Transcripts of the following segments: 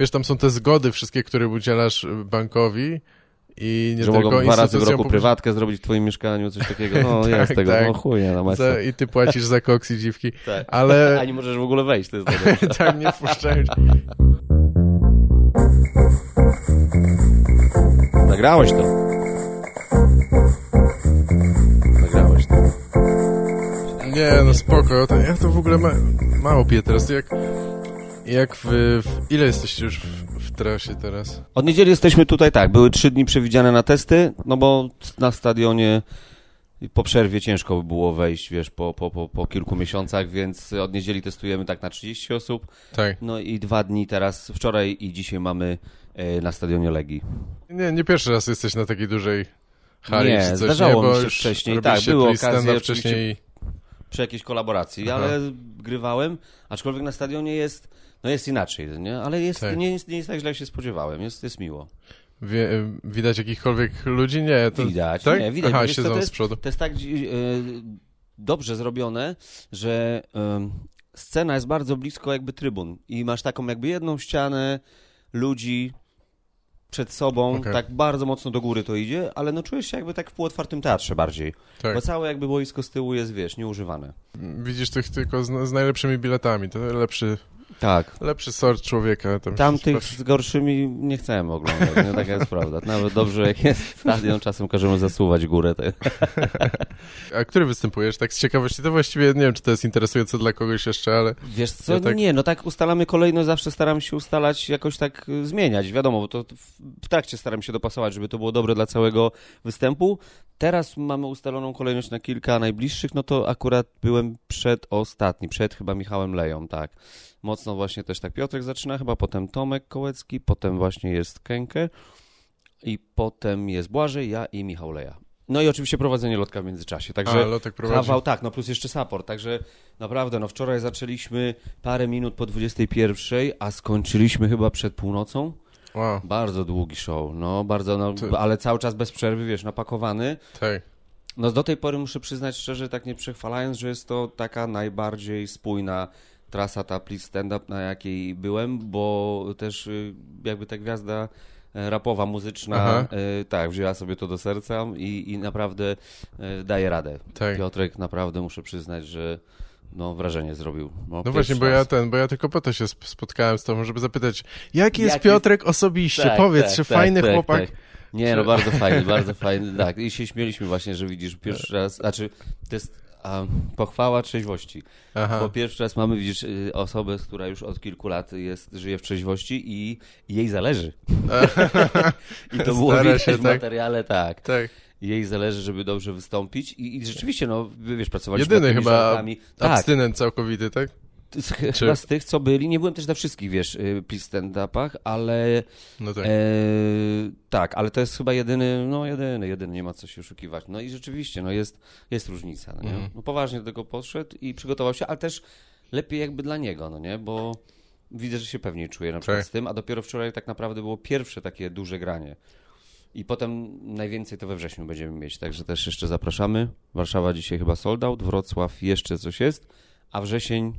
wiesz, tam są te zgody wszystkie, które udzielasz bankowi i nie że tylko mogą dwa razy w roku prywatkę zrobić w twoim mieszkaniu, coś takiego. No Tak, jest tego, tak. no na masę. Za, I ty płacisz za koks i dziwki. Tak. Ale A nie możesz w ogóle wejść, to jest tam nie wpuszczają. Nagrałeś to. Nagrałeś to. Nie, no spoko. To, ja to w ogóle ma, mało piję teraz. Jak, jak w, w... Ile jesteście już w, w trasie teraz? Od niedzieli jesteśmy tutaj, tak, były trzy dni przewidziane na testy, no bo na stadionie po przerwie ciężko by było wejść, wiesz, po, po, po, po kilku miesiącach, więc od niedzieli testujemy tak na 30 osób, Tak. no i dwa dni teraz, wczoraj i dzisiaj mamy e, na stadionie Legii. Nie, nie pierwszy raz jesteś na takiej dużej hali Nie, czy coś, zdarzało nie? mi się już wcześniej, tak, były okazje wcześniej. przy jakiejś kolaboracji, Aha. ale grywałem, aczkolwiek na stadionie jest, no jest inaczej, nie? ale jest, Tak. nie, jest, nie jest tak źle, jak się spodziewałem, jest, jest miło. Wie, widać jakichkolwiek ludzi? Nie, to... Widać, tak? nie, widać. Aha, Wiesz siedzą to jest, z przodu. To jest tak e, dobrze zrobione, że scena jest bardzo blisko jakby trybun i masz taką jakby jedną ścianę ludzi przed sobą, Okej. tak bardzo mocno do góry to idzie, ale no czujesz się jakby tak w półotwartym teatrze bardziej, Tak. bo całe jakby boisko z tyłu jest, wiesz, nieużywane. Widzisz tych tylko z, z najlepszymi biletami. To lepszy, Tak. lepszy sort człowieka. Tam Tamtych z gorszymi nie chcemy oglądać, no taka jest prawda. Nawet dobrze jak jest stadion, czasem każemy zasuwać górę. To... A który występujesz? Tak z ciekawości, to właściwie nie wiem, czy to jest interesujące dla kogoś jeszcze, ale Wiesz co, Ja tak- nie, no tak ustalamy kolejność, zawsze staram się ustalać, jakoś tak y, zmieniać, wiadomo, bo to w, w trakcie staram się dopasować, żeby to było dobre dla całego występu. Teraz mamy ustaloną kolejność na kilka najbliższych, no to akurat byłem przedostatni, przed chyba Michałem Leją, tak. Mocno właśnie też tak Piotrek zaczyna, chyba potem Tomek Kołecki, potem właśnie jest Kenke i potem jest Błażej, ja i Michał Leja. No i oczywiście prowadzenie lotka w międzyczasie, także... A, Lotek prowadzi. Kawał, tak, no plus jeszcze support, także naprawdę, no wczoraj zaczęliśmy parę minut po 21, a skończyliśmy chyba przed północą. Wow, Bardzo długi show, no bardzo, no, To- ale cały czas bez przerwy, wiesz, napakowany. tak. No do tej pory muszę przyznać szczerze, tak nie przechwalając, że jest to taka najbardziej spójna trasa, ta please stand-up, na jakiej byłem, bo też y, jakby ta gwiazda e, rapowa, muzyczna, e, tak, wzięła sobie to do serca i, i naprawdę e, daje radę. Tak. Piotrek naprawdę muszę przyznać, że no, wrażenie zrobił. No pierwszy właśnie, bo ja ten, bo ja tylko po to się sp- spotkałem z tobą, żeby zapytać, jaki jest Jaki- Piotrek osobiście? Tak, Powiedz, tak, czy tak, fajny tak, chłopak? tak. Nie, no bardzo fajny, bardzo fajny, tak. I się śmieliśmy właśnie, że widzisz pierwszy raz, znaczy to jest a, pochwała trzeźwości. Aha, Bo pierwszy raz mamy, widzisz, y, osobę, która już od kilku lat jest, żyje w trzeźwości i jej zależy. I to było Stara widać się, w tak? materiale, tak. tak. Jej zależy, żeby dobrze wystąpić i, i rzeczywiście, no, wiesz, pracowaliśmy Jedyny chyba żartami. Tak, abstynent całkowity, tak? Z, chyba z tych, co byli, nie byłem też na wszystkich, wiesz, y, please stand-upach, ale No tak. E, tak, ale to jest chyba jedyny, no jedyny, jedyny, nie ma co się oszukiwać. No i rzeczywiście, no jest, jest różnica, no? Mhm. no poważnie do tego podszedł i przygotował się, ale też lepiej jakby dla niego, no nie, bo widzę, że się pewniej czuje na przykład Tak. z tym, a dopiero wczoraj tak naprawdę było pierwsze takie duże granie. I potem najwięcej to we wrześniu będziemy mieć, także też jeszcze zapraszamy. Warszawa dzisiaj chyba sold out, Wrocław jeszcze coś jest, a wrzesień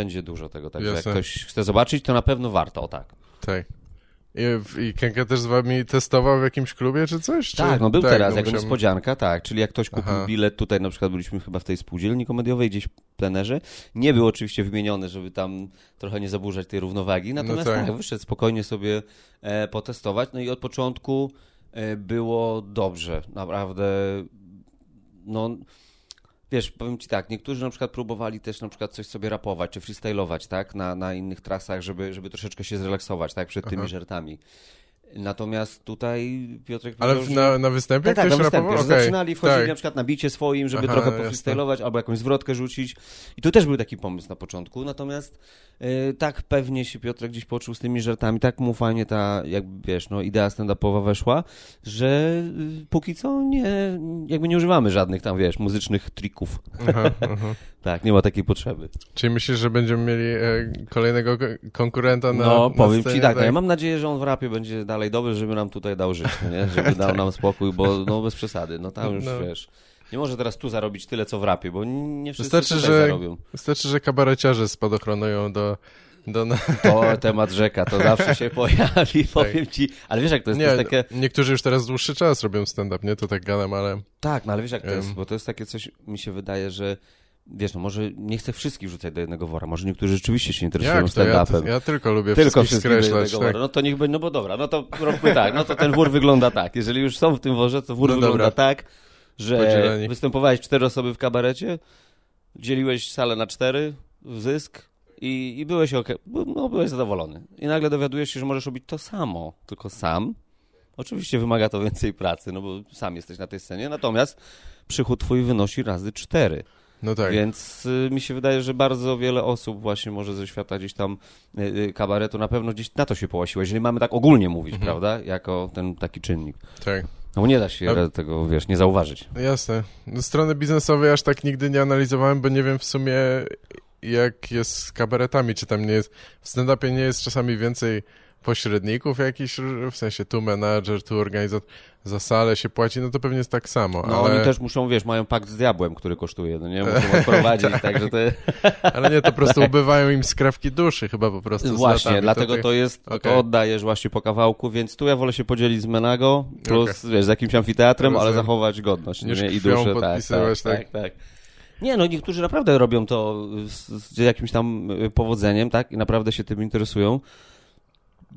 będzie dużo tego, także Jasne. jak ktoś chce zobaczyć, to na pewno warto, o tak. Tak. I, I Kenka też z wami testował w jakimś klubie, czy coś? Czy... Tak, no był teraz, jako musiałem- niespodzianka, tak. Czyli jak ktoś kupił Aha. bilet, tutaj na przykład byliśmy chyba w tej spółdzielni komediowej, gdzieś w plenerze. Nie był oczywiście wymieniony, żeby tam trochę nie zaburzać tej równowagi, natomiast tak. tak. wyszedł spokojnie sobie e, potestować. No i od początku e, było dobrze, naprawdę. No, wiesz, powiem ci tak, niektórzy na przykład próbowali też na przykład coś sobie rapować, czy freestylować, tak, na, na innych trasach, żeby, żeby troszeczkę się zrelaksować, tak, przed tymi Aha. żartami. Natomiast tutaj Piotrek Ale powiedział, że- na, na występie tak, tak, na występie, rapował? że Okej, zaczynali, wchodzili tak. na przykład na bicie swoim, żeby Aha, trochę pofreestylować albo jakąś zwrotkę rzucić. I tu też był taki pomysł na początku, natomiast y, tak pewnie się Piotrek gdzieś poczuł z tymi żartami, tak mu fajnie ta, jakby wiesz, no idea stand-upowa weszła, że y, póki co nie, jakby nie używamy żadnych tam, wiesz, muzycznych trików. Aha. Tak, nie ma takiej potrzeby. Czyli myślisz, że będziemy mieli e, kolejnego ko- konkurenta na no, na powiem scenie, ci tak, no, ja mam nadzieję, że on w rapie będzie dalej dobry, żeby nam tutaj dał żyć, nie? żeby dał nam spokój, bo no bez przesady, no tam już, No. wiesz, nie może teraz tu zarobić tyle, co w rapie, bo nie wszyscy Wystarczy, że- zarobią. Wystarczy, że kabareciarze spadochronują do Do. To temat rzeka, to zawsze się pojawi, powiem ci. Ale wiesz, jak to jest, nie, to jest takie... niektórzy już teraz dłuższy czas robią stand-up, nie? To tak gadam, ale... Tak, no ale wiesz, jak to jest, bo to jest takie coś, mi się wydaje, że wiesz, no może nie chcę wszystkich rzucać do jednego wora, może niektórzy rzeczywiście się interesują to? Ja, stand-upem. ja tylko lubię Tylko wszystkich wszystkich do skreślać. jednego Tak. wora. No to niech będzie, no bo dobra, no to róbmy tak, no to ten wór wygląda tak. Jeżeli już są w tym worze, to wór No wygląda dobra. tak, że Podzieleni. występowałeś cztery osoby w kabarecie, dzieliłeś salę na cztery zysk i, i byłeś ok, no byłeś zadowolony. I nagle dowiadujesz się, że możesz robić to samo, tylko sam. Oczywiście wymaga to więcej pracy, no bo sam jesteś na tej scenie, natomiast przychód twój wynosi razy cztery. No tak. Więc y, mi się wydaje, że bardzo wiele osób właśnie może ze świata gdzieś tam y, y, kabaretu na pewno gdzieś na to się połasiło, jeżeli mamy tak ogólnie mówić, Mhm. prawda? Jako ten taki czynnik. tak. No nie da się A- tego, wiesz, nie zauważyć. Jasne. No, strony biznesowej aż tak nigdy nie analizowałem, bo nie wiem w sumie jak jest z kabaretami, czy tam nie jest, w stand-upie nie jest czasami więcej pośredników jakichś, w sensie tu menadżer, tu organizator, za salę się płaci, no to pewnie jest tak samo, No ale, oni też muszą, wiesz, mają pakt z diabłem, który kosztuje, no nie? Muszą odprowadzić, tak, że to ale nie, to po prostu ubywają im skrawki duszy chyba po prostu Właśnie, latami. dlatego ty- to jest, Okej. to oddajesz właśnie po kawałku, więc tu ja wolę się podzielić z Menago, plus, wiesz, z jakimś amfiteatrem, ale Rozumiem. zachować godność, Niż nie? I duszę, tak, podpisywać, tak, tak, tak. Nie, no niektórzy naprawdę robią to z, z jakimś tam y, powodzeniem, tak? I naprawdę się tym interesują.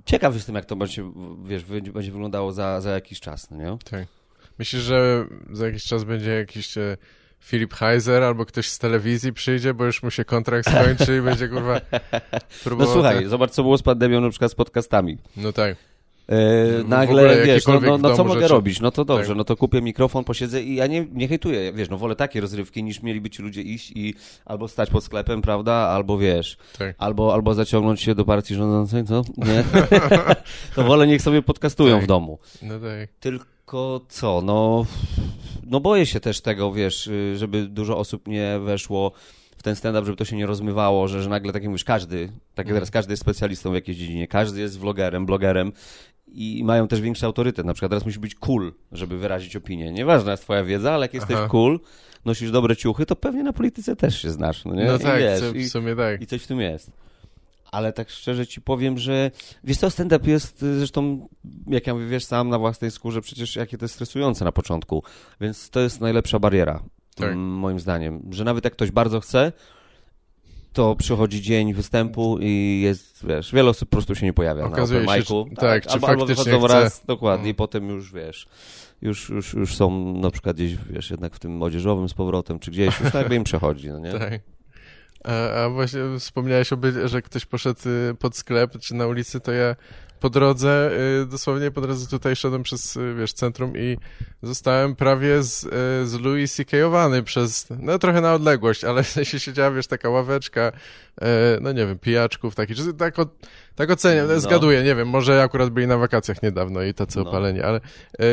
Ciekaw jestem, jak to będzie, wiesz, będzie, wyglądało za, za jakiś czas, no nie? Tak. Myślisz, że za jakiś czas będzie jakiś e, Filip Heiser albo ktoś z telewizji przyjdzie, bo już mu się kontrakt skończy i będzie kurwa No próbował... słuchaj, te- zobacz, co było z pandemią na przykład z podcastami. No tak. W nagle, wiesz, no, no, w no co mogę rzeczy. robić? No to dobrze, Tak. no to kupię mikrofon, posiedzę i ja nie, nie hejtuję, wiesz, no wolę takie rozrywki, niż mieliby ci ludzie iść i albo stać pod sklepem, prawda, albo wiesz, Tak. albo, albo zaciągnąć się do partii rządzącej, co? Nie? to wolę niech sobie podcastują Tak. w domu. No tak. Tylko co, no, no boję się też tego, wiesz, y, żeby dużo osób nie weszło w ten stand-up, żeby to się nie rozmywało, że, że nagle, tak jak mówisz, każdy, tak jak teraz każdy jest specjalistą w jakiejś dziedzinie, każdy jest vlogerem, blogerem i mają też większy autorytet. Na przykład teraz musisz być cool, żeby wyrazić opinię. Nieważna jest twoja wiedza, ale jak jesteś Aha. cool, nosisz dobre ciuchy, to pewnie na polityce też się znasz, no nie? No I tak, wiesz, w i- sumie tak. i coś w tym jest. Ale tak szczerze ci powiem, że wiesz co, stand-up jest y, zresztą, jak ja mówię, wiesz sam na własnej skórze, przecież jakie to jest stresujące na początku. Więc to jest najlepsza bariera, Tak. moim zdaniem. Że nawet jak ktoś bardzo chce, to przychodzi dzień występu i jest, wiesz, wiele osób po prostu się nie pojawia Okazuje na się, open micu. czy- tak, czy albo, albo faktycznie wychodzą chce. raz, dokładnie, i potem już, wiesz, już, już, już są na przykład gdzieś, wiesz, jednak w tym młodzieżowym z powrotem, czy gdzieś, już jakby im przechodzi, no nie? tak. A, a właśnie wspomniałeś o by, że ktoś poszedł y, pod sklep czy na ulicy, to ja po drodze, y, dosłownie po drodze tutaj szedłem przez, y, wiesz, centrum i zostałem prawie z, y, z Louis C.K.owany przez, no trochę na odległość, ale w sensie siedziała, wiesz, taka ławeczka, no nie wiem, pijaczków takich, że tak, o, tak oceniam, No. zgaduję, nie wiem, może akurat byli na wakacjach niedawno i tacy No. opaleni, ale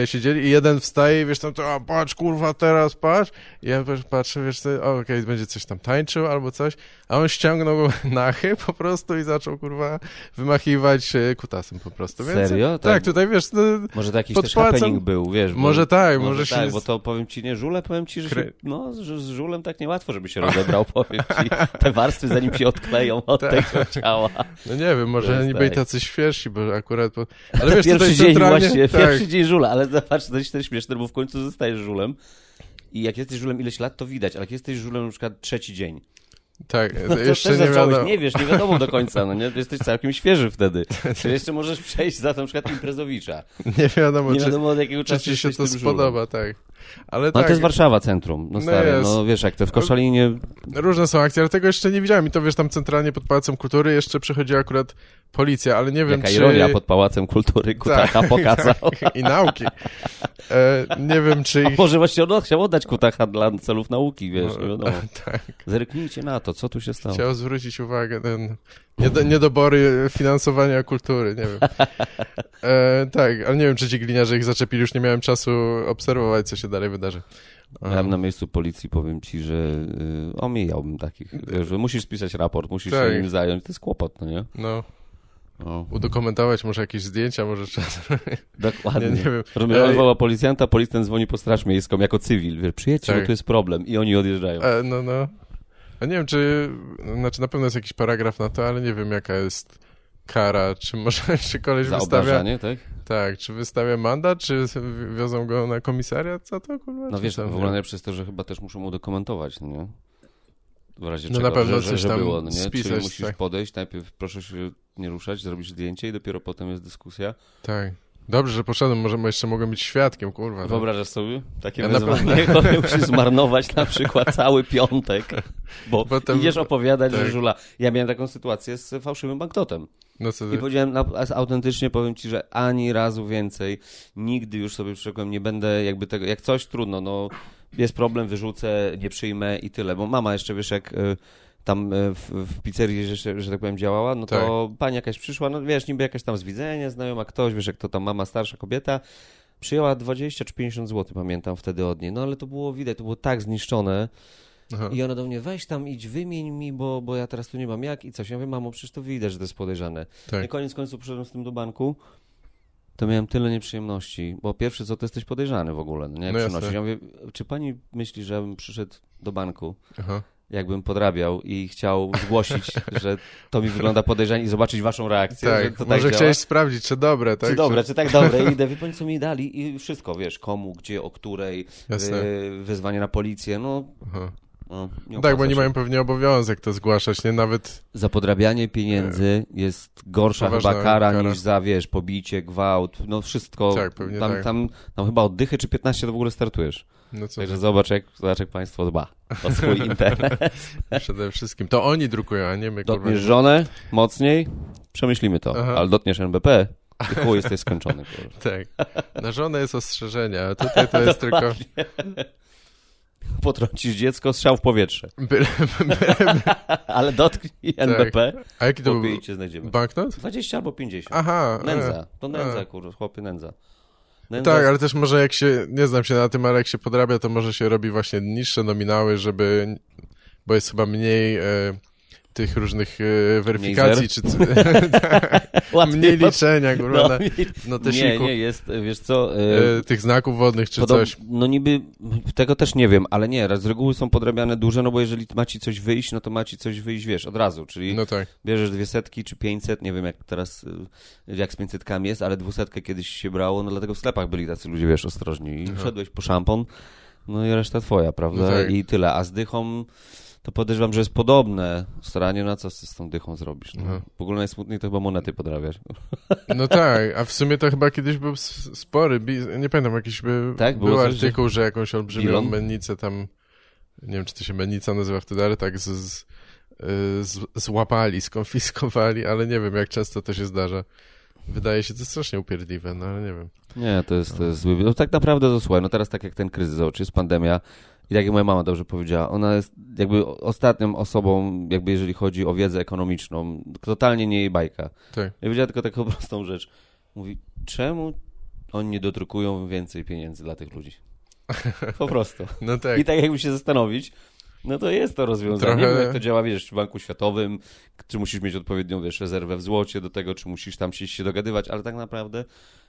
y, siedzieli i jeden wstaje i wiesz, tam to, a patrz, kurwa, teraz patrz, i ja patrz- patrzę, wiesz, okej, będzie coś tam tańczył albo coś, a on ściągnął nachy po prostu i zaczął, kurwa, wymachiwać e, kutasem po prostu. Więc, Serio? Tak, Tak. tutaj, wiesz, no, Może to jakiś happening był, wiesz. bo- może tak, może, się... tak, bo to powiem ci, nie, żule, powiem ci, że się, Kry- no, z, z żulem tak niełatwo, żeby się rozebrał, powiem ci. Te warstwy zanim się odkleją od Tak. tego ciała. No nie wiem, może jest oni byli tak. tacy świeżsi, bo akurat... Po... Ale wiesz, pierwszy dzień centralnie... właśnie, tak, pierwszy dzień żula, ale zobacz, to jest śmieszne, bo w końcu zostajesz żulem. I jak jesteś żulem ileś lat, to widać, ale jak jesteś żulem na przykład trzeci dzień, tak, no to jeszcze też nie wiadomo. nie wiesz, nie wiadomo do końca, no nie? Jesteś całkiem świeży wtedy. Czy jeszcze możesz przejść za to na przykład imprezowicza. Nie wiadomo, Nie czy, wiadomo od jakiego czasu ci się to spodoba, tak. Ale No tak, to jest Warszawa centrum, no No stary, jest. no wiesz, jak to w Koszalinie różne są akcje, ale tego jeszcze nie widziałem i to wiesz, tam centralnie pod Pałacem Kultury jeszcze przychodziła akurat policja, ale nie wiem, Jaka czy... ironia pod Pałacem Kultury Kutaka pokazał. Tak, I nauki. E, nie wiem, czy A ich... może właśnie on chciał oddać Kutacha dla celów nauki, wiesz, No, nie wiadomo. tak. Zerknijcie na to, co tu się stało. Chciał zwrócić uwagę ten niedo, niedobory finansowania kultury, nie wiem. E, tak, ale nie wiem, czy ci gliniarze ich zaczepili, już nie miałem czasu obserwować, co się dalej wydarzy. Ja na miejscu policji powiem ci, że y, omijałbym takich, że musisz spisać raport, musisz Tak. się nim zająć, to jest kłopot, no nie? No, No, udokumentować może jakieś zdjęcia, może trzeba... dokładnie. Nie, nie wiem. Ej. on woła policjanta, policjant dzwoni po straż miejską jako cywil, wiesz, przyjedźcie, Tak. bo tu jest problem i oni odjeżdżają. E, no, no. A nie wiem, czy, znaczy na pewno jest jakiś paragraf na to, ale nie wiem jaka jest kara, czy może, czy koleś Za wystawia... tak? Tak, czy wystawia mandat, czy wiozą go na komisariat, co to kurwa? No wiesz, w ogóle najlepsze jest to, że chyba też muszą udokumentować, no nie? W razie No czego, na pewno że, że, coś że tam było, no nie? spisać, Czyli musisz tak. podejść, najpierw proszę się nie ruszać, zrobić zdjęcie i dopiero potem jest dyskusja. Tak. Dobrze, że poszedłem, może jeszcze mogę być świadkiem, kurwa. no. Wyobrażasz sobie? Takie Ja na wyzwanie, które musisz zmarnować na przykład cały piątek, bo Potem- idziesz opowiadać, tak. że żula... Ja miałem taką sytuację z fałszywym banknotem. No I powiedziałem, a- autentycznie powiem ci, że ani razu więcej, nigdy już sobie przyrzekłem, nie będę jakby tego, jak coś trudno, no. Jest problem, wyrzucę, nie przyjmę i tyle, bo mama jeszcze, wiesz, jak y, tam y, w, w pizzerii, że, że tak powiem, działała, no to pani jakaś przyszła, no wiesz, niby jakaś tam z widzenia, znajoma ktoś, wiesz, jak to tam mama, starsza kobieta, przyjęła 20 czy 50 zł, pamiętam wtedy od niej, no ale to było widać, to było tak zniszczone, Aha. i ona do mnie, weź tam, idź, wymień mi, bo, bo ja teraz tu nie mam jak i coś. Ja mówię, mamo, przecież to widać, że to jest podejrzane. Tak. I koniec końców przyszedłem z tym do banku, to miałem tyle nieprzyjemności, bo pierwsze co, to jesteś podejrzany w ogóle, no nie? No przynosisz. Ja mówię, czy pani myśli, że ja bym przyszedł do banku, Aha. jakbym podrabiał i chciał zgłosić, że to mi wygląda podejrzanie i zobaczyć waszą reakcję, Tak, to tak może działa? chciałeś sprawdzić, czy dobre, tak? Czy dobre, czy tak dobre, i idę, wie pani co mi dali i wszystko, wiesz, komu, gdzie, o której, Jasne. yy, wezwanie na policję, no, Aha. No nie tak, bo oni się. mają pewnie obowiązek to zgłaszać, nie? Nawet, Za podrabianie pieniędzy jest gorsza Poważna chyba kara, kara. niż za, wiesz, pobicie, gwałt, no wszystko. Tak, pewnie tam, tak. tam, tam chyba od dychy czy 15 to w ogóle startujesz. no co, Także zobacz jak, zobacz, jak państwo dba o swój interes. przede wszystkim. To oni drukują, a nie my, kurwa. Dotkniesz żonę mocniej, przemyślimy to, Aha. ale dotkniesz NBP i chuj, jesteś skończony. kurwa. Tak. Na żonę jest ostrzeżenie, a tutaj to jest tylko... Potrącisz dziecko, strzał w powietrze. Byle, byle, Ale dotknij NBP, a jaki to był cię znajdziemy. banknot? 20 albo 50. Aha. Nędza, e. to nędza, a. kurwa, chłopie, nędza. Nędza Tak, ale też może jak się, nie znam się na tym, ale jak się podrabia, to może się robi właśnie niższe nominały, żeby, bo jest chyba mniej e, tych różnych e, weryfikacji, czy mniej liczenia, kurwa, nie, w notesiku, nie, jest, wiesz co... e, e, tych znaków wodnych, czy coś. No niby, tego też nie wiem, ale nie, z reguły są podrabiane duże, no bo jeżeli ma ci coś wyjść, no to ma ci coś wyjść, wiesz, od razu, czyli No tak, bierzesz dwie setki czy pięćset, nie wiem jak teraz, jak z pięćsetkami jest, ale dwusetkę kiedyś się brało, no dlatego w sklepach byli tacy ludzie, wiesz, ostrożni. I Aha. szedłeś po szampon, no i reszta twoja, prawda, No tak. i tyle, a z dychą to podejrzewam, że jest podobne staranie, na co z z tą dychą zrobisz, no. Aha. W ogóle najsmutniej to chyba monety podrabiać. no tak, a w sumie to chyba kiedyś był spory, nie pamiętam, jakiś by, Tak? był coś, artykuł, że jakąś olbrzymią Bilon? mennicę tam, nie wiem, czy to się mennica nazywa wtedy, ale tak z, z, y, z, złapali, skonfiskowali, ale nie wiem, jak często to się zdarza. Wydaje się to strasznie upierdliwe, no ale nie wiem. Nie, to jest, to jest zły. No tak naprawdę to słuchaj, no teraz tak jak ten kryzys, zobacz, jest pandemia i tak jak moja mama dobrze powiedziała, ona jest jakby ostatnią osobą, jakby jeżeli chodzi o wiedzę ekonomiczną, totalnie nie jej bajka. Tak. Ja powiedziała tylko taką prostą rzecz. Mówi, czemu oni nie dodrukują więcej pieniędzy dla tych ludzi? Po prostu. No tak. I tak jakby się zastanowić, no to jest to rozwiązanie. Trochę- Nie wiem, jak to działa, wiesz, w Banku Światowym, czy musisz mieć odpowiednią, wiesz, rezerwę w złocie do tego, czy musisz tam się, się dogadywać, ale tak naprawdę,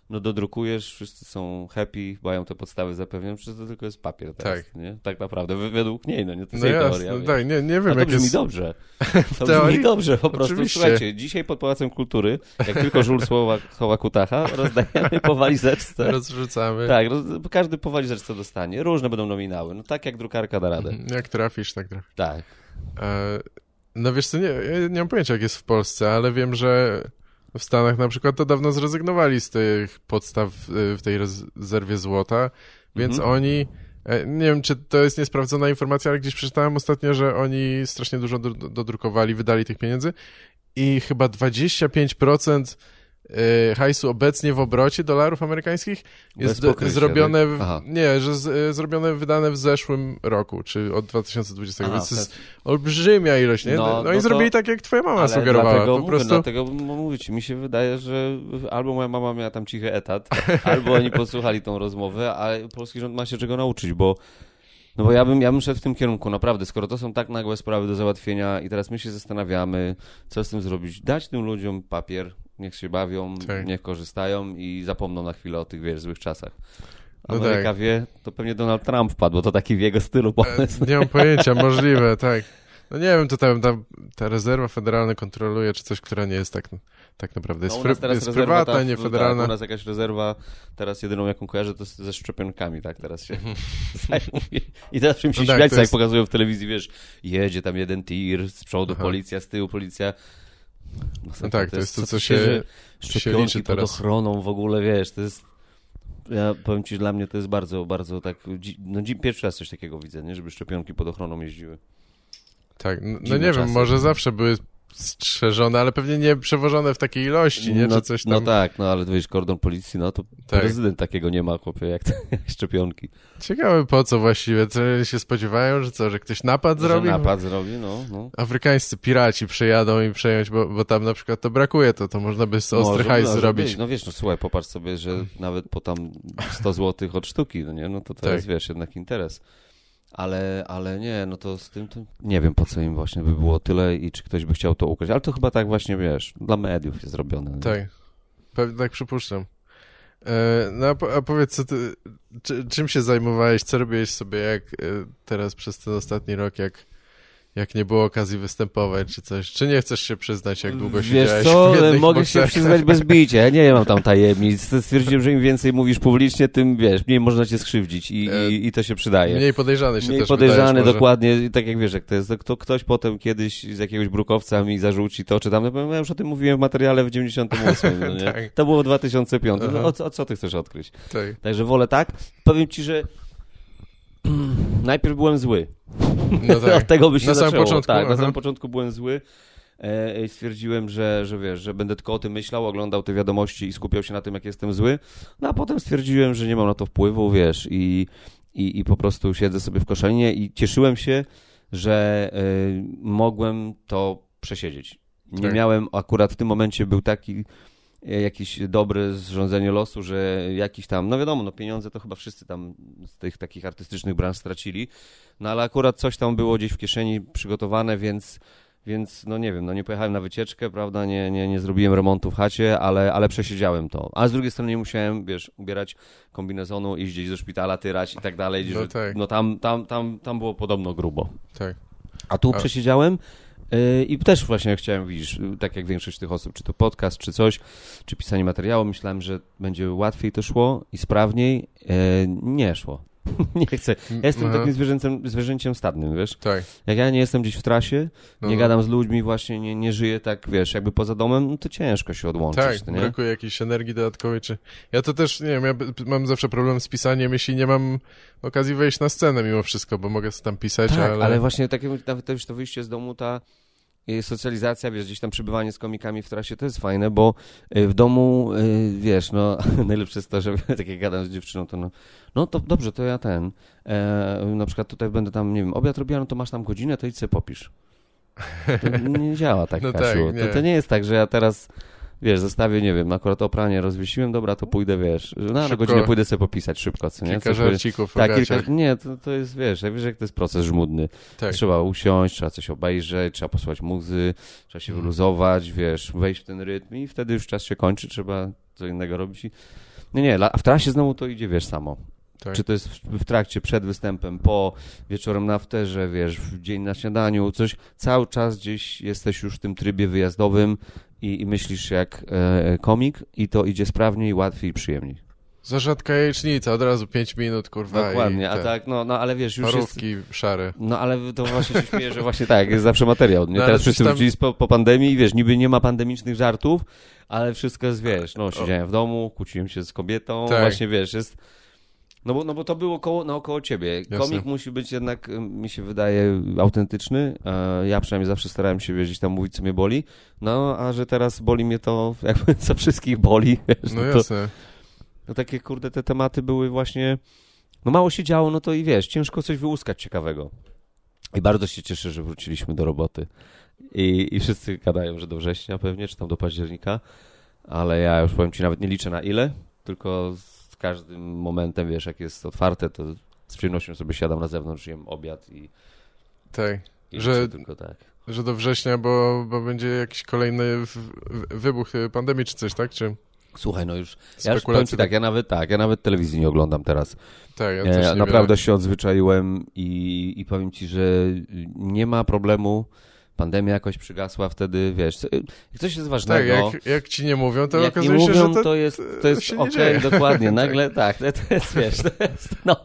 no dodrukujesz, wszyscy są happy, mają te podstawy zapewnione, przecież to tylko jest papier teraz, Tak. nie? Tak naprawdę, według niej, no nie, to jest No jej jasne, teoria. tak, nie, nie wiem, A to brzmi jest... dobrze. To teorii? brzmi dobrze, po prostu. Oczywiście. Słuchajcie, dzisiaj pod Pałacem Kultury, jak tylko żul słowa, słowa kutacha, rozdajemy po walizeczce. Rozrzucamy. Tak, roz, każdy po walizeczce dostanie. Różne będą nominały. No tak jak drukarka da radę. Mhm, Jak trafisz, tak trafisz. Tak. E, No wiesz co, nie, ja nie mam pojęcia jak jest w Polsce, ale wiem, że w Stanach na przykład to dawno zrezygnowali z tych podstaw e, w tej rezerwie złota, więc Mhm. oni, e, nie wiem czy to jest niesprawdzona informacja, ale gdzieś przeczytałem ostatnio, że oni strasznie dużo do, dodrukowali, wydali tych pieniędzy i chyba 25% e, hajsu obecnie w obrocie dolarów amerykańskich jest do, zrobione, w, nie, że z, e, zrobione, wydane w zeszłym roku, czy od 2020, Aha, więc to jest tak. olbrzymia ilość, nie? No, No, no i to- zrobili tak, jak twoja mama Ale sugerowała. dlatego Po mówię, prostu dlatego mówię ci, mi się wydaje, że albo moja mama miała tam cichy etat, albo oni posłuchali tą rozmowę, a polski rząd ma się czego nauczyć, bo no bo ja bym, ja bym szedł w tym kierunku, naprawdę, skoro to są tak nagłe sprawy do załatwienia i teraz my się zastanawiamy, co z tym zrobić, dać tym ludziom papier, niech się bawią, Tak. niech korzystają i zapomną na chwilę o tych, wiesz, złych czasach. No Ameryka tak. wie, to pewnie Donald Trump wpadł, bo to taki w jego stylu pomysł. e, nie mam pojęcia, możliwe, tak. No nie wiem, to tam, tam ta rezerwa federalna kontroluje, czy coś, która nie jest tak, tak naprawdę. Jest, No, u nas fry, teraz jest prywatna, ta- nie no federalna. Tak, u nas jakaś rezerwa, teraz jedyną jaką kojarzę, to ze szczepionkami, tak, teraz się zajmuje. I teraz czym się No tak, śmiać, to jak jest- pokazują w telewizji, wiesz, jedzie tam jeden tir, z przodu Aha. policja, z tyłu policja. No tak, to jest to, co się, się, się szczepionki liczy pod teraz. ochroną w ogóle, wiesz, to jest... Ja powiem ci, że dla mnie to jest bardzo, bardzo tak... No pierwszy raz coś takiego widzę, nie? Żeby szczepionki pod ochroną jeździły. Tak, no, no nie wiem, może zawsze były strzeżone, ale pewnie nie przewożone w takiej ilości, nie? no, Czy coś tam. no tak, no ale wiesz, kordon policji, no to Tak. prezydent takiego nie ma, chłopie, jak, te, jak szczepionki. Ciekawe po co właściwie, co się spodziewają, że co, że ktoś napad Że zrobi? napad zrobi, no, no. Afrykańscy piraci przyjadą i przejąć, bo, bo tam na przykład to brakuje, to, to można by z ostry hajs zrobić. być. No wiesz, no słuchaj, popatrz sobie, że nawet po tam 100 zł od sztuki, no nie, no to to Tak. wiesz, jednak interes. Ale, ale nie, no to z tym nie wiem, po co im właśnie by było tyle i czy ktoś by chciał to ukraść. Ale to chyba tak właśnie, wiesz, dla mediów jest zrobione. Tak, pewnie tak przypuszczam. E, no a powiedz, co ty, czy, czym się zajmowałeś, co robiłeś sobie jak e, teraz przez ten ostatni rok, jak, jak nie było okazji występować, czy coś? Czy nie chcesz się przyznać, jak długo Wiesz siedziałeś co, w jednych mogę się boksach? przyznać bez bicia, ja nie mam tam tajemnic. Stwierdziłem, że im więcej mówisz publicznie, tym, wiesz, mniej można cię skrzywdzić i, E, i, i to się przydaje. Mniej podejrzany się Mniej też podejrzany, wydajesz dokładnie, tak jak wiesz, jak to jest, to kto, ktoś potem kiedyś z jakiegoś brukowca mi zarzuci to, czy tam, no, ja już o tym mówiłem w materiale w 98, no, nie? Tak. To było w 2005, no, o, co- o co ty chcesz odkryć? Tak. Także wolę tak. Powiem ci, że najpierw byłem zły. No tak. Od tego by się Na samym zaczęło. początku, Tak, na samym początku byłem zły. E, i stwierdziłem, że, że wiesz, że będę tylko o tym myślał, oglądał te wiadomości i skupiał się na tym, jak jestem zły. No a potem stwierdziłem, że nie mam na to wpływu, wiesz, i, i, i po prostu siedzę sobie w koszalinie i cieszyłem się, że e, mogłem to przesiedzieć. Nie Tak. miałem, akurat w tym momencie był taki jakiś dobre zrządzenie losu, że jakiś tam, no wiadomo, no pieniądze to chyba wszyscy tam z tych takich artystycznych branż stracili, no ale akurat coś tam było gdzieś w kieszeni przygotowane, więc, więc no nie wiem, no nie pojechałem na wycieczkę, prawda, nie, nie, nie zrobiłem remontu w chacie, ale, ale przesiedziałem to. A z drugiej strony nie musiałem, wiesz, ubierać kombinezonu, iść gdzieś do szpitala, tyrać i tak dalej, No że, tak. no tam, tam, tam, tam było podobno grubo. tak. A tu A- przesiedziałem i też właśnie chciałem, widzisz, yy, tak jak większość tych osób, czy to podcast, czy coś, czy pisanie materiału, myślałem, że będzie łatwiej to szło i sprawniej. Yy, nie szło. nie chcę. Ja jestem Aha. takim zwierzęciem, zwierzęciem stadnym, wiesz? Tak. Jak ja nie jestem gdzieś w trasie, No, nie no. gadam z ludźmi, właśnie nie, nie żyję tak, wiesz, jakby poza domem, no to ciężko się odłączyć, Tak, to nie? brakuje jakiejś energii dodatkowej, czy... Ja to też, nie wiem, ja mam zawsze problem z pisaniem, jeśli nie mam okazji wejść na scenę mimo wszystko, bo mogę tam pisać, Tak, ale... ale... właśnie takie, nawet też to wyjście z domu, ta y, socjalizacja, wiesz, gdzieś tam przebywanie z komikami w trasie, to jest fajne, bo y, w domu, y, wiesz, no, najlepsze jest to, że tak jak gadam z dziewczyną, to no, no to dobrze, to ja ten, e, na przykład tutaj będę tam, nie wiem, obiad robiła, no to masz tam godzinę, to idź se popisz. To nie działa tak, No tak, Kasiu. nie. To, to nie jest tak, że ja teraz... Wiesz, zostawię, nie wiem, akurat opranie rozwiesiłem, dobra, to pójdę, wiesz, na, na Szybko. godzinę pójdę sobie popisać szybko, co nie? Kilka żarcików tak, kilka, nie, to, to jest, wiesz, jak wiesz, jak to jest proces żmudny. Tak. Trzeba usiąść, trzeba coś obejrzeć, trzeba posłuchać muzy, trzeba się Mhm. wyluzować, wiesz, wejść w ten rytm i wtedy już czas się kończy, trzeba co innego robić. I... Nie, nie, a w trasie znowu to idzie, wiesz, samo. Tak. Czy to jest w, trakcie, przed występem, po, wieczorem na wterze, wiesz, w dzień na śniadaniu, coś. Cały czas gdzieś jesteś już w tym trybie wyjazdowym i, i myślisz jak e, komik i to idzie sprawniej, łatwiej i przyjemniej. Za rzadka jajecznica, od razu 5 minut, kurwa, Dokładnie, a tak, no, no ale wiesz, już jest... szare. No ale to właśnie się śmieję, że właśnie tak, jest zawsze materiał. Nie? No, Teraz wszyscy tam- wrócili po, po pandemii i wiesz, niby nie ma pandemicznych żartów, ale wszystko jest, wiesz, no siedziałem w domu, kłóciłem się z kobietą, Tak. właśnie wiesz, jest... No bo, no bo to było koło, naokoło ciebie. Jasne. Komik musi być jednak, mi się wydaje, autentyczny. E, Ja przynajmniej zawsze starałem się wiesz, gdzieś tam mówić, co mnie boli. No, a że teraz boli mnie to, jakby co wszystkich boli, wiesz, No no to, jasne. no takie, kurde, te tematy były właśnie... No mało się działo, no to i wiesz, ciężko coś wyłuskać ciekawego. I bardzo się cieszę, że wróciliśmy do roboty. I, I wszyscy gadają, że do września pewnie, czy tam do października. Ale ja już powiem ci, nawet nie liczę na ile, tylko każdym momentem, wiesz, jak jest otwarte, to z przyjemnością sobie siadam na zewnątrz, jem obiad i, Tak. i Że- tylko tak. Że do września, bo, bo będzie jakiś kolejny w, w, wybuch y, pandemii czy coś, tak? Czy... Słuchaj, no już, ja już powiem ci tak, ja nawet tak, ja nawet telewizji nie oglądam teraz. Tak, ja też E, nie naprawdę się odzwyczaiłem i, i powiem ci, że nie ma problemu. Pandemia jakoś przygasła wtedy, wiesz, coś jest Tak, ważnego. jak, jak ci nie mówią, to jak nie okazuje się, mówią, że to... to jest, to jest się nie okej, dokładnie, nagle tak, to, to jest, wiesz, to jest, no,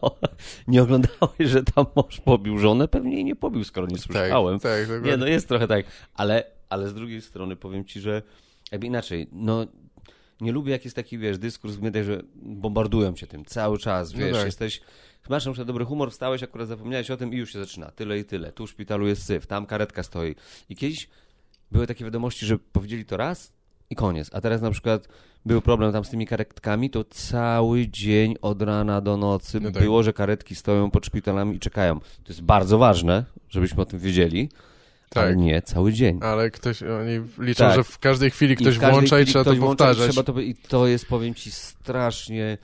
nie oglądałeś, że tam mąż pobił żonę? Pewnie nie pobił, skoro nie Tak, słyszałem. tak, dokładnie. Nie, no jest trochę tak, ale, ale z drugiej strony powiem ci, że jakby inaczej, no nie lubię jak jest taki, wiesz, dyskurs w mediach, że bombardują cię tym cały czas, No wiesz, tak. jesteś, masz na przykład dobry humor, wstałeś, akurat zapomniałeś o tym i już się zaczyna, tyle i tyle, tu w szpitalu jest syf, tam karetka stoi i kiedyś były takie wiadomości, że powiedzieli to raz i koniec, a teraz na przykład był problem tam z tymi karetkami, to cały dzień od rana do nocy No tak. było, że karetki stoją pod szpitalami i czekają. To jest bardzo ważne, żebyśmy o tym wiedzieli, ale Tak. nie cały dzień. Ale ktoś, oni liczą, Tak. że w każdej chwili I ktoś w każdej włącza i chwili trzeba to ktoś włącza i powtarzać. Trzeba to, I to jest, powiem ci, strasznie,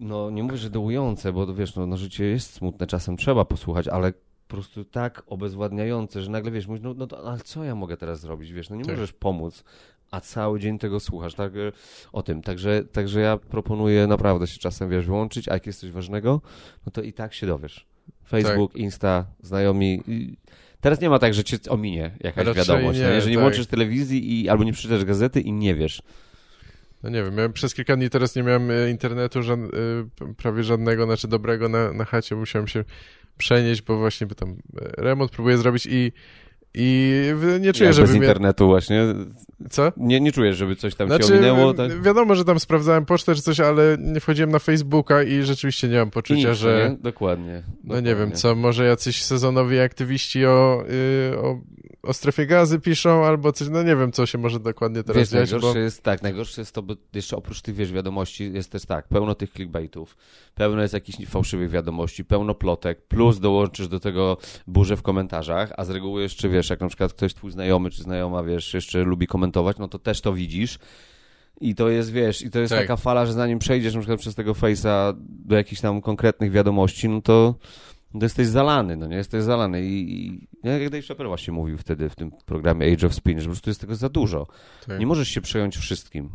no nie mówię, że dołujące, bo wiesz, no, no życie jest smutne, czasem trzeba posłuchać, ale po prostu tak obezwładniające, że nagle wiesz, mówisz, no, no to, ale co ja mogę teraz zrobić, wiesz, no nie Tak. możesz pomóc, a cały dzień tego słuchasz, tak, e, o tym, także, także ja proponuję naprawdę się czasem, wiesz, wyłączyć, a jak jest coś ważnego, no to i tak się dowiesz. Facebook, Tak. Insta, znajomi, teraz nie ma tak, że cię ominie jakaś Raczej wiadomość, nie, no, jeżeli nie tak. włączysz telewizji i albo nie przeczytasz gazety i nie wiesz, No nie wiem, ja przez kilka dni teraz nie miałem e, internetu żad, e, prawie żadnego, znaczy dobrego na, na chacie, musiałem się przenieść, bo właśnie by tam e, remont próbuję zrobić i, i nie czuję, Jak żeby bez mnie... internetu właśnie. Co? Nie, nie czujesz, żeby coś tam Znaczy, ominęło. e, Tak? wiadomo, że tam sprawdzałem pocztę czy coś, ale nie wchodziłem na Facebooka i rzeczywiście nie mam poczucia, nic, że... nie? Dokładnie. No nie dokładnie. wiem, co, może jacyś sezonowi aktywiści o, y, o, o strefie gazy piszą, albo coś, no nie wiem, co się może dokładnie teraz Wiesz, dziać, najgorsze bo... jest tak, najgorsze jest to, bo jeszcze oprócz tych, wiesz, wiadomości jest też tak, pełno tych clickbaitów, pełno jest jakichś fałszywych wiadomości, pełno plotek, plus dołączysz do tego burzę w komentarzach, a z reguły jeszcze, wiesz, jak na przykład ktoś twój znajomy czy znajoma, wiesz, jeszcze lubi komentować, no to też to widzisz. I to jest, wiesz, i to jest Tak. taka fala, że zanim przejdziesz na przykład przez tego face'a do jakichś tam konkretnych wiadomości, no to, to jesteś zalany, no nie? Jesteś zalany i, i jak Dave Chappelle właśnie mówił wtedy w tym programie Age of Spin, że po prostu jest tego za dużo. Tak. Nie możesz się przejąć wszystkim.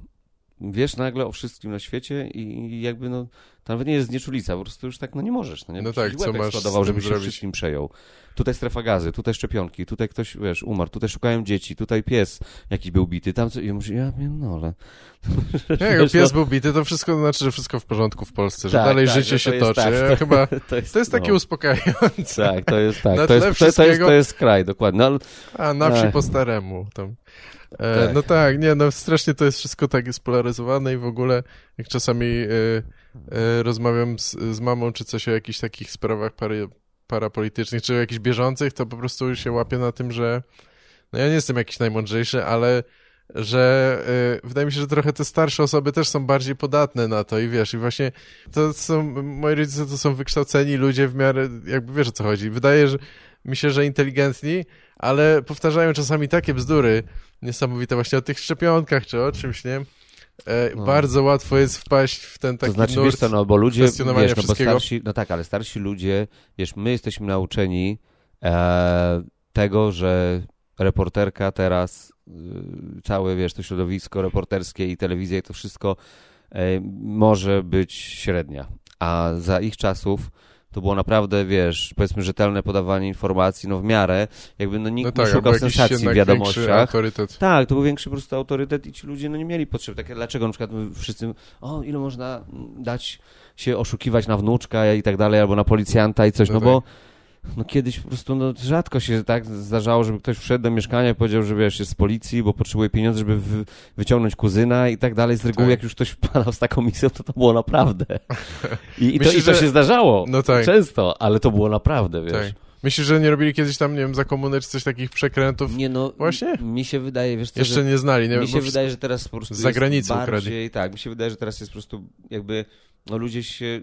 Wiesz nagle o wszystkim na świecie i jakby no, to nawet nie jest znieczulica, po prostu już tak no nie możesz. No, nie? No tak, co masz tym żeby się zrobić? wszystkim przejął. Tutaj strefa gazy, tutaj szczepionki, tutaj ktoś, wiesz, umarł, tutaj szukają dzieci, tutaj pies jakiś był bity, tam co... I ja mówię, ja pierdolę. Nie, jak pies no- był bity, to wszystko znaczy, że wszystko w porządku w Polsce, że Tak, dalej tak, życie że się to jest toczy. tak, Ja to- chyba... To jest, To jest takie no, uspokajające. Tak, to jest tak. To jest, to, jest, to jest kraj, dokładnie. No, ale A, na wsi Ech. po staremu. Tam. E, Tak. No tak, nie, no strasznie to jest wszystko tak spolaryzowane i w ogóle jak czasami e, rozmawiam z, z mamą czy coś o jakichś takich sprawach pary, parapolitycznych, czy o jakichś bieżących, to po prostu się łapię na tym, że no ja nie jestem jakiś najmądrzejszy, ale że e, wydaje mi się, że trochę te starsze osoby też są bardziej podatne na to i wiesz, i właśnie to są, moi rodzice to są wykształceni ludzie w miarę, jakby wiesz o co chodzi. Wydaje że, mi się, że inteligentni, ale powtarzają czasami takie bzdury niesamowite właśnie o tych szczepionkach czy o czymś, nie? E, No. Bardzo łatwo jest wpaść w ten taki to znaczy, nurt. wiesz co, no bo ludzie, wiesz, no bo starsi, no tak, ale starsi ludzie, wiesz, my jesteśmy nauczeni e, tego, że reporterka teraz, y, całe, wiesz, to środowisko reporterskie i telewizja i to wszystko e, może być średnia, a za ich czasów to było naprawdę, wiesz, powiedzmy rzetelne podawanie informacji, no w miarę, jakby no nikt No tak, nie szukał sensacji w wiadomościach. autorytet. Tak, to był większy po prostu autorytet i ci ludzie no, nie mieli potrzeby. Takie, dlaczego na przykład my wszyscy, o ile można dać się oszukiwać na wnuczka i tak dalej, albo na policjanta i coś, No no, tak. bo no kiedyś po prostu no, rzadko się tak zdarzało, żeby ktoś wszedł do mieszkania i powiedział, że wiesz, jest z policji, bo potrzebuje pieniędzy, żeby wy, wyciągnąć kuzyna i tak dalej. Z reguły Tak. jak już ktoś wpadał z taką misją, to to było naprawdę. I, i, to, i to że- się zdarzało. No tak. Często, ale to było naprawdę, wiesz. Tak. Myślisz, że nie robili kiedyś tam, nie wiem, za komuny czy coś takich przekrętów? Nie no, Właśnie? mi się wydaje, wiesz co, Jeszcze nie znali, nie mi bo się wydaje, że teraz po prostu z zagranicy jest ukradli. bardziej, tak, mi się wydaje, że teraz jest po prostu jakby, no ludzie się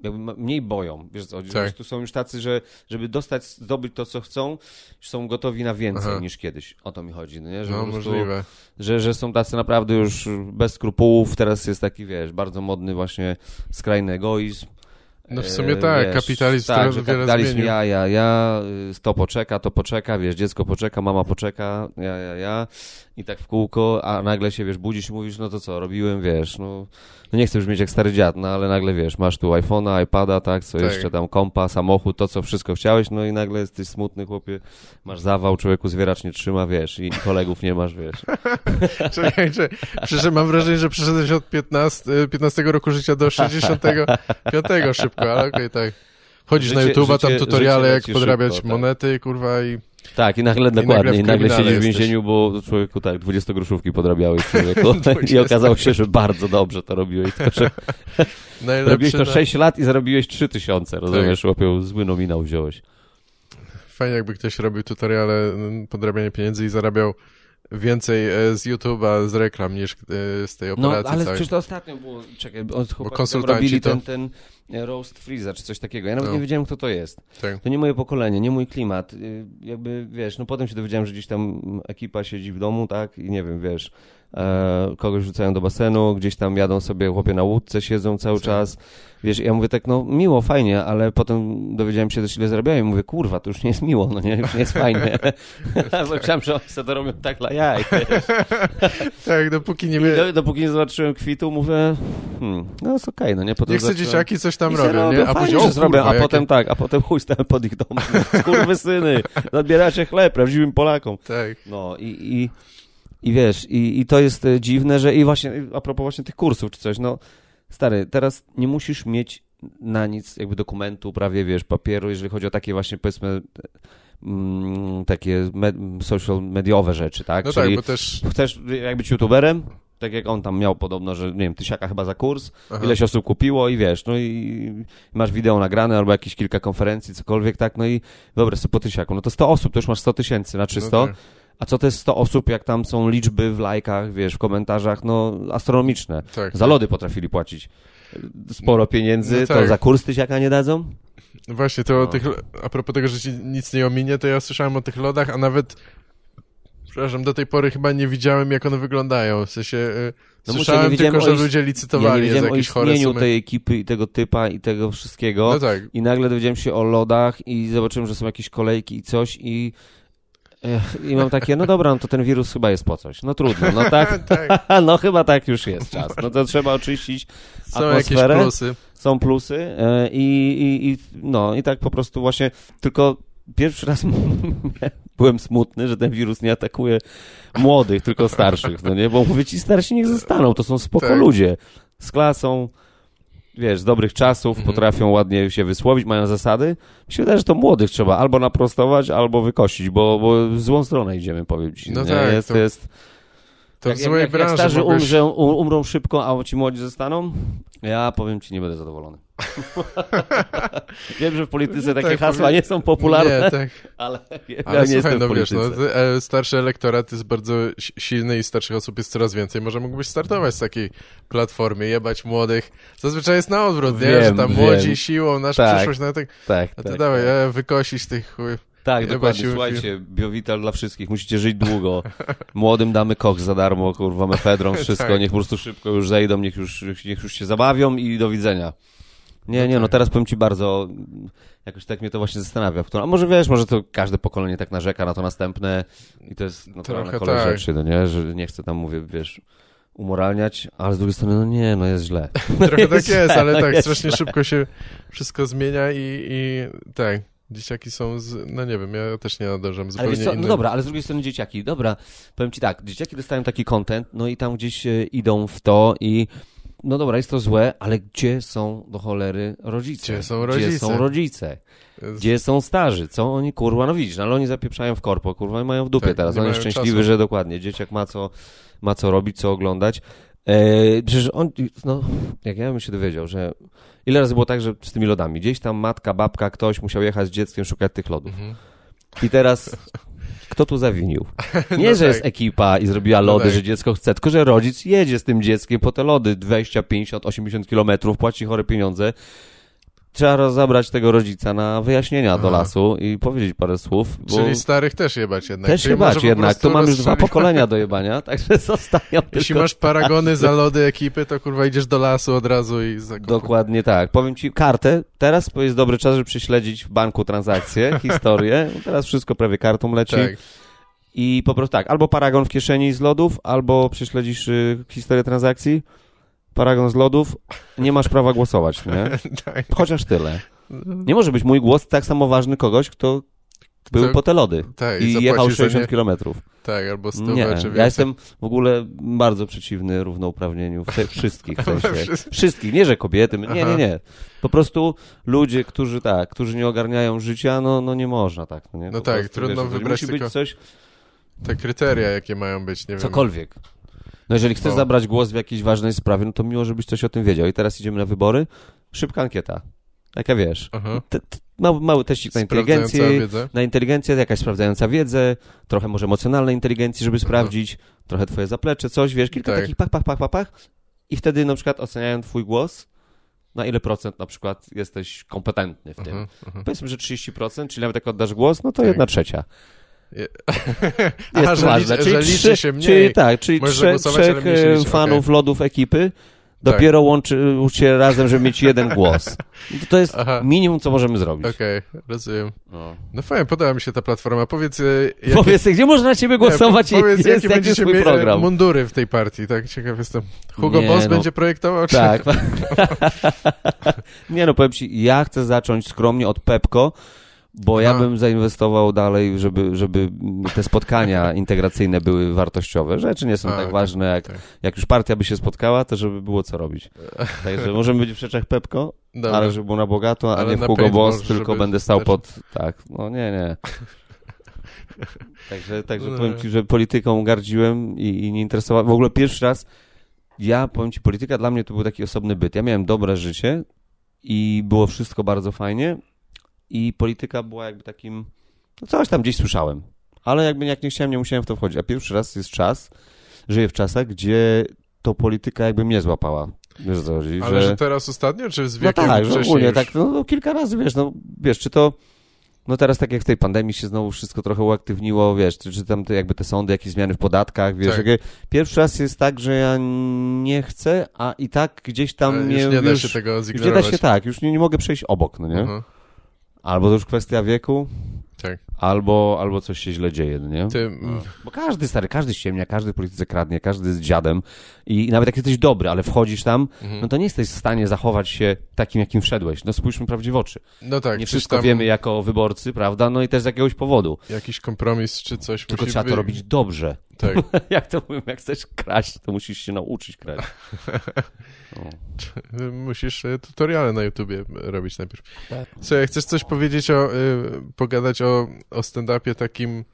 jakby mniej boją, wiesz co, Tak. prostu są już tacy, że żeby dostać, zdobyć to, co chcą, już są gotowi na więcej Aha. niż kiedyś. O to mi chodzi, no nie? Że No, prostu, możliwe. Że, że są tacy naprawdę już bez skrupułów, teraz jest taki, wiesz, bardzo modny właśnie skrajny egoizm. No w sumie tak, wiesz, kapitalizm tak, wiele kapitalizm zmienił. ja, ja, ja, y, to poczeka, to poczeka, wiesz, dziecko poczeka, mama poczeka, ja, ja, ja. i tak w kółko, a nagle się, wiesz, budzisz i mówisz, no to co, robiłem, wiesz, no, no nie chcę już mieć jak stary dziad, no ale nagle, wiesz, masz tu iPhone'a, iPada, tak, co Tak. jeszcze tam, kompa, samochód, to co wszystko chciałeś, no i nagle jesteś smutny, chłopie, masz zawał, człowieku zwieracz nie trzyma, wiesz, i kolegów nie masz, wiesz. Czekaj, czy, przecież mam wrażenie, że przeszedłeś od 15, y, 15 roku życia do 65 szybko, ale okej, tak. Chodzisz na Życie- YouTube'a, tam tutoriale, jak podrabiać szybko, tak. monety, kurwa, i Tak, i nagle, nagle dokładnie, i nagle kryminale siedzisz w więzieniu, bo człowieku tak, 20 groszówki podrabiałeś człowieku i 20. okazało się, że bardzo dobrze to robiłeś, tylko że robiłeś to na- 6 lat i zarobiłeś 3000, rozumiesz, Tak. chłopie, zły nominał wziąłeś. Fajnie, jakby ktoś robił tutoriale mm, podrabiania pieniędzy i zarabiał więcej e, z YouTube'a, z reklam, niż e, z tej No, operacji ale całej. przecież to ostatnio było, czekaj, tam konsultanci robili to- ten, ten e, roast freezer czy coś takiego, ja nawet No. nie wiedziałem, kto to jest. Tak. To nie moje pokolenie, nie mój klimat. Y, Jakby, wiesz, no potem się dowiedziałem, że gdzieś tam ekipa siedzi w domu, tak, i nie wiem, wiesz, kogoś rzucają do basenu, gdzieś tam jadą sobie, chłopie na łódce siedzą cały czas. Wiesz, ja mówię tak, no miło, fajnie, ale potem dowiedziałem się też, ile zarabiają i mówię, kurwa, to już nie jest miło, no nie, już nie jest fajnie. Bo myślałem, że oni sobie to robią tak dla jaj. tak, dopóki nie, do, dopóki nie zobaczyłem kwitu, mówię, hmm, no jest okej, no nie, potem nie chcę zacząłem- dzieciaki coś tam se robią, nie? A fajnie, później, zrobią, a jakie- potem tak, a potem chuj stałem pod ich dom. Kurwy syny, zabieracie chleb prawdziwym Polakom. Tak. No i, i, i wiesz, i, i to jest e, dziwne, że i właśnie, a propos właśnie tych kursów czy coś, no stary, teraz nie musisz mieć na nic jakby dokumentu, prawie wiesz, papieru, jeżeli chodzi o takie właśnie powiedzmy mm, takie social mediowe rzeczy, tak? No Czyli tak, bo też... chcesz jak być youtuberem, tak jak on tam miał podobno, że nie wiem, tysiaka chyba za kurs, Aha. ileś osób kupiło i wiesz, no i masz wideo nagrane albo jakieś kilka konferencji, cokolwiek, tak, no i wyobraź sobie po tysiaku, no to 100 osób, to już masz 100 tysięcy na 300, No tak. A co to jest 100 osób, jak tam są liczby w lajkach, wiesz, w komentarzach, no astronomiczne. Tak, Za lody potrafili płacić sporo pieniędzy, No to tak. za kurs tysiaka nie dadzą? No Właśnie, to o No. tych, a propos tego, że ci nic nie ominie, to ja słyszałem o tych lodach, a nawet, przepraszam, do tej pory chyba nie widziałem, jak one wyglądają. W sensie, y, No mówię, słyszałem wiedziałem tylko, że ludzie Ja nie licytowali za jakieś chore sumy. tej ekipy i tego typa i tego wszystkiego. No tak, I nagle dowiedziałem się o lodach i zobaczyłem, że są jakieś kolejki i coś i, i mam takie, no dobra, no to ten wirus chyba jest po coś. No trudno, no tak, tak. no chyba tak już jest czas. No to trzeba oczyścić, Są jakieś atmosferę. plusy. są plusy e, i, i, i no i tak po prostu właśnie, tylko pierwszy raz byłem smutny, że ten wirus nie atakuje młodych, tylko starszych, no nie, bo mówię ci, starsi niech zostaną, to są spoko Tak. ludzie, z klasą, wiesz, z dobrych czasów, Mhm. potrafią ładnie się wysłowić, mają zasady. Mi się wydaje, że to młodych trzeba albo naprostować, albo wykosić, bo, bo w złą stronę idziemy, powiem ci. No nie? tak, jest, to jest, To jak, w jak, złej jak, jak branży starzy mogłeś... um, umrą szybko, a ci młodzi zostaną, ja powiem ci, nie będę zadowolony. Wiem, że w polityce takie tak, hasła nie są popularne, Nie, tak. ale ja Ale nie słuchaj, no wiesz, no, e, starszy elektorat jest bardzo si- silny i starszych osób jest coraz więcej. Może mógłbyś startować z takiej platformy, jebać młodych. Zazwyczaj jest na odwrót, nie? Wiem, Że tam wiem. młodzi siłą, nasza Tak. przyszłość, no tak. tak, A ty tak, dawaj, tak. e, wykosić tych chuj. Tak, Jebać dokładnie. Słuchajcie, biowital dla wszystkich. Musicie żyć długo. Młodym damy koks za darmo, kurwa, mefedron, wszystko. Tak. Niech po prostu szybko już zejdą, niech już, niech już się zabawią i do widzenia. Nie, nie, no tak. teraz powiem ci bardzo, jakoś tak mnie to właśnie zastanawia. A może wiesz, może to każde pokolenie tak narzeka na to następne i to jest naturalna kolej tak. rzeczy, no nie? Że nie chcę tam, mówię, wiesz, umoralniać, ale z drugiej strony, no nie, no jest źle. Trochę tak jest, ale No tak, jest strasznie źle. szybko się wszystko zmienia i, i tak. Dzieciaki są, z, no nie wiem, ja też nie nadążam Ale zupełnie wiesz co, no innym. dobra, ale z drugiej strony dzieciaki, dobra, powiem ci tak, dzieciaki dostają taki content, no i tam gdzieś e, idą w to i no dobra, jest to złe, ale gdzie są do cholery rodzice? Gdzie są Gdzie rodzice? są rodzice? Gdzie są starzy? Co oni, kurwa, no widzisz, no, ale oni zapieprzają w korpo, kurwa, i mają w dupie Tak, teraz. On jest szczęśliwy, czasu. że dokładnie, dzieciak ma co, ma co robić, co oglądać. E, przecież on, no, jak ja bym się dowiedział, że ile razy było tak, że z tymi lodami, gdzieś tam matka, babka, ktoś musiał jechać z dzieckiem szukać tych lodów. Mhm. I teraz kto tu zawinił? Nie, No że tak. jest ekipa i zrobiła No lody, tak. że dziecko chce, tylko że rodzic jedzie z tym dzieckiem po te lody 20, 50, 80 kilometrów, płaci chore pieniądze. Trzeba rozebrać tego rodzica na wyjaśnienia do Aha. lasu i powiedzieć parę słów. Czyli starych też jebać jednak. też Czyli po jednak. Tu mam już dwa pokolenia do jebania, także zostają Jeśli masz paragony za lody ekipy, to kurwa idziesz do lasu od razu i zakup. Dokładnie tak. Powiem ci kartę. Teraz jest dobry czas, żeby prześledzić w banku transakcje, historię. Teraz wszystko prawie kartą leci. Tak. i po prostu tak, albo paragon w kieszeni z lodów, albo prześledzisz y, historię transakcji, paragon z lodów, nie masz prawa głosować, nie? tak. Chociaż tyle. Nie może być mój głos tak samo ważny kogoś, kto był po te lody Tak, i jechał za 60 nie. kilometrów. Tak, albo stówę, Nie, czy więcej. ja jestem w ogóle bardzo przeciwny równouprawnieniu we wszystkich w sensie. Wszystkich, nie że kobiety, nie, nie, nie. Po prostu ludzie, którzy tak, którzy nie ogarniają życia, no, no nie można tak. No, nie? No tak, prostu, trudno wiesz, wybrać Musi tylko- być coś, Te kryteria, jakie mają być, nie wiem. cokolwiek. No jeżeli chcesz Bo- zabrać głos w jakiejś ważnej sprawie, no to miło, żebyś coś o tym wiedział. I teraz idziemy na wybory. Szybka ankieta. Taka wiesz. Aha. Te, te, mały, mały teścik na inteligencję, wiedzę. na inteligencję, jakaś sprawdzająca wiedzę, trochę może emocjonalnej inteligencji, żeby sprawdzić, trochę twoje zaplecze, coś, wiesz, kilka Tak. takich pach, pach, pach, pach, pach i wtedy na przykład oceniają twój głos, na ile procent na przykład jesteś kompetentny w tym. Aha, aha. Powiedzmy, że 30%, czyli nawet jak oddasz głos, no to Tak. jedna trzecia. Je- Jest Aha, że, ważne. liczy, czyli że liczy się mniej. Czyli tak, czyli trzech, trzech e, fanów okej. lodów ekipy dopiero łączy się razem, żeby mieć jeden głos. To, jest Aha. minimum, co możemy zrobić. Okej, rozumiem. No. No fajnie, podoba mi się ta platforma. Powiedz, e, jakie, Powiedz, gdzie można na ciebie głosować nie, i powiedz, jest, jakie jaki będziecie twój mie- program. mundury w tej partii, tak? Ciekaw jestem. Hugo Nie, Boss no. będzie projektował? Czy... Tak. nie no, powiem ci, ja chcę zacząć skromnie od Pepko, bo ja bym zainwestował dalej, żeby, żeby te spotkania integracyjne były wartościowe. Rzeczy nie są tak okej, ważne, jak, tak. jak już partia by się spotkała, to żeby było co robić. Także możemy być w rzeczach Pepko, Dobra. ale żeby było na bogato, a Ale nie w Hugo Boss, tylko żeby będę stał pod... Tak, no nie, nie. Także, także No. powiem ci, że polityką gardziłem i, i nie interesowałem. W ogóle pierwszy raz ja, powiem ci, polityka dla mnie to był taki osobny byt. Ja miałem dobre życie i było wszystko bardzo fajnie i polityka była jakby takim... No coś tam gdzieś słyszałem, ale jakby jak nie chciałem, nie musiałem w to wchodzić. A pierwszy raz jest czas, żyję w czasach, gdzie to polityka jakby mnie złapała. Wiesz co chodzi? Ale że teraz ostatnio, czy z No wiekiem tak, że ogólnie już? tak, no, no kilka razy, wiesz, no wiesz, czy to, no teraz tak jak w tej pandemii się znowu wszystko trochę uaktywniło, wiesz, czy, czy tam te, jakby te sądy, jakieś zmiany w podatkach, wiesz, Tak. pierwszy raz jest tak, że ja nie chcę, a i tak gdzieś tam Ale już nie da już, się tego już nie da zignorować. się tak, już nie, nie mogę przejść obok, no nie? Aha, Albo to już kwestia wieku, tak. albo, albo coś się źle dzieje, no nie? Ty, mm, Bo każdy stary, każdy ściemnia, każdy polityce kradnie, każdy jest dziadem i nawet jak jesteś dobry, ale wchodzisz tam, mhm. no to nie jesteś w stanie zachować się takim, jakim wszedłeś. No spójrzmy prawdziwie w oczy. no tak, nie wszystko tam, wiemy jako wyborcy, prawda? No i też z jakiegoś powodu. jakiś kompromis czy coś Tylko musi trzeba być. to robić dobrze. Tak. jak to mówią, jak chcesz kraść, to musisz się nauczyć kraść. No. Musisz e, tutoriale na YouTubie robić najpierw. Tak. Słuchaj, chcesz coś powiedzieć o, y, pogadać o, o stand-upie takim,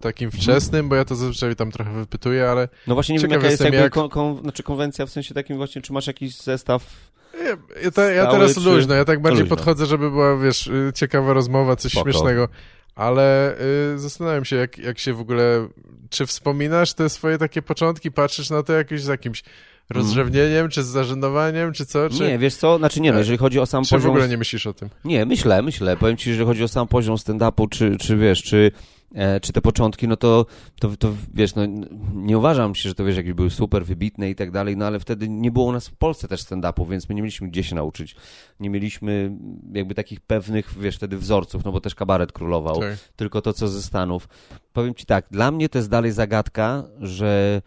takim wczesnym, bo ja to zazwyczaj tam trochę wypytuję, ale No właśnie nie wiem, jaka jest jak- kon, kon, znaczy konwencja w sensie takim właśnie, czy masz jakiś zestaw ja, ja, ta, ja Stały teraz czy- luźno, ja tak bardziej luźno. podchodzę, żeby była, wiesz, y, ciekawa rozmowa, coś Spoko. śmiesznego, ale y, zastanawiam się, jak, jak się w ogóle, czy wspominasz te swoje takie początki, patrzysz na to jakoś z jakimś rozrzewnieniem, czy z zażenowaniem, czy co, czy, Nie, wiesz co? Znaczy nie, no, E, jeżeli chodzi o sam czy w poziom ogóle nie myślisz o tym? Nie, myślę, myślę. Powiem ci, że chodzi o sam poziom stand-upu, czy, czy wiesz, czy, e, czy te początki, no to, to, to wiesz, no, nie uważam się, że to wiesz, jakieś były super wybitne i tak dalej, no ale wtedy nie było u nas w Polsce też stand-upu, więc my nie mieliśmy gdzie się nauczyć. Nie mieliśmy jakby takich pewnych, wiesz, wtedy wzorców, no bo też kabaret królował, Tak. tylko to, co ze Stanów. Powiem ci tak, dla mnie to jest dalej zagadka, że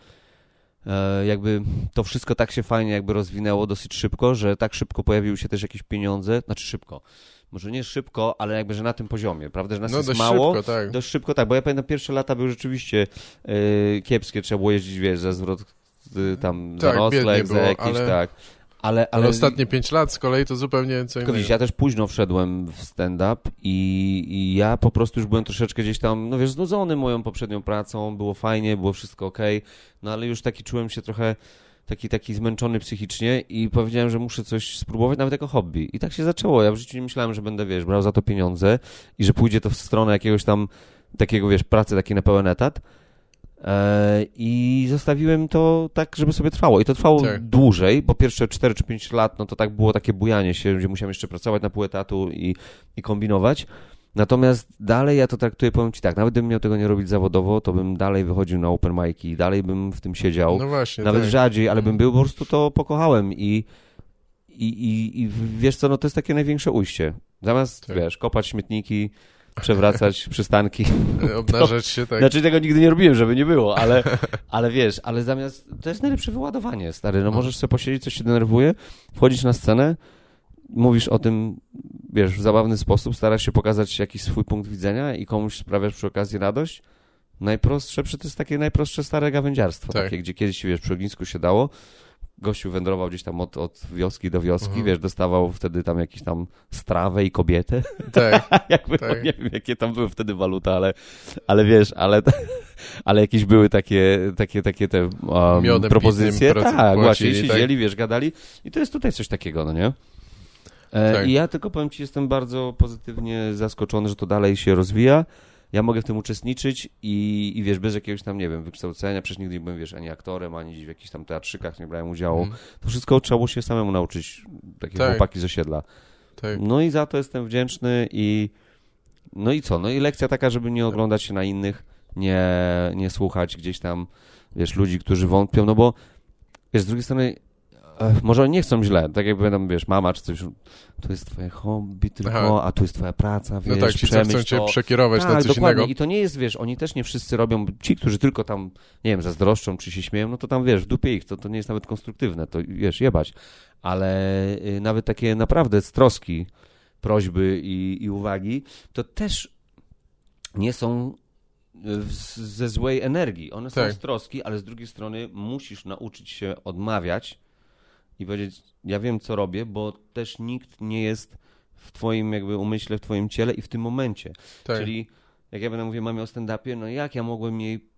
jakby to wszystko tak się fajnie jakby rozwinęło dosyć szybko, że tak szybko pojawiły się też jakieś pieniądze, znaczy szybko, może nie szybko, ale jakby, że na tym poziomie, prawda, że nas No jest dość mało, szybko, tak. dość szybko, tak, bo ja pamiętam pierwsze lata były rzeczywiście e, kiepskie, trzeba było jeździć, wiesz, za zwrot e, tam, za Tak, biednie nocleg, za jakieś, ale- tak. Ale, ale, ostatnie pięć lat z kolei to zupełnie co innego. widzisz, ja też późno wszedłem w stand-up i, i ja po prostu już byłem troszeczkę gdzieś tam, no wiesz, znudzony moją poprzednią pracą, było fajnie, było wszystko okej, no ale już taki czułem się trochę taki, taki zmęczony psychicznie i powiedziałem, że muszę coś spróbować, nawet jako hobby. I tak się zaczęło. Ja w życiu nie myślałem, że będę, wiesz, brał za to pieniądze i że pójdzie to w stronę jakiegoś tam takiego, wiesz, pracy takiej na pełen etat. E, I zostawiłem to tak, żeby sobie trwało. I to trwało Tak. dłużej, bo pierwsze 4 czy 5 lat, no to tak było takie bujanie się, gdzie musiałem jeszcze pracować na pół etatu i, i kombinować. Natomiast dalej ja to traktuję, powiem Ci tak, nawet gdybym miał tego nie robić zawodowo, to bym dalej wychodził na open mic'i, dalej bym w tym siedział. No właśnie, Nawet tak. rzadziej, ale bym był, po prostu to pokochałem i, i, i, i wiesz co, no to jest takie największe ujście. Zamiast, Tak. wiesz, kopać śmietniki, przewracać przystanki. Obnażać się, tak. Znaczy tego nigdy nie robiłem, żeby nie było, ale, ale wiesz, ale zamiast, to jest najlepsze wyładowanie, stary, no możesz sobie posiedzieć, coś się denerwuje, wchodzić na scenę, mówisz o tym, wiesz, w zabawny sposób, starasz się pokazać jakiś swój punkt widzenia i komuś sprawiasz przy okazji radość. Najprostsze, to jest takie najprostsze stare gawędziarstwo, Tak. takie, gdzie kiedyś, wiesz, przy ognisku się dało, gościu wędrował gdzieś tam od, od wioski do wioski, Mhm. wiesz, dostawał wtedy tam jakiś tam strawę i kobietę. Tak, Jakby, Tak. no, nie wiem, jakie tam były wtedy waluta, ale, ale wiesz, ale, ale jakieś były takie, takie, takie te um, Miodem propozycje. Tak, płacili, właśnie, tak? siedzieli, wiesz, gadali i to jest tutaj coś takiego, no nie? E, Tak. I ja tylko powiem Ci, jestem bardzo pozytywnie zaskoczony, że to dalej się rozwija. Ja mogę w tym uczestniczyć i, i wiesz, bez jakiegoś tam, nie wiem, wykształcenia, przecież nigdy nie byłem, wiesz, ani aktorem, ani gdzieś w jakichś tam teatrzykach nie brałem udziału. Mhm. To wszystko trzeba było się samemu nauczyć, takie Tak. chłopaki z osiedla. tak. No i za to jestem wdzięczny i no i co? No i lekcja taka, żeby nie oglądać się na innych, nie, nie słuchać gdzieś tam, wiesz, ludzi, którzy wątpią, no bo wiesz, z drugiej strony może oni nie chcą źle, tak jakby tam, wiesz, mama czy coś, to jest twoje hobby tylko, Aha. a tu jest twoja praca, wiesz, No tak, ci co chcą cię to. przekierować na Tak, coś dokładnie. innego. I to nie jest, wiesz, oni też nie wszyscy robią, ci, którzy tylko tam, nie wiem, zazdroszczą czy się śmieją, no to tam, wiesz, w dupie ich, to, to nie jest nawet konstruktywne, to, wiesz, jebać. Ale y, nawet takie naprawdę z troski, prośby i, i uwagi, to też nie są y, z- ze złej energii. One są Tak. z troski, ale z drugiej strony musisz nauczyć się odmawiać i powiedzieć, ja wiem, co robię, bo też nikt nie jest w twoim jakby umyśle, w twoim ciele i w tym momencie. Tak. Czyli jak ja będę mówił mamie o stand-upie, no jak ja mogłem jej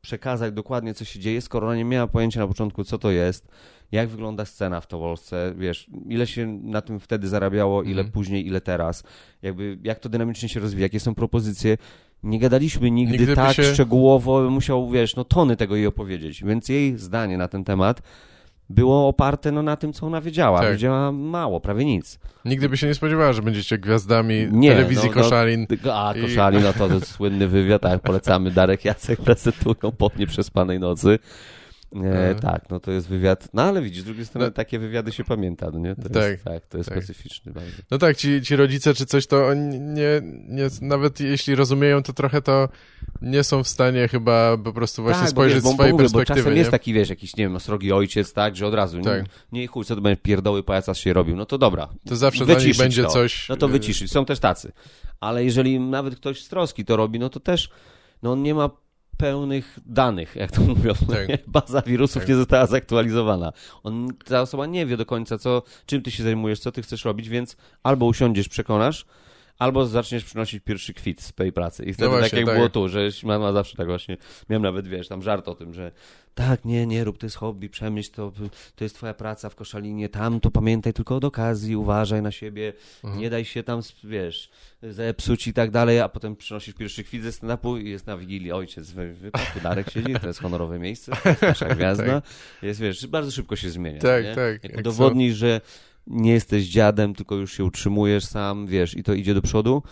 przekazać dokładnie, co się dzieje, skoro ona nie miała pojęcia na początku, co to jest, jak wygląda scena w Towolsce, wiesz, ile się na tym wtedy zarabiało, ile Mhm. później, ile teraz, jakby jak to dynamicznie się rozwija, jakie są propozycje. Nie gadaliśmy nigdy, Nigdy tak się- szczegółowo, musiał, wiesz, no tony tego jej opowiedzieć, więc jej zdanie na ten temat było oparte no, na tym, co ona wiedziała. Tak. Wiedziała mało, prawie nic. Nigdy by się nie spodziewała, że będziecie gwiazdami Nie, telewizji no, no, Koszalin. A, I- Koszali, no to, to słynny wywiad, tak, polecamy. Darek Jacek prezentują po nieprzespanej nocy. E, E. tak, no to jest wywiad, no ale widzisz, z drugiej strony No. takie wywiady się pamięta, no nie? To Tak, jest, tak, to jest tak. specyficzny bardzo. No tak, ci, ci rodzice czy coś, to oni nie, nie, nawet jeśli rozumieją to trochę, to nie są w stanie chyba po prostu właśnie tak, spojrzeć z swojej mówię, bo perspektywy, czasem nie? jest taki, wiesz, jakiś, nie wiem, srogi ojciec, tak, że od razu, Tak. nie, nie chuj, co to będzie pierdoły pajac się robił, no to dobra, To zawsze dla nich będzie to. coś... No to y, wyciszyć. Są też tacy. Ale jeżeli nawet ktoś z troski to robi, no to też no on nie ma pełnych danych, jak to mówią. Tak. nie? Baza wirusów Tak. nie została zaktualizowana. On, ta osoba nie wie do końca, co, czym ty się zajmujesz, co ty chcesz robić, więc albo usiądziesz, przekonasz, albo zaczniesz przynosić pierwszy kwit z tej pracy. I wtedy tak właśnie, jak tak. było tu, że mama zawsze tak właśnie, miałem nawet, wiesz, tam żart o tym, że tak, nie, nie rób, to jest hobby, przemyśl to, to jest twoja praca w koszalinie, tam to pamiętaj tylko od okazji, uważaj na siebie, Mhm. nie daj się tam, wiesz, zepsuć i tak dalej, a potem przynosisz pierwszy kwit ze stand-upu i jest na Wigilii ojciec w wypadku, Darek siedzi, to jest honorowe miejsce, to jest nasza gwiazda, jest, wiesz, bardzo szybko się zmienia. Tak, nie? tak, jak udowodnisz, że nie jesteś dziadem, tylko już się utrzymujesz sam, wiesz, i to idzie do przodu,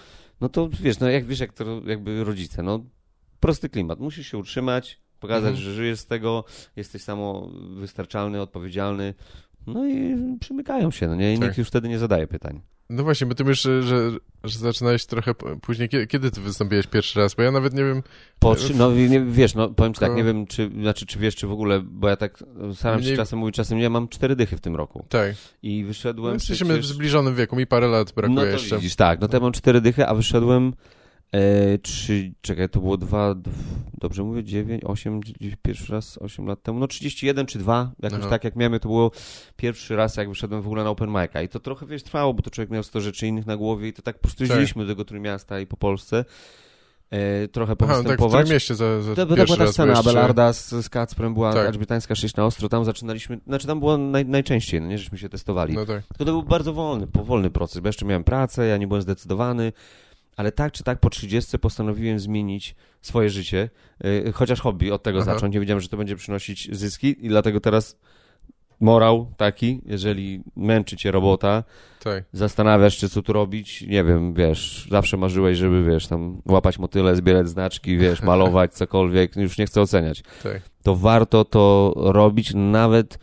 no to wiesz, no jak wiesz, jak to jakby rodzice, no prosty klimat, musisz się utrzymać, pokazać, Mhm. że żyjesz z tego, jesteś samowystarczalny, odpowiedzialny, no i przymykają się, no nie? I Tak. nikt już wtedy nie zadaje pytań. No właśnie, bo ty mówisz, że, że, że zaczynałeś trochę później. Kiedy, kiedy ty wystąpiłeś pierwszy raz? Bo ja nawet nie wiem... Po trzy, no nie, wiesz, no powiem ci tak, Ko- nie wiem, czy, znaczy, czy wiesz, czy w ogóle, bo ja tak staram się Mniej- czasem mówić, czasem nie, mam cztery dychy w tym roku. Tak, I no, wyszedłem jesteśmy przecież... w zbliżonym wieku, mi parę lat brakuje no to jeszcze. widzisz, tak, no to ja mam cztery dychy, a wyszedłem e, trzy, czekaj, to było dwa, dobrze mówię, dziewięć, osiem, pierwszy raz osiem lat temu, no 31 czy dwa, jakoś Aha. tak jak miałem, to było pierwszy raz, jak wyszedłem w ogóle na open mic'a i to trochę, wiesz, trwało, bo to człowiek miał 100 rzeczy innych na głowie i to tak po prostu Tak. jeździliśmy do tego Trójmiasta i po Polsce, e, trochę Aha, tak w powystępować. którym mieście za, za To, była ta scena czy- Abelarda z, z Kacprem, była Tak. Elżbietańska 6 na ostro, tam zaczynaliśmy, znaczy tam było naj, najczęściej, no nie, żeśmy się testowali. No tak, Tylko to był bardzo wolny, powolny proces, bo jeszcze miałem pracę, ja nie byłem zdecydowany, ale tak czy tak po 30 postanowiłem zmienić swoje życie, yy, chociaż hobby od tego Aha. zacząć. Nie wiedziałem, że to będzie przynosić zyski i dlatego teraz morał taki, jeżeli męczy cię robota, tak. zastanawiasz się, co tu robić, nie wiem, wiesz, zawsze marzyłeś, żeby, wiesz, tam łapać motyle, zbierać znaczki, wiesz, malować, cokolwiek, już nie chcę oceniać tak. to warto to robić nawet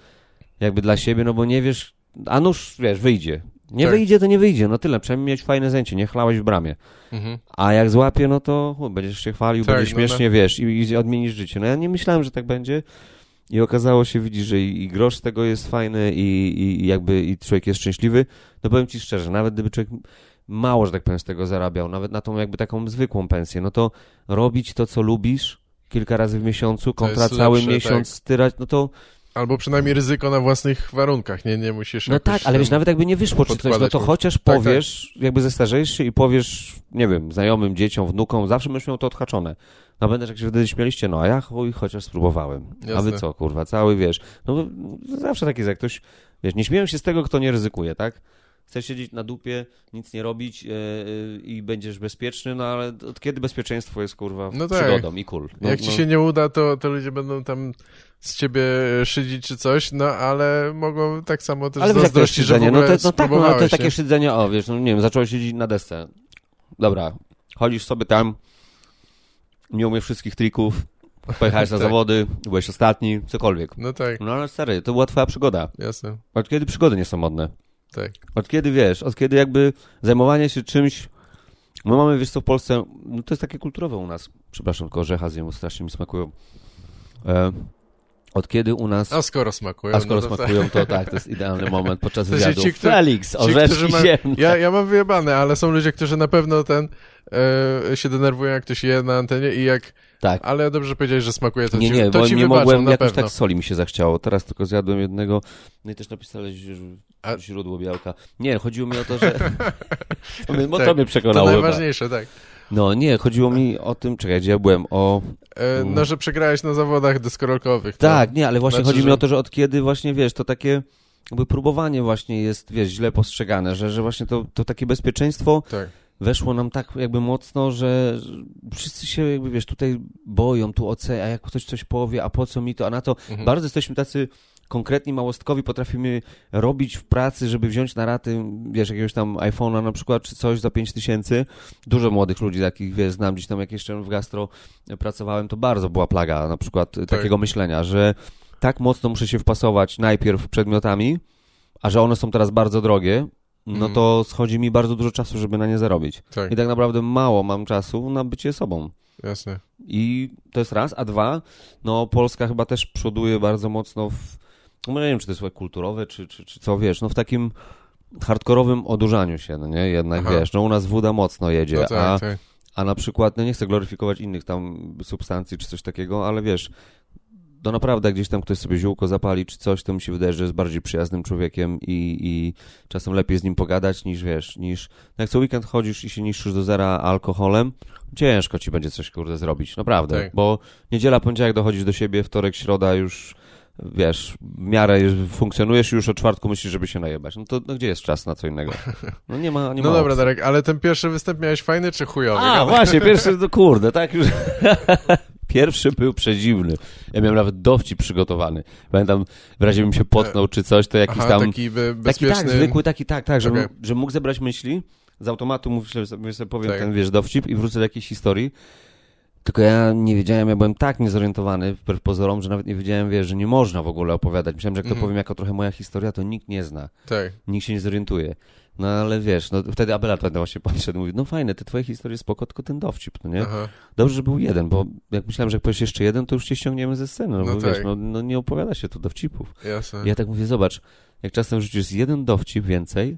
jakby dla siebie, no bo nie wiesz, a nuż, wiesz, wyjdzie. Nie Tak. wyjdzie, to nie wyjdzie, no tyle, przynajmniej mieć fajne zajęcie, nie chlałeś w bramie. Mhm. A jak złapie, no to będziesz się chwalił, Tak, będzie no, śmiesznie, wiesz, i, i odmienisz życie. No ja nie myślałem, że tak będzie i okazało się, widzisz, że i, i grosz z tego jest fajny i, i, jakby i człowiek jest szczęśliwy. No powiem ci szczerze, nawet gdyby człowiek mało, że tak powiem, z tego zarabiał, nawet na tą jakby taką zwykłą pensję, no to robić to, co lubisz kilka razy w miesiącu, kontra cały lepsze, miesiąc tak. styrać, no to Albo przynajmniej ryzyko na własnych warunkach, nie, nie musisz No tak, ale wiesz, nawet jakby nie wyszło czy coś, no to chociaż tak. powiesz, jakby zestarzejesz się i powiesz, nie wiem, znajomym, dzieciom, wnukom, zawsze będziesz miał to odhaczone. No będę, jak się wtedy śmieliście, no a ja chuj, chociaż spróbowałem. A wy Jasne. co, kurwa, cały, wiesz, no zawsze tak jest, jak ktoś, wiesz, nie śmieją się z tego, kto nie ryzykuje, tak? Chcesz siedzieć na dupie, nic nie robić yy, i będziesz bezpieczny, no ale od kiedy bezpieczeństwo jest, kurwa, No tak. przygodą i cool. No, Jak ci no. się nie uda, to, to ludzie będą tam z ciebie szydzić czy coś, no ale mogą tak samo też Ale zazdrościć, że w szydzenie? ogóle No to, no tak, no, to jest takie nie? szydzenie, o wiesz, no nie wiem, zacząłeś siedzieć na desce. Dobra, chodzisz sobie tam, nie umiesz wszystkich trików, pojechałeś na Tak. zawody, byłeś ostatni, cokolwiek. No tak, No ale stary, to była twoja przygoda. jasne, Od kiedy przygody nie są modne? Tak. Od kiedy wiesz, od kiedy jakby zajmowanie się czymś. My mamy, wiesz co, w Polsce, no to jest takie kulturowe u nas. Przepraszam, tylko orzecha zjem, strasznie mi smakują. E, od kiedy u nas. A skoro smakują, A skoro no to smakują, to tak, to jest idealny moment podczas To wywiadu. ci, którzy- Felix, orzeszki ma... ja, ja mam wyjebane, ale są ludzie, którzy na pewno ten e, się denerwują, jak ktoś je na antenie i jak... Tak. Ale dobrze powiedziałeś, że smakuje, to Nie, ci, nie, to bo ci nie wybaczą, mogłem, na jakoś pewno. tak soli mi się zachciało. Teraz tylko zjadłem jednego, no i też napisałeś A- źródło białka. Nie, chodziło mi o to, że... to Tak, to mnie To przekonało chyba. najważniejsze, tak. No nie, chodziło mi o tym, czekaj, gdzie ja byłem, o... E, no, że przegrałeś na zawodach deskorolkowych. to- Tak, nie, ale właśnie Znaczy, chodzi mi o to, że od kiedy właśnie, wiesz, to takie jakby próbowanie właśnie jest, wiesz, źle postrzegane, że, że właśnie to, to takie bezpieczeństwo Tak, weszło nam tak jakby mocno, że wszyscy się jakby, wiesz, tutaj boją, tu oce, a jak ktoś coś powie, a po co mi to, a na to. Mhm. Bardzo jesteśmy tacy konkretni, małostkowi, potrafimy robić w pracy, żeby wziąć na raty, wiesz, jakiegoś tam iPhone'a na przykład, czy coś za 5 tysięcy. Dużo młodych ludzi takich, wiesz, znam gdzieś tam, jak jeszcze w gastro pracowałem, to bardzo była plaga na przykład takiego myślenia, że tak mocno muszę się wpasować najpierw przedmiotami, a że one są teraz bardzo drogie, no Mhm. to schodzi mi bardzo dużo czasu, żeby na nie zarobić. tak, I tak naprawdę mało mam czasu na bycie sobą. jasne. I to jest raz, a dwa, no Polska chyba też przoduje bardzo mocno w, no nie wiem, czy to jest kulturowe, czy, czy, czy co, wiesz, no w takim hardkorowym odurzaniu się, no nie, jednak Aha. wiesz, no u nas woda mocno jedzie, No a, tak, tak. a na przykład, no nie chcę gloryfikować innych tam substancji czy coś takiego, ale wiesz, to naprawdę gdzieś tam ktoś sobie ziółko zapali czy coś, to mi się wydaje, że jest bardziej przyjaznym człowiekiem i, i czasem lepiej z nim pogadać niż wiesz, niż jak co weekend chodzisz i się niszczysz do zera alkoholem, ciężko ci będzie coś kurde zrobić, naprawdę, Tak. bo niedziela, poniedziałek dochodzisz do siebie, wtorek, środa już wiesz, w miarę funkcjonujesz i już o czwartku myślisz, żeby się najebać. No to no gdzie jest czas na co innego? No nie ma, nie ma No dobra, opcji. Darek, ale ten pierwszy występ miałeś fajny czy chujowy? A, właśnie, pierwszy, no kurde, tak już. Pierwszy był przedziwny. Ja miałem nawet dowcip przygotowany. Pamiętam, w razie bym się potknął czy coś, to jakiś Aha, tam... taki be, Taki bezpieczny... tak, zwykły, taki tak, tak, żeby, Okej. że mógł zebrać myśli, z automatu mówię sobie, powiem Tak. ten, wiesz, dowcip i wrócę do jakiejś historii. Tylko ja nie wiedziałem, ja byłem tak niezorientowany wbrew pozorom, że nawet nie wiedziałem, wiesz, że nie można w ogóle opowiadać. Myślałem, że jak to Mhm. powiem jako trochę moja historia, to nikt nie zna Tak, nikt się nie zorientuje. No ale wiesz, no wtedy Abela wtedy właśnie podszedł i mówi, no fajne, te twoje historie spoko, tylko ten dowcip, no nie? aha, Dobrze, że był jeden, bo jak myślałem, że jak powiesz jeszcze jeden, to już cię ściągniemy ze sceny, no, No bo tak. wiesz, no, no nie opowiada się tu dowcipów. jasne. I ja tak mówię, zobacz, jak czasem jest jeden dowcip więcej,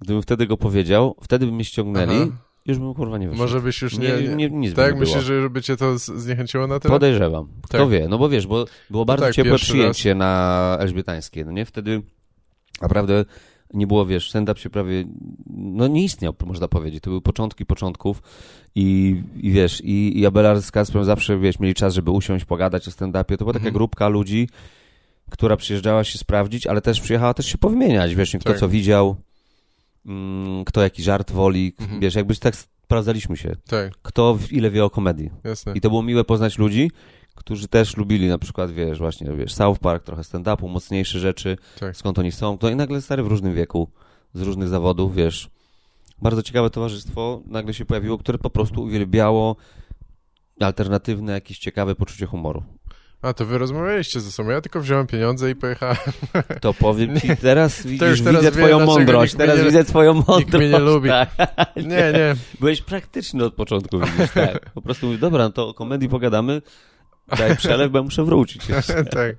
gdybym wtedy go powiedział, wtedy by mnie ściągnęli, Aha. już bym kurwa nie wyszedł. Może byś już nie... nie, nie, nie, by tak, było. myślisz, że żeby cię to zniechęciło na tyle? Podejrzewam. Kto Tak. wie, no bo wiesz, bo było bardzo tak, ciepłe przyjęcie na Elżbietańskie, no nie? Wtedy naprawdę nie było, wiesz, stand-up się prawie, no nie istniał, można powiedzieć. To były początki początków i, i wiesz, i, i Abelard z Kasprem zawsze, wiesz, mieli czas, żeby usiąść, pogadać o stand-upie. To była taka Mhm. grupka ludzi, która przyjeżdżała się sprawdzić, ale też przyjechała też się powymieniać, wiesz, kto Tak. co widział, mm, kto jaki żart woli, Mhm. wiesz, jakbyś tak sprawdzaliśmy się. Tak, Kto w- ile wie o komedii. jasne. I to było miłe poznać ludzi, którzy też lubili na przykład, wiesz, właśnie, wiesz, South Park, trochę stand-upu, mocniejsze rzeczy, Tak. skąd oni są. To i nagle stary w różnym wieku, z różnych zawodów, wiesz. Bardzo ciekawe towarzystwo nagle się pojawiło, które po prostu uwielbiało alternatywne, jakieś ciekawe poczucie humoru. A, to wy rozmawialiście ze sobą. Ja tylko wziąłem pieniądze i pojechałem. To powiem ci, teraz widzisz, już teraz widzę wiem, twoją dlaczego mądrość, nikt teraz nie- widzę twoją mądrość. mnie nie lubi. Tak. Nie, nie. Byłeś praktyczny od początku, widzisz, tak. Po prostu mówię, dobra, no to o komedii pogadamy, daj przelew, bo ja muszę wrócić tak.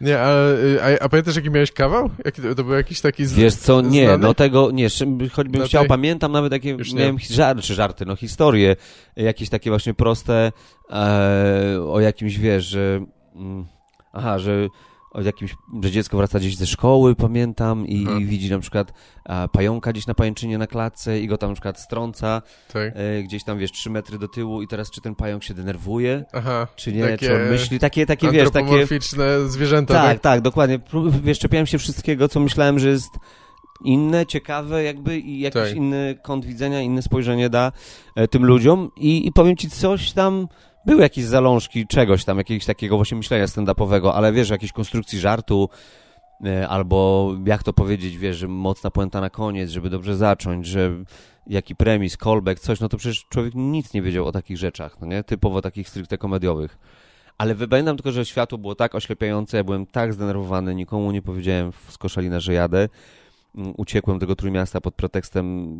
Nie, ale, y, a, a pamiętasz jaki miałeś kawał? Jaki to, był jakiś taki z... Wiesz co, nie, znany? no tego, nie, choćbym No chciał, tej- pamiętam nawet jakie miałem żarty, czy żarty, no historie, jakieś takie właśnie proste, e, o jakimś, wiesz, że, mm, aha, że jakimś, że dziecko wraca gdzieś ze szkoły, pamiętam, i, Aha. i widzi na przykład e, pająka gdzieś na pajęczynie na klatce i go tam na przykład strąca, Tak. e, gdzieś tam, wiesz, trzy metry do tyłu i teraz czy ten pająk się denerwuje, Aha. czy nie, czy on myśli, takie, takie, wiesz, takie... Antropomorficzne zwierzęta, Tak, tak? tak, dokładnie. Wiesz, czepiałem się wszystkiego, co myślałem, że jest inne, ciekawe jakby i jakiś Tak. inny kąt widzenia, inne spojrzenie da e, tym ludziom i, i powiem ci, coś tam, były jakieś zalążki czegoś tam, jakiegoś takiego właśnie myślenia stand-upowego, ale wiesz, jakiejś konstrukcji żartu e, albo jak to powiedzieć, wiesz, mocna puenta na koniec, żeby dobrze zacząć, że jaki premis, callback, coś, no to przecież człowiek nic nie wiedział o takich rzeczach, no nie? Typowo takich stricte komediowych. Ale wy- pamiętam tylko, że światło było tak oślepiające, ja byłem tak zdenerwowany, nikomu nie powiedziałem w Skoszalina, że jadę. Uciekłem do tego Trójmiasta pod pretekstem,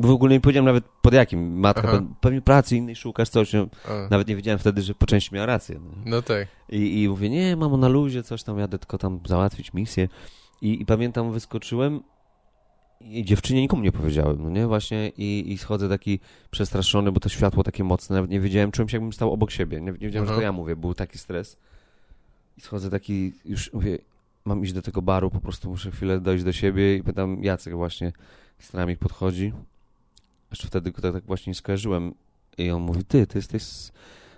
w ogóle nie powiedziałem nawet pod jakim, matka, Aha. pewnie pracy innej szukasz, coś, no, A, nawet nie wiedziałem wtedy, że po części miała rację. No. No tak. I, I mówię, nie, mamo, na luzie, coś tam, jadę tylko tam załatwić misję. I, i pamiętam, wyskoczyłem i dziewczynie nikomu nie powiedziałem, no nie, właśnie i, i schodzę taki przestraszony, bo to światło takie mocne, nawet nie wiedziałem, czułem się jakbym stał obok siebie, nie, nie wiedziałem, że Aha. to ja mówię, był taki stres. I schodzę taki, już mówię, mam iść do tego baru, po prostu muszę chwilę dojść do siebie i pytam, Jacek właśnie z nami podchodzi. Jeszcze wtedy go tak, tak właśnie nie skojarzyłem. I on mówi, ty, ty jesteś z...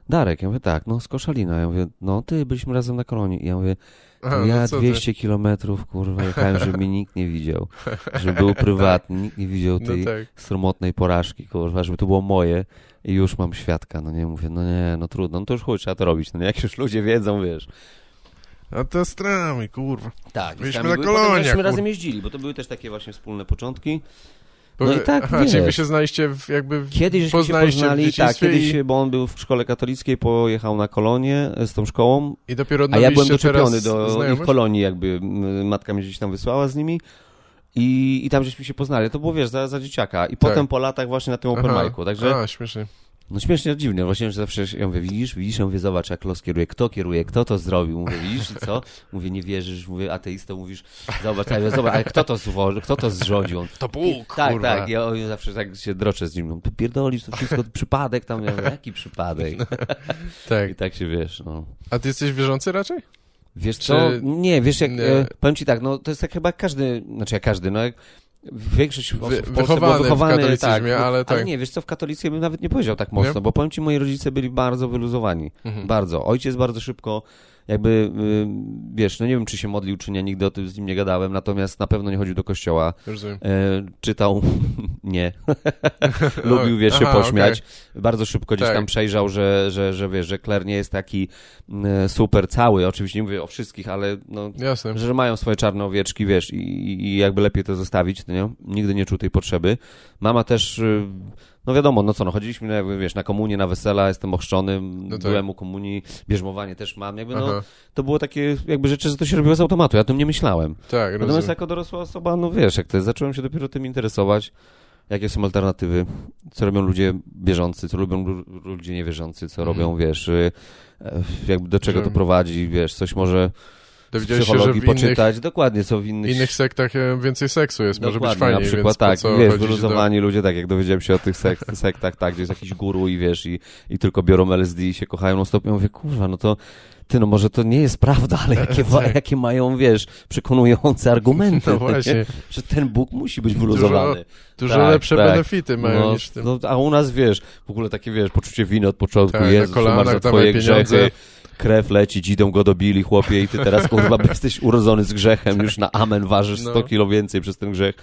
Darek. Ja mówię, tak, no z Koszalina. Ja mówię, no ty, byliśmy razem na kolonii. I ja mówię, Aha, to ja no co ty? 200 kilometrów, kurwa, jechałem, żeby mnie nikt nie widział. Żeby był prywatny, nikt nie widział No tej tak. sromotnej porażki, kurwa, żeby to było moje i już mam świadka. No nie, mówię, no nie, no trudno, no to już chuj, trzeba to robić. No nie, jak już ludzie wiedzą, wiesz. A to strami, kurwa. Tak, Byliśmy na koloniach, kur- razem jeździli, bo to były też takie właśnie wspólne początki. No i tak, Aha, czyli wy wiesz. się znaliście w, jakby. Kiedyś żeśmy się poznali, tak, kiedyś, i- bo on był w szkole katolickiej, pojechał na kolonię z tą szkołą, I dopiero a ja byłem doczepiony do ich kolonii, jakby matka mnie gdzieś tam wysłała z nimi. I, I tam żeśmy się poznali. To było, wiesz, za, za dzieciaka. I potem po latach właśnie na tym open Aha. mic'u. Także, A, śmiesznie. No śmiesznie dziwnie. Właśnie, że zawsze ja mówię, widzisz, widzisz, ja mówię, zobacz, jak los kieruje. Kto kieruje? Kto to zrobił? Mówię, widzisz, i co? Mówię, nie wierzysz. Mówię, ateistą, mówisz, zobacz, ja mówię, zobacz, ale kto to złożył? Kto to zrządził? To Bóg, tak, kurwa. tak. Ja zawsze tak się droczę z nim. No, pierdolisz, to wszystko przypadek tam. Ja mówię, jaki przypadek? Tak. I tak się wiesz, no. A ty jesteś wierzący raczej? Wiesz Czy- co? Nie, wiesz jak, nie? e, powiem ci tak, no to jest tak chyba każdy, znaczy jak każdy, no jak większość osób w Polsce wychowany było w wychowane, katolicyzmie, tak, ale tak. nie, wiesz co, w katolickie bym nawet nie powiedział tak mocno, Nie? bo powiem ci, moi rodzice byli bardzo wyluzowani, Mhm. bardzo. Ojciec bardzo szybko, jakby, y, wiesz, no nie wiem, czy się modlił, czy nie, nigdy o tym z nim nie gadałem, natomiast na pewno nie chodził do kościoła, Rozumiem. e, czytał, nie, lubił, wiesz, się Aha, pośmiać. Bardzo szybko gdzieś Tak. tam przejrzał, że, że, że wiesz, że Kler nie jest taki mm, super cały. Oczywiście nie mówię o wszystkich, ale no, Jasne. że mają swoje czarne owieczki, wiesz, i, i jakby lepiej to zostawić, nie? Nigdy nie czuł tej potrzeby. Mama też, y, no wiadomo, no co, no chodziliśmy, jakby, wiesz, na komunię, na wesela, jestem ochrzczony, tak. byłem u komunii, bierzmowanie też mam, jakby, no, Aha. to było takie jakby rzeczy, że to się robiło z automatu, ja o tym nie myślałem. Tak, Natomiast rozumiem. jako dorosła osoba, no wiesz, jak to jest, zacząłem się dopiero tym interesować, jakie są alternatywy, co robią ludzie wierzący, co lubią lu- ludzie niewierzący, co Mhm. robią, wiesz, y, e, jakby do czego to prowadzi, wiesz, coś może Dowiedziałeś się, że w innych, poczytać, dokładnie, co w innych... innych sektach e, więcej seksu jest, może być Dokładnie, fajniej, na przykład tak, wiesz, wyluzowani ludzie, tak jak dowiedziałem się o tych sek sektach, tak, gdzie jest jakiś guru i wiesz, i, i tylko biorą LSD i się kochają non stop, ja mówię, kurwa, no to ty, no może to nie jest prawda, ale jakie, Tak. jakie mają, wiesz, przekonujące argumenty, No właśnie. nie? że ten Bóg musi być wyluzowany. do... Dużo Tak, lepsze tak. benefity mają No, niż tym. no, a u nas, wiesz, w ogóle takie, wiesz, poczucie winy od początku, Tak, na Jezus, kolanach twoje pieniądze. grzechy, krew leci, dzidą go dobili, chłopie, i ty teraz, kurwa, jesteś urodzony z grzechem, już na amen ważysz 100 No. kilo więcej przez ten grzech.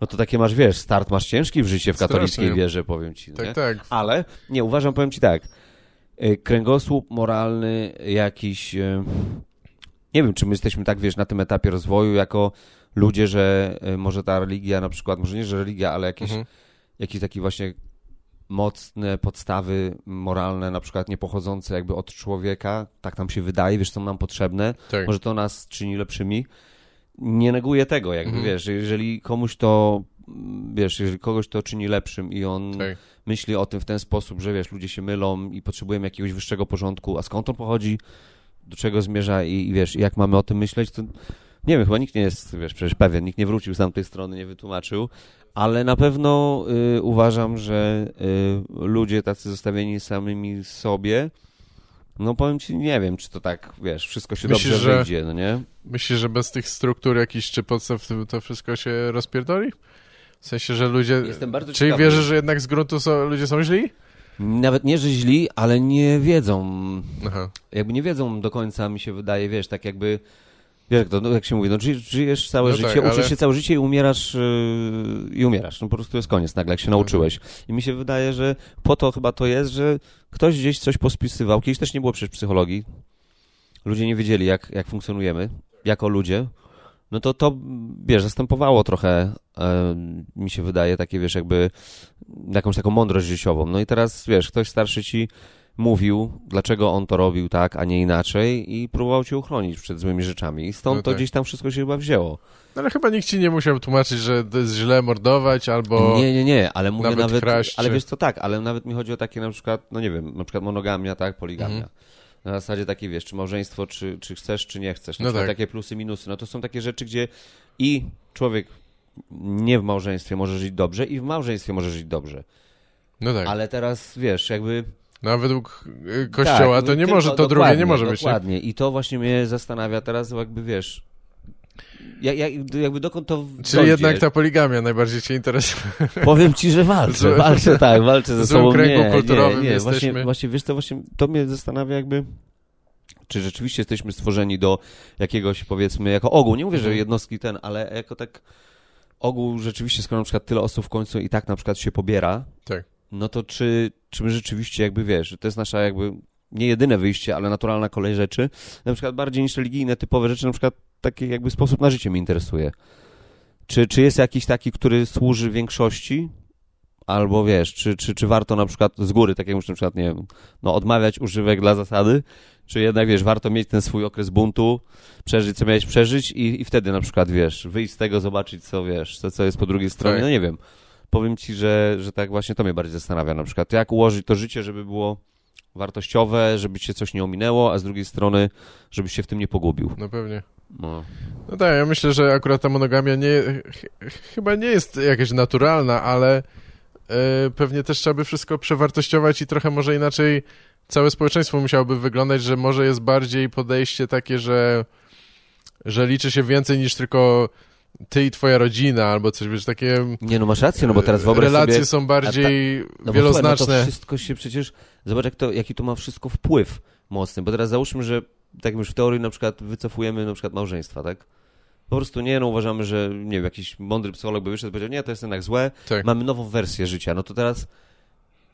No to takie masz, wiesz, start masz ciężki w życiu w katolickiej Strasznie. wierze, powiem ci, nie? Tak, tak. Ale, nie, uważam, powiem ci tak, y, kręgosłup moralny jakiś, y, nie wiem, czy my jesteśmy tak, wiesz, na tym etapie rozwoju jako ludzie, że y, może ta religia na przykład, może nie, że religia, ale jakieś Mhm. jakiś taki właśnie mocne podstawy moralne, na przykład nie pochodzące jakby od człowieka, tak nam się wydaje, wiesz, są nam potrzebne, Tak. może to nas czyni lepszymi. Nie neguję tego, jakby, Mhm. wiesz, jeżeli komuś to, wiesz, jeżeli kogoś to czyni lepszym i on Tak. myśli o tym w ten sposób, że wiesz, ludzie się mylą i potrzebujemy jakiegoś wyższego porządku, a skąd on pochodzi, do czego zmierza i, i wiesz, jak mamy o tym myśleć, to nie wiem, chyba nikt nie jest, wiesz, przecież pewien, nikt nie wrócił z tamtej strony, nie wytłumaczył, ale na pewno y, uważam, że y, ludzie tacy zostawieni samymi sobie, no powiem ci, nie wiem, czy to tak, wiesz, wszystko się Myślisz, dobrze że- wyjdzie, no nie? Myślisz, że bez tych struktur jakichś czy podstaw to- wszystko się rozpierdoli? W sensie, że ludzie... Jestem bardzo Czyli ciekawy. wierzysz, że jednak z gruntu są, ludzie są źli? Nawet nie, że źli, ale nie wiedzą, Aha. jakby nie wiedzą do końca, mi się wydaje, wiesz, tak jakby, jak to, no, jak się mówi, no ży- żyjesz całe No życie, tak, uczysz ale- się całe życie i umierasz yy, i umierasz, no po prostu jest koniec nagle, jak się nauczyłeś. I mi się wydaje, że po to chyba to jest, że ktoś gdzieś coś pospisywał, kiedyś też nie było przecież psychologii, ludzie nie wiedzieli, jak, jak funkcjonujemy, jako ludzie, no to to, wiesz, zastępowało trochę, e, mi się wydaje, takie, wiesz, jakby jakąś taką mądrość życiową. No i teraz, wiesz, ktoś starszy ci mówił, dlaczego on to robił tak, a nie inaczej i próbował cię uchronić przed złymi rzeczami. I stąd No to tak. gdzieś tam wszystko się chyba wzięło. No ale chyba nikt ci nie musiał tłumaczyć, że to jest źle mordować, albo... Nie, nie, nie, ale mówię nawet nawet, kraść, ale wiesz co, tak, ale nawet mi chodzi o takie na przykład, no nie wiem, na przykład monogamia, tak, poligamia. Mhm. Na zasadzie takiej, wiesz, czy małżeństwo, czy, czy chcesz, czy nie chcesz. No tak. takie plusy, minusy. No to są takie rzeczy, gdzie i człowiek nie w małżeństwie może żyć dobrze i w małżeństwie może żyć dobrze. No tak. Ale teraz, wiesz, jakby... No a według y, kościoła Tak, to nie może, to drugie nie może być. nie? Dokładnie. I to właśnie mnie zastanawia teraz, jakby wiesz. Ja, ja, jakby dokąd to. Czyli dojdzie? jednak ta poligamia najbardziej cię interesuje. Powiem ci, że walczę. Walczę, tak, walczę ze w sobą. kręgu nie, kulturowym nie, nie. jesteśmy. Właśnie, właśnie, wiesz co, właśnie to mnie zastanawia jakby. Czy rzeczywiście jesteśmy stworzeni do jakiegoś, powiedzmy, jako ogół. Nie mówię, że Mhm. jednostki ten, ale jako tak ogół rzeczywiście, skoro na przykład tyle osób w końcu i tak na przykład się pobiera, Tak. No to czy, czy my rzeczywiście jakby wiesz, że to jest nasza jakby nie jedyne wyjście, ale naturalna kolej rzeczy, na przykład bardziej niż religijne, typowe rzeczy, na przykład taki jakby sposób na życie mnie interesuje. Czy, czy jest jakiś taki, który służy większości? Albo wiesz, czy, czy, czy warto na przykład z góry, tak jak już na przykład, nie wiem, no odmawiać używek dla zasady, czy jednak, wiesz, warto mieć ten swój okres buntu, przeżyć, co miałeś przeżyć i, i wtedy na przykład, wiesz, wyjść z tego, zobaczyć, co, wiesz, co, co jest po drugiej stronie, Tak. no nie wiem. Powiem ci, że, że tak właśnie to mnie bardziej zastanawia na przykład. Jak ułożyć to życie, żeby było wartościowe, żeby cię coś nie ominęło, a z drugiej strony, żebyś się w tym nie pogubił. No pewnie. No. No tak, ja myślę, że akurat ta monogamia nie, ch- chyba nie jest jakaś naturalna, ale e, pewnie też trzeba by wszystko przewartościować i trochę może inaczej całe społeczeństwo musiałoby wyglądać, że może jest bardziej podejście takie, że, że liczy się więcej niż tylko ty i twoja rodzina, albo coś, wiesz, takie Nie, no masz rację, no bo teraz wyobraź relacje sobie... są bardziej No bo słuchaj, no wieloznaczne. to wszystko się przecież... Zobacz, jak to, jaki to ma wszystko wpływ mocny, bo teraz załóżmy, że tak już w teorii na przykład wycofujemy na przykład małżeństwa, tak? Po prostu nie, no uważamy, że nie wiem, jakiś mądry psycholog by wyszedł i powiedział, nie, to jest jednak złe, Tak. mamy nową wersję życia. No to teraz,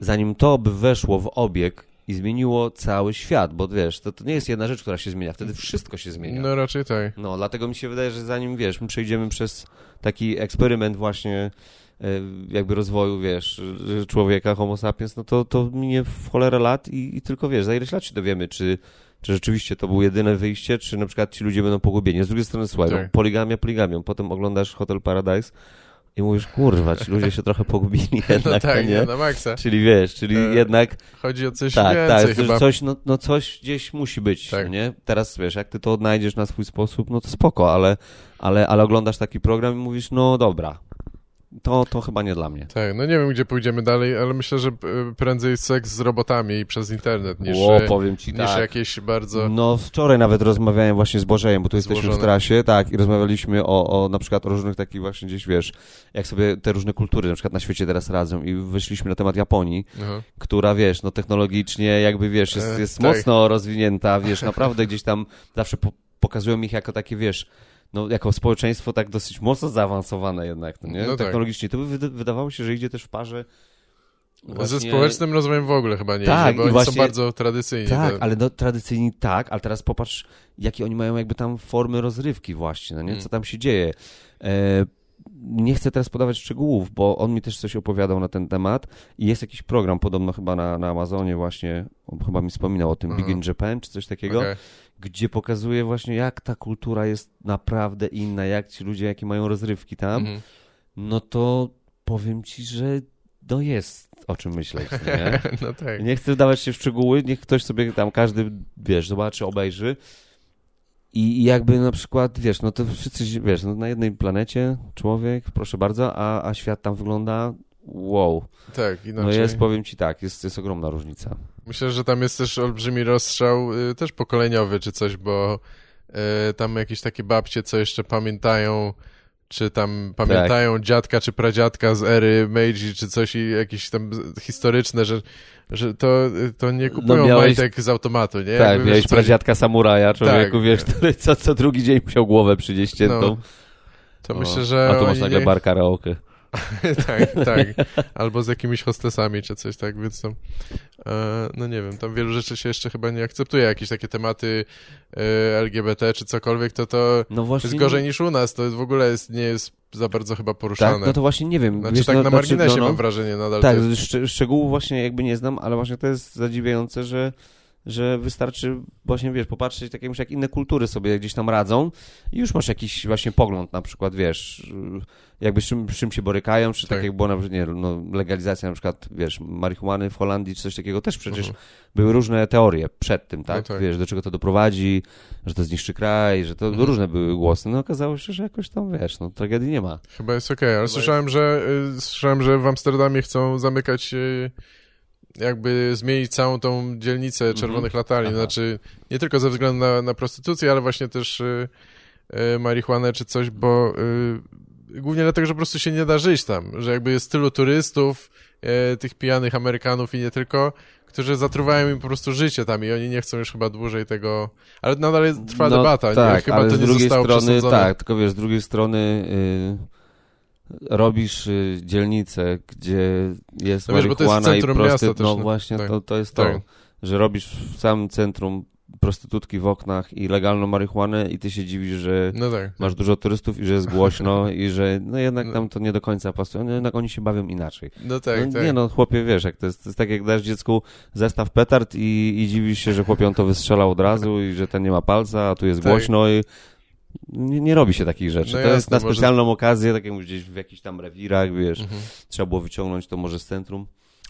zanim to by weszło w obieg i zmieniło cały świat, bo wiesz, to, to nie jest jedna rzecz, która się zmienia, wtedy wszystko się zmienia. No raczej tak. No, dlatego mi się wydaje, że zanim, wiesz, my przejdziemy przez taki eksperyment właśnie e, jakby rozwoju, wiesz, człowieka, homo sapiens, no to, to minie w cholerę lat i, i tylko, wiesz, za ileś lat się dowiemy, czy, czy rzeczywiście to było jedyne wyjście, czy na przykład ci ludzie będą pogubieni. Z drugiej strony, słuchaj, Tak. no, poligamia poligamią, potem oglądasz Hotel Paradise i mówisz, kurwa, ci ludzie się trochę pogubili jednak, No no tak, nie? na maksa. Czyli wiesz, czyli E, jednak Chodzi o coś tak, więcej tak, chyba. coś, no, no coś gdzieś musi być, Tak. no nie? Teraz wiesz, jak ty to odnajdziesz na swój sposób, no to spoko, ale, ale, ale oglądasz taki program i mówisz, no dobra, to, to chyba nie dla mnie. Tak, no nie wiem, gdzie pójdziemy dalej, ale myślę, że e, prędzej seks z robotami i przez internet niż, o, e, powiem ci niż tak. jakieś bardzo... No wczoraj nawet rozmawiałem właśnie z Bożejem, bo tu jesteśmy w Złożone. trasie, tak, i rozmawialiśmy o, o na przykład o różnych takich właśnie gdzieś, wiesz, jak sobie te różne kultury na przykład na świecie teraz radzą i wyszliśmy na temat Japonii, Aha. która, wiesz, no technologicznie jakby, wiesz, jest, E, jest tak. mocno rozwinięta, wiesz, naprawdę gdzieś tam zawsze po, pokazują ich jako takie, wiesz, no jako społeczeństwo tak dosyć mocno zaawansowane jednak, no nie? No tak. Technologicznie. To by wyda- wydawało się, że idzie też w parze Ze właśnie- społecznym rozwojem w ogóle chyba nie Tak, idzie, bo właśnie- są bardzo tradycyjni. Tak, to- ale no, tradycyjni tak, ale teraz popatrz, jakie oni mają jakby tam formy rozrywki właśnie, no nie? Mm. Co tam się dzieje. E, nie chcę teraz podawać szczegółów, bo on mi też coś opowiadał na ten temat i jest jakiś program podobno chyba na, na Amazonie właśnie, on chyba mi wspominał o tym Aha. Big in Japan czy coś takiego, Okej. Gdzie pokazuje właśnie jak ta kultura jest naprawdę inna, jak ci ludzie, jakie mają rozrywki tam, Mhm. no to powiem ci, że no jest o czym myśleć, nie? No tak. Nie chcę wdawać się w szczegóły, niech ktoś sobie tam, każdy, wiesz, zobaczy, obejrzy. I jakby na przykład, wiesz, no to wszyscy, wiesz, no na jednej planecie człowiek, proszę bardzo, a, a świat tam wygląda wow. Tak, No inaczej. jest, powiem ci tak, jest, jest ogromna różnica. Myślę, że tam jest też olbrzymi rozstrzał, y, też pokoleniowy czy coś, bo y, tam jakieś takie babcie, co jeszcze pamiętają, czy tam pamiętają dziadka czy pradziadka z ery Meiji, czy coś i jakieś tam historyczne, że, że to, y, to nie kupują miałeś- majtek z automatu, nie? tak, Jakby, miałeś wiesz, pradziadka samuraja, człowieku, Tak. wiesz, który co, co drugi dzień musiał głowę przynieść ciętą. No, To O, myślę, że A tu masz nagle nie... bar karaoke. tak, tak. Albo z jakimiś hostesami czy coś, tak, więc tam, e, no nie wiem, tam wielu rzeczy się jeszcze chyba nie akceptuje, jakieś takie tematy e, LGBT czy cokolwiek, to to No właśnie. jest gorzej niż u nas, to w ogóle jest, nie jest za bardzo chyba poruszane. Tak, no to właśnie nie wiem. Znaczy wiesz, tak no, na znaczy, marginesie no, no. mam wrażenie nadal. Tak, jest, szcz- szczegółów właśnie jakby nie znam, ale właśnie to jest zadziwiające, że, że wystarczy właśnie, wiesz, popatrzeć tak jak, jak inne kultury sobie gdzieś tam radzą i już masz jakiś właśnie pogląd na przykład, wiesz, jakby z czym, czym się borykają, czy tak, Tak. jak była na przykład, nie, no, legalizacja na przykład, wiesz, marihuany w Holandii, czy coś takiego, też przecież Mhm. były różne teorie przed tym, tak? No tak. Wiesz, do czego to doprowadzi, że to zniszczy kraj, że to Mhm. różne były głosy, no okazało się, że jakoś tam, wiesz, no tragedii nie ma. Chyba jest okej, ale słyszałem, że y, słyszałem, że w Amsterdamie chcą zamykać y, jakby zmienić całą tą dzielnicę czerwonych latarni, Mhm. Aha. znaczy nie tylko ze względu na, na prostytucję, ale właśnie też y, y, marihuanę czy coś, bo y, głównie dlatego, że po prostu się nie da żyć tam, że jakby jest tylu turystów, y, tych pijanych Amerykanów i nie tylko, którzy zatruwają im po prostu życie tam i oni nie chcą już chyba dłużej tego, ale nadal jest, trwa No, debata, tak, nie? Chyba ale to z nie drugiej zostało strony, tak, tylko wiesz, z drugiej strony y, robisz y, dzielnicę, gdzie jest No wiesz, to marihuana i centrum prosty... miasta też, no no. właśnie, Tak. to, to jest to, Tak. że robisz w samym centrum prostytutki w oknach i legalną marihuanę i ty się dziwisz, że No tak. masz dużo turystów i że jest głośno i że no jednak No. tam to nie do końca pasuje, no jednak oni się bawią inaczej. No tak, no, tak. Nie no, chłopie, wiesz, jak to jest, to jest tak jak dasz dziecku zestaw petard i, i dziwisz się, że chłopie on to wystrzelał od razu i że ten nie ma palca, a tu jest Tak. głośno i nie, nie robi się takich rzeczy. No to jest na może- specjalną okazję, tak jak mówisz, gdzieś w jakichś tam rewirach, wiesz, Mhm. trzeba było wyciągnąć to może z centrum.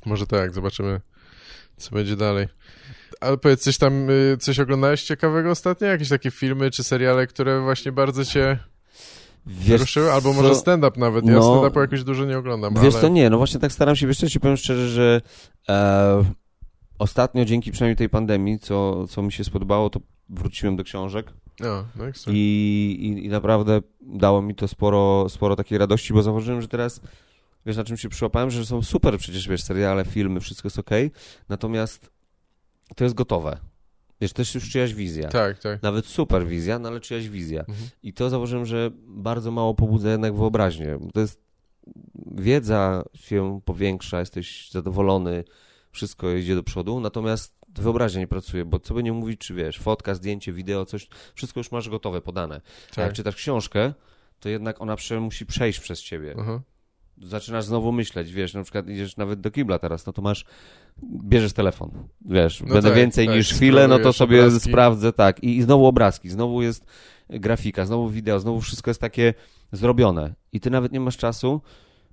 Może tak, zobaczymy, co będzie dalej. Ale powiedz, coś tam, y, coś oglądałeś ciekawego ostatnio? Jakieś takie filmy czy seriale, które właśnie bardzo cię Wiesz ruszyły? Albo może stand-up nawet. Ja No, stand-upu jakoś dużo nie oglądam, Wiesz ale... co, nie, no właśnie tak staram się, wiesz co, ci powiem szczerze, że e, ostatnio dzięki przynajmniej tej pandemii, co, co mi się spodobało, to wróciłem do książek. No, no. I, i, I naprawdę dało mi to sporo, sporo takiej radości, bo zauważyłem, że teraz, wiesz, na czym się przyłapałem, że są super przecież, wiesz, seriale, filmy, wszystko jest okej, natomiast to jest gotowe. Wiesz, to jest już czyjaś wizja. Tak, tak. Nawet super wizja, no ale czyjaś wizja. Mhm. I to zauważyłem, że bardzo mało pobudza jednak wyobraźnię. To jest, wiedza się powiększa, jesteś zadowolony, wszystko idzie do przodu, natomiast wyobraźnia nie pracuje, bo co by nie mówić, czy wiesz, fotka, zdjęcie, wideo, coś, wszystko już masz gotowe, podane. A tak. jak czytasz książkę, to jednak ona musi przejść przez ciebie. Aha. Zaczynasz znowu myśleć, wiesz, na przykład idziesz nawet do kibla teraz, no to masz, bierzesz telefon, wiesz, No będę tak, więcej tak, niż chwilę, no to sobie obrazki. sprawdzę, tak, I, i znowu obrazki, znowu jest grafika, znowu wideo, znowu wszystko jest takie zrobione i ty nawet nie masz czasu.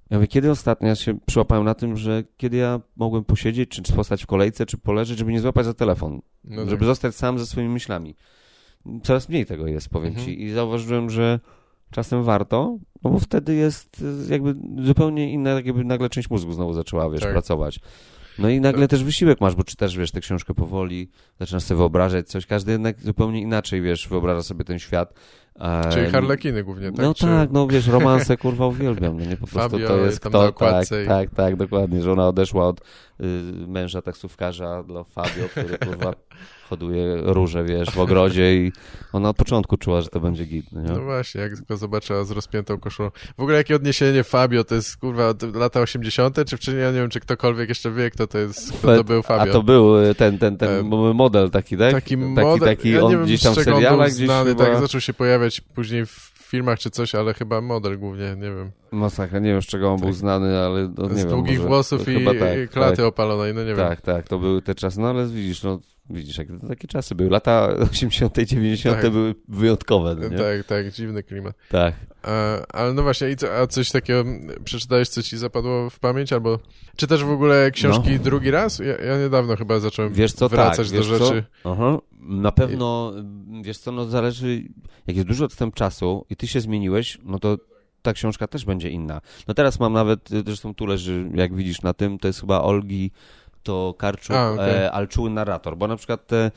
Ja mówię, kiedy ostatnio ja się przyłapałem na tym, że kiedy ja mogłem posiedzieć, czy postać w kolejce, czy poleżeć, żeby nie złapać za telefon, No tak. żeby zostać sam ze swoimi myślami. Coraz mniej tego jest, powiem Mhm. ci. I zauważyłem, że czasem warto, no bo wtedy jest jakby zupełnie inna, tak jakby nagle część mózgu znowu zaczęła, wiesz, Tak. pracować. No i nagle też wysiłek masz, bo czytasz, wiesz, tę książkę powoli, zaczynasz sobie wyobrażać coś, każdy jednak zupełnie inaczej, wiesz, wyobraża sobie ten świat. E, Czyli harlekiny głównie, tak? No Czy... tak, no wiesz, romanse kurwa uwielbiam, no nie po prostu Fabio to jest kto, tak, i- tak, tak, dokładnie, że ona odeszła od y, męża taksówkarza dla Fabio, który kurwa hoduje róże, wiesz, w ogrodzie i ona od początku czuła, że to będzie git, no nie? No właśnie, jak tylko zobaczyła z rozpiętą koszulą. W ogóle jakie odniesienie Fabio, to jest kurwa lata 80., czy wcześniej, ja nie wiem, czy ktokolwiek jeszcze wie, kto to jest, kto to był Fabio. A to był y, ten, ten, ten E, model taki, tak? Taki taki, model, taki ja on wiem, gdzieś tam z w czego on serialach był gdzieś znany, chyba... tak, zaczął się pojawiać później w filmach czy coś, ale chyba model głównie, nie wiem. Masakra, nie wiem z czego on był Tak. znany, ale no, nie Z wiem. długich może- włosów i, i klaty tak. opalonej, no nie wiem. Tak, tak, to były te czasy, no ale widzisz, no widzisz, jak to takie czasy były. Lata 80., 90. Tak. były wyjątkowe, no nie? Tak, tak, dziwny klimat. tak. A, ale no właśnie, i co, a coś takiego przeczytałeś, co ci zapadło w pamięć, albo czytasz w ogóle książki No. drugi raz? Ja, ja niedawno chyba zacząłem Wiesz co, wracać tak, do wiesz rzeczy. Co? Aha. Na pewno, wiesz co, no zależy, jak jest duży odstęp czasu i ty się zmieniłeś, no to ta książka też będzie inna. No teraz mam nawet, y, zresztą tu leży, jak widzisz na tym, to jest chyba Olgi to Karczuk, A, okej. e, ale czuły narrator, bo na przykład te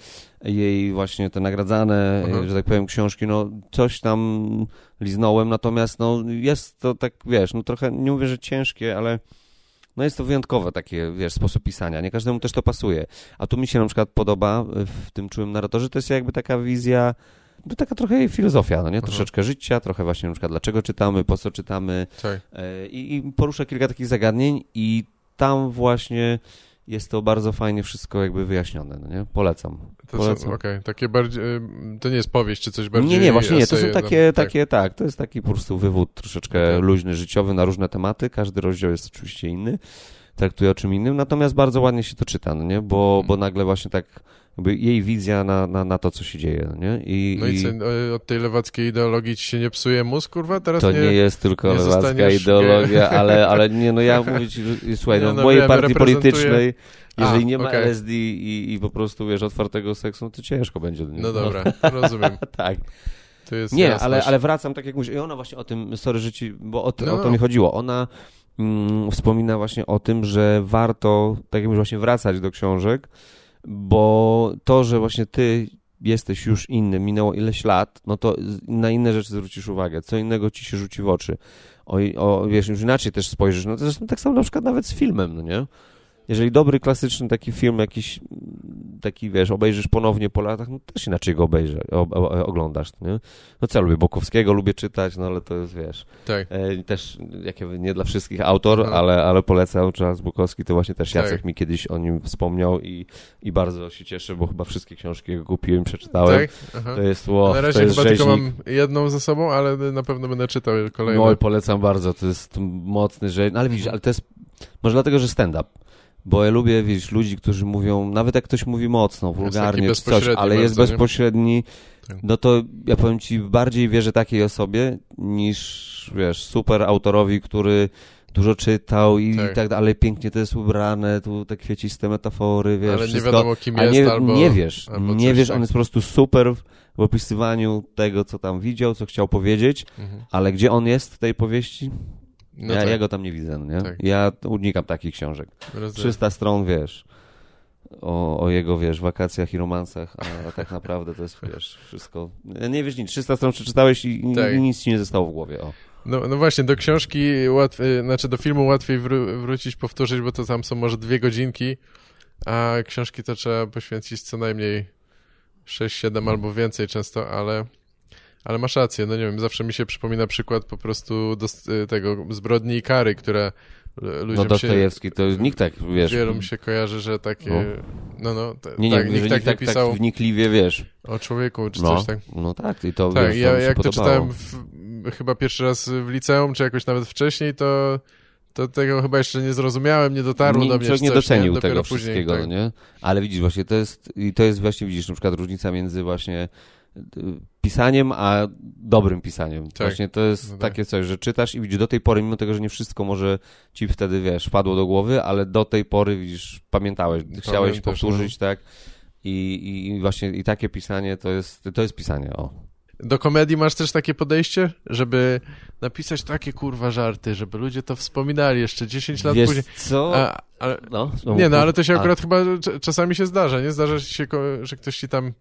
jej właśnie te nagradzane, Aha. e, że tak powiem, książki, no coś tam liznąłem, natomiast no jest to tak, wiesz, no trochę, nie mówię, że ciężkie, ale no jest to wyjątkowe takie, wiesz, sposób pisania. Nie każdemu też to pasuje. A tu mi się na przykład podoba w tym czułym narratorze, to jest jakby taka wizja, no taka trochę jej filozofia, no nie? Troszeczkę życia, trochę właśnie na przykład dlaczego czytamy, po co czytamy Tak. e, i, i porusza kilka takich zagadnień i tam właśnie jest to bardzo fajnie wszystko jakby wyjaśnione, no nie? Polecam. To Polecam. są, okej, takie bardziej, to nie jest powieść, czy coś bardziej Nie, nie, właśnie nie, to są eseje, no, takie, tak. takie, tak, to jest taki po prostu wywód troszeczkę luźny, życiowy na różne tematy, każdy rozdział jest oczywiście inny, traktuje o czym innym, natomiast bardzo ładnie się to czyta, no nie, bo, bo nagle właśnie tak, jakby jej wizja na, na, na to, co się dzieje, no nie, i, No i i co, y, od tej lewackiej ideologii ci się nie psuje mózg, kurwa? Teraz to nie... nie jest tylko nie lewacka zostaniesz ideologia, ale, ale nie, no ja mówię ci, słuchaj, Nie, no w no mojej wiem, partii reprezentuję- politycznej, jeżeli A, nie ma okej. LSD i, i po prostu, wiesz, otwartego seksu, no to ciężko będzie. nie? No dobra, rozumiem. tak. Nie, jasność. ale, ale wracam, tak jak mówisz, i ona właśnie o tym, sorry, że ci, bo o, No, o to no. mi chodziło. Ona mm, wspomina właśnie o tym, że warto, tak jak mówisz, właśnie wracać do książek, bo to, że właśnie ty jesteś już inny, minęło ileś lat, no to na inne rzeczy zwrócisz uwagę, co innego ci się rzuci w oczy. O, o wiesz, już inaczej też spojrzysz, no to zresztą tak samo na przykład nawet z filmem, no nie? Jeżeli dobry, klasyczny taki film, jakiś taki, wiesz, obejrzysz ponownie po latach, no też inaczej go obejrzę, o, o, oglądasz, nie? No co, ja lubię Bokowskiego, lubię czytać, no ale to jest, wiesz, Tak. e, też, jakie nie dla wszystkich autor, Mhm. ale, ale polecam, Charles Bukowski, to właśnie też Jacek Tak. mi kiedyś o nim wspomniał i, i bardzo się cieszę, bo chyba wszystkie książki jego kupiłem, przeczytałem. Tak? Aha. To jest, wow, Na to razie jest chyba tylko rzeźnik. mam jedną ze sobą, ale na pewno będę czytał kolejne. No i polecam bardzo, to jest mocny rzeź. No ale widzisz, ale to jest może dlatego, że stand-up. Bo ja lubię, wiesz, ludzi, którzy mówią, nawet jak ktoś mówi mocno, wulgarnie, czy coś, ale jest bardzo, nie? bezpośredni, Tak. no to ja powiem ci, bardziej wierzę takiej osobie niż, wiesz, super autorowi, który dużo czytał i Tak. tak, dalej, pięknie to jest ubrane, tu te kwieciste metafory, wiesz, ale nie wszystko. wiadomo kim Ale jest, nie, albo... nie wiesz, albo nie wiesz, tak. on jest po prostu super w- w opisywaniu tego, co tam widział, co chciał powiedzieć, Mhm. ale gdzie on jest w tej powieści? No ja, tak, ja go tam nie widzę, no nie? Tak. Ja unikam takich książek. rozumiem. 300 stron, wiesz, o, o jego, wiesz, wakacjach i romansach, a tak naprawdę to jest, wiesz, wszystko... Nie wiesz nic, 300 stron przeczytałeś i, Tak. i nic ci nie zostało w głowie, o. No, no właśnie, do książki łatwiej, znaczy do filmu łatwiej wró- wrócić, powtórzyć, bo to tam są może dwie godzinki, a książki to trzeba poświęcić co najmniej 6-7 albo więcej często, ale, ale masz rację, no nie wiem, zawsze mi się przypomina przykład po prostu dos- y, tego zbrodni i kary, które l- No ludziom się, Dostojewski, to nikt tak, wiesz... wielu się kojarzy, że takie, no no, te, Nie, nie, tak, nikt nikt tak nie tak, pisał tak wnikliwie, wiesz. o człowieku, czy No, coś tak. no tak, i to, Tak, wiesz, ja mi jak to czytałem w, chyba pierwszy raz w liceum, czy jakoś nawet wcześniej, to, to tego chyba jeszcze nie zrozumiałem, nie dotarło nie, do mnie. człowiek nie docenił Dopiero tego później, wszystkiego, tak. no nie? Ale widzisz właśnie, to jest, i to jest właśnie, widzisz, na przykład różnica między właśnie pisaniem, a dobrym pisaniem. Tak. Właśnie to jest No tak. takie coś, że czytasz i widzisz do tej pory, mimo tego, że nie wszystko może ci wtedy, wiesz, padło do głowy, ale do tej pory, widzisz, pamiętałeś, chciałeś Pamiętasz, powtórzyć, tak? I, i, właśnie i takie pisanie to jest, to jest pisanie, o. Do komedii masz też takie podejście, żeby napisać takie kurwa żarty, żeby ludzie to wspominali jeszcze 10 lat Wiesz później. co? A, ale, no, nie, no ale to się a, akurat chyba cz- czasami się zdarza, nie? Zdarza się, że ktoś ci tam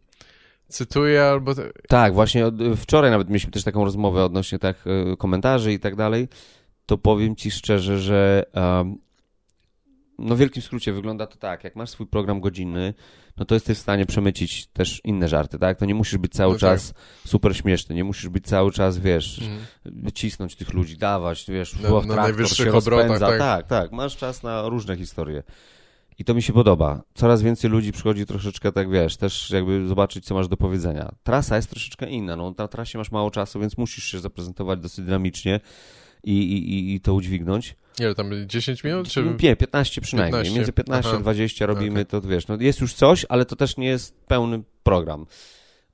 cytuje albo... Tak, właśnie od, wczoraj nawet mieliśmy też taką rozmowę odnośnie tak e, komentarzy i tak dalej. To powiem ci szczerze, że um, no w wielkim skrócie wygląda to tak, jak masz swój program godzinny, no to jesteś w stanie przemycić też inne żarty, tak? To nie musisz być cały No tak. czas super śmieszny, nie musisz być cały czas, wiesz, Mhm. cisnąć tych ludzi, dawać, wiesz, Na- na, na najwyższych obrotach, tak. tak, tak, masz czas na różne historie. I to mi się podoba. Coraz więcej ludzi przychodzi troszeczkę, tak wiesz, też jakby zobaczyć, co masz do powiedzenia. Trasa jest troszeczkę inna. No, na trasie masz mało czasu, więc musisz się zaprezentować dosyć dynamicznie i, i, i to udźwignąć. Ile tam, 10 minut? Czy... Nie, 15 przynajmniej. 15. Między 15 a 20 robimy okay. to, wiesz, no jest już coś, ale to też nie jest pełny program.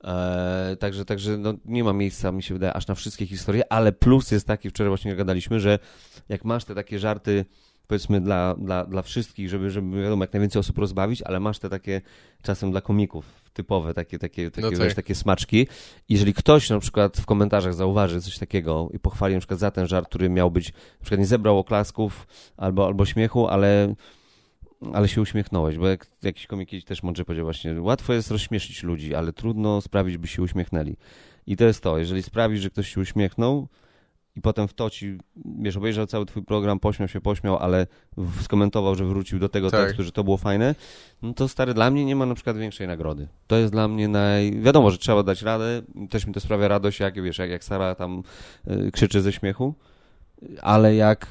Eee, także także no, nie ma miejsca, mi się wydaje, aż na wszystkie historie, ale plus jest taki, wczoraj właśnie gadaliśmy, że jak masz te takie żarty powiedzmy dla, dla, dla wszystkich, żeby, żeby wiadomo, jak najwięcej osób rozbawić, ale masz te takie czasem dla komików typowe, takie, takie, takie, no wiesz, takie smaczki. Jeżeli ktoś na przykład w komentarzach zauważy coś takiego i pochwali na przykład za ten żart, który miał być, na przykład nie zebrał oklasków albo, albo śmiechu, ale ale się uśmiechnąłeś, bo jak jakiś komik też mądrze powiedział właśnie, łatwo jest rozśmieszyć ludzi, ale trudno sprawić, by się uśmiechnęli. I to jest to, jeżeli sprawisz, że ktoś się uśmiechnął, i potem w to ci, wiesz, obejrzał cały twój program, pośmiał się, pośmiał, ale skomentował, że wrócił do tego tak. tekstu, że to było fajne, no to stary, dla mnie nie ma na przykład większej nagrody. To jest dla mnie naj... Wiadomo, że trzeba dać radę, też mi to sprawia radość, jak, wiesz, jak, jak Sara tam y, krzyczy ze śmiechu, ale jak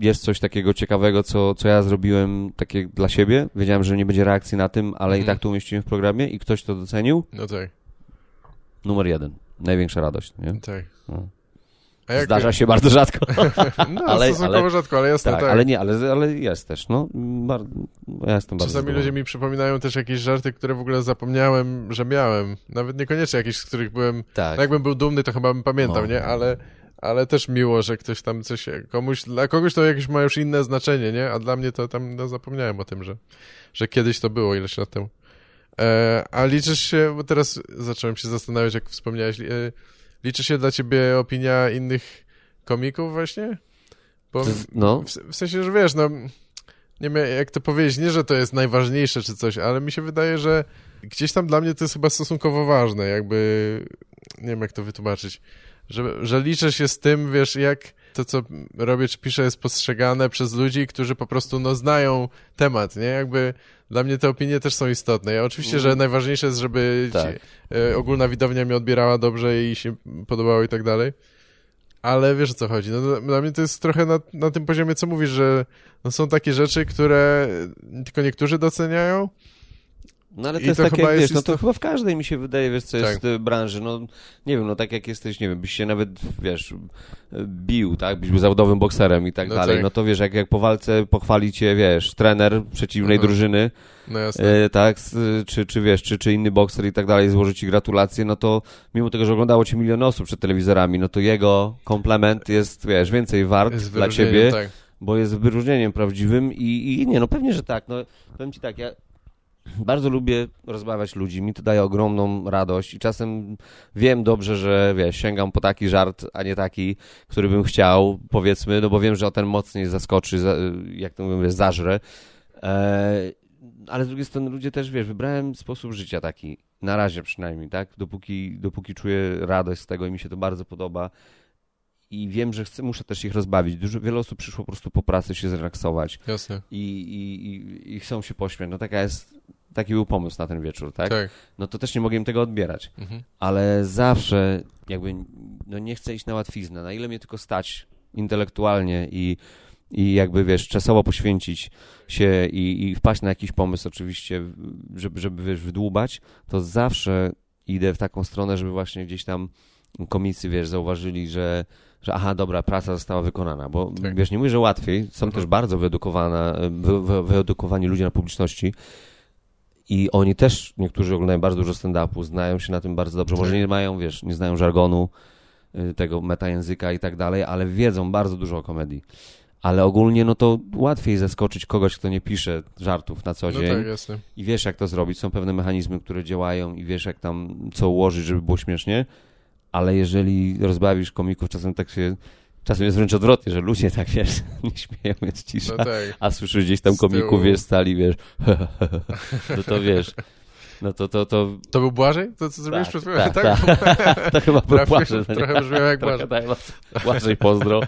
jest coś takiego ciekawego, co, co ja zrobiłem takie dla siebie, wiedziałem, że nie będzie reakcji na tym, ale i mhm. tak to umieściłem w programie i ktoś to docenił. No tak. Numer jeden. Największa radość, nie? Tak. No. Jak... Zdarza się bardzo rzadko. no, ale, stosunkowo ale, rzadko, ale jasne, tak, tak. Ale nie, ale, ale jest też, no. Bar... Ja jestem Czasami bardzo ludzie mi przypominają też jakieś żarty, które w ogóle zapomniałem, że miałem. Nawet niekoniecznie jakieś, z których byłem... Tak. No jakbym był dumny, to chyba bym pamiętał, no. nie? Ale, ale też miło, że ktoś tam coś... Komuś, dla kogoś to jakieś ma już inne znaczenie, nie? A dla mnie to tam no, zapomniałem o tym, że, że kiedyś to było, ileś lat temu. E, a liczysz się, bo teraz zacząłem się zastanawiać, jak wspomniałeś... E, liczy się dla ciebie opinia innych komików właśnie? Bo w, no. w, w sensie, że wiesz, no nie wiem jak to powiedzieć, nie, że to jest najważniejsze czy coś, ale mi się wydaje, że gdzieś tam dla mnie to jest chyba stosunkowo ważne, jakby, nie wiem jak to wytłumaczyć, że, że liczę się z tym, wiesz, jak to, co robię czy piszę jest postrzegane przez ludzi, którzy po prostu, no, znają temat, nie? Jakby dla mnie te opinie też są istotne. Ja oczywiście, że mhm. najważniejsze jest, żeby tak. ci, e, ogólna widownia mnie odbierała dobrze i się podobało i tak dalej. Ale wiesz o co chodzi. No, dla mnie to jest trochę na, na tym poziomie, co mówisz, że no, są takie rzeczy, które tylko niektórzy doceniają, no ale to I jest to takie, wiesz, no to chyba w każdej mi się wydaje, wiesz, co tak. jest branży, no nie wiem, no tak jak jesteś, nie wiem, byś się nawet, wiesz, bił, tak, byś był zawodowym bokserem i tak no dalej, tak. no to wiesz, jak, jak po walce pochwali cię, wiesz, trener przeciwnej mhm. drużyny, no e, tak, czy, czy wiesz, czy, czy inny bokser i tak dalej, złoży ci gratulacje, no to mimo tego, że oglądało cię milion osób przed telewizorami, no to jego komplement jest, wiesz, więcej wart jest dla ciebie, tak. bo jest wyróżnieniem prawdziwym i, i nie, no pewnie, że tak, no powiem ci tak, ja bardzo lubię rozmawiać ludzi, mi to daje ogromną radość i czasem wiem dobrze, że wiesz, sięgam po taki żart, a nie taki, który bym chciał, powiedzmy, no bo wiem, że o ten mocniej zaskoczy, jak to mówię, zażre. E, ale z drugiej strony ludzie też, wiesz, wybrałem sposób życia taki, na razie przynajmniej, tak? Dopóki, dopóki czuję radość z tego i mi się to bardzo podoba i wiem, że chcę, muszę też ich rozbawić. Dużo, wiele osób przyszło po prostu po pracy się zrelaksować. Jasne. I, i, i, i chcą się pośmiać. No taka jest taki był pomysł na ten wieczór, tak? tak. No to też nie mogłem tego odbierać. Mhm. Ale zawsze jakby no nie chcę iść na łatwiznę. Na ile mnie tylko stać intelektualnie i, i jakby, wiesz, czasowo poświęcić się i, i wpaść na jakiś pomysł oczywiście, żeby, żeby, wiesz, wydłubać, to zawsze idę w taką stronę, żeby właśnie gdzieś tam komicy, wiesz, zauważyli, że że aha, dobra, praca została wykonana, bo tak. wiesz, nie mówię, że łatwiej, są mhm. też bardzo wyedukowane, wy, wy, wyedukowani ludzie na publiczności, i oni też, niektórzy oglądają bardzo dużo stand-upu, znają się na tym bardzo dobrze. Może tak. nie mają, wiesz, nie znają żargonu, y, tego metajęzyka i tak dalej, ale wiedzą bardzo dużo o komedii. Ale ogólnie, no to łatwiej zaskoczyć kogoś, kto nie pisze żartów na co no dzień. Tak, jasne. I wiesz, jak to zrobić. Są pewne mechanizmy, które działają i wiesz, jak tam co ułożyć, żeby było śmiesznie. Ale jeżeli rozbawisz komików, czasem tak się Czasem jest wręcz odwrotnie, że ludzie tak, wiesz, nie śmieją, jest cisza, no tak. a słyszysz gdzieś tam komików, wiesz, stali, wiesz, no to wiesz, no to, to, to... To był Błażej? To co zrobiłeś tak, przed chwilą? Tak, tak. to chyba był Błażej. Trochę brzmiał jak Błażej. Tak, Błażej, pozdro.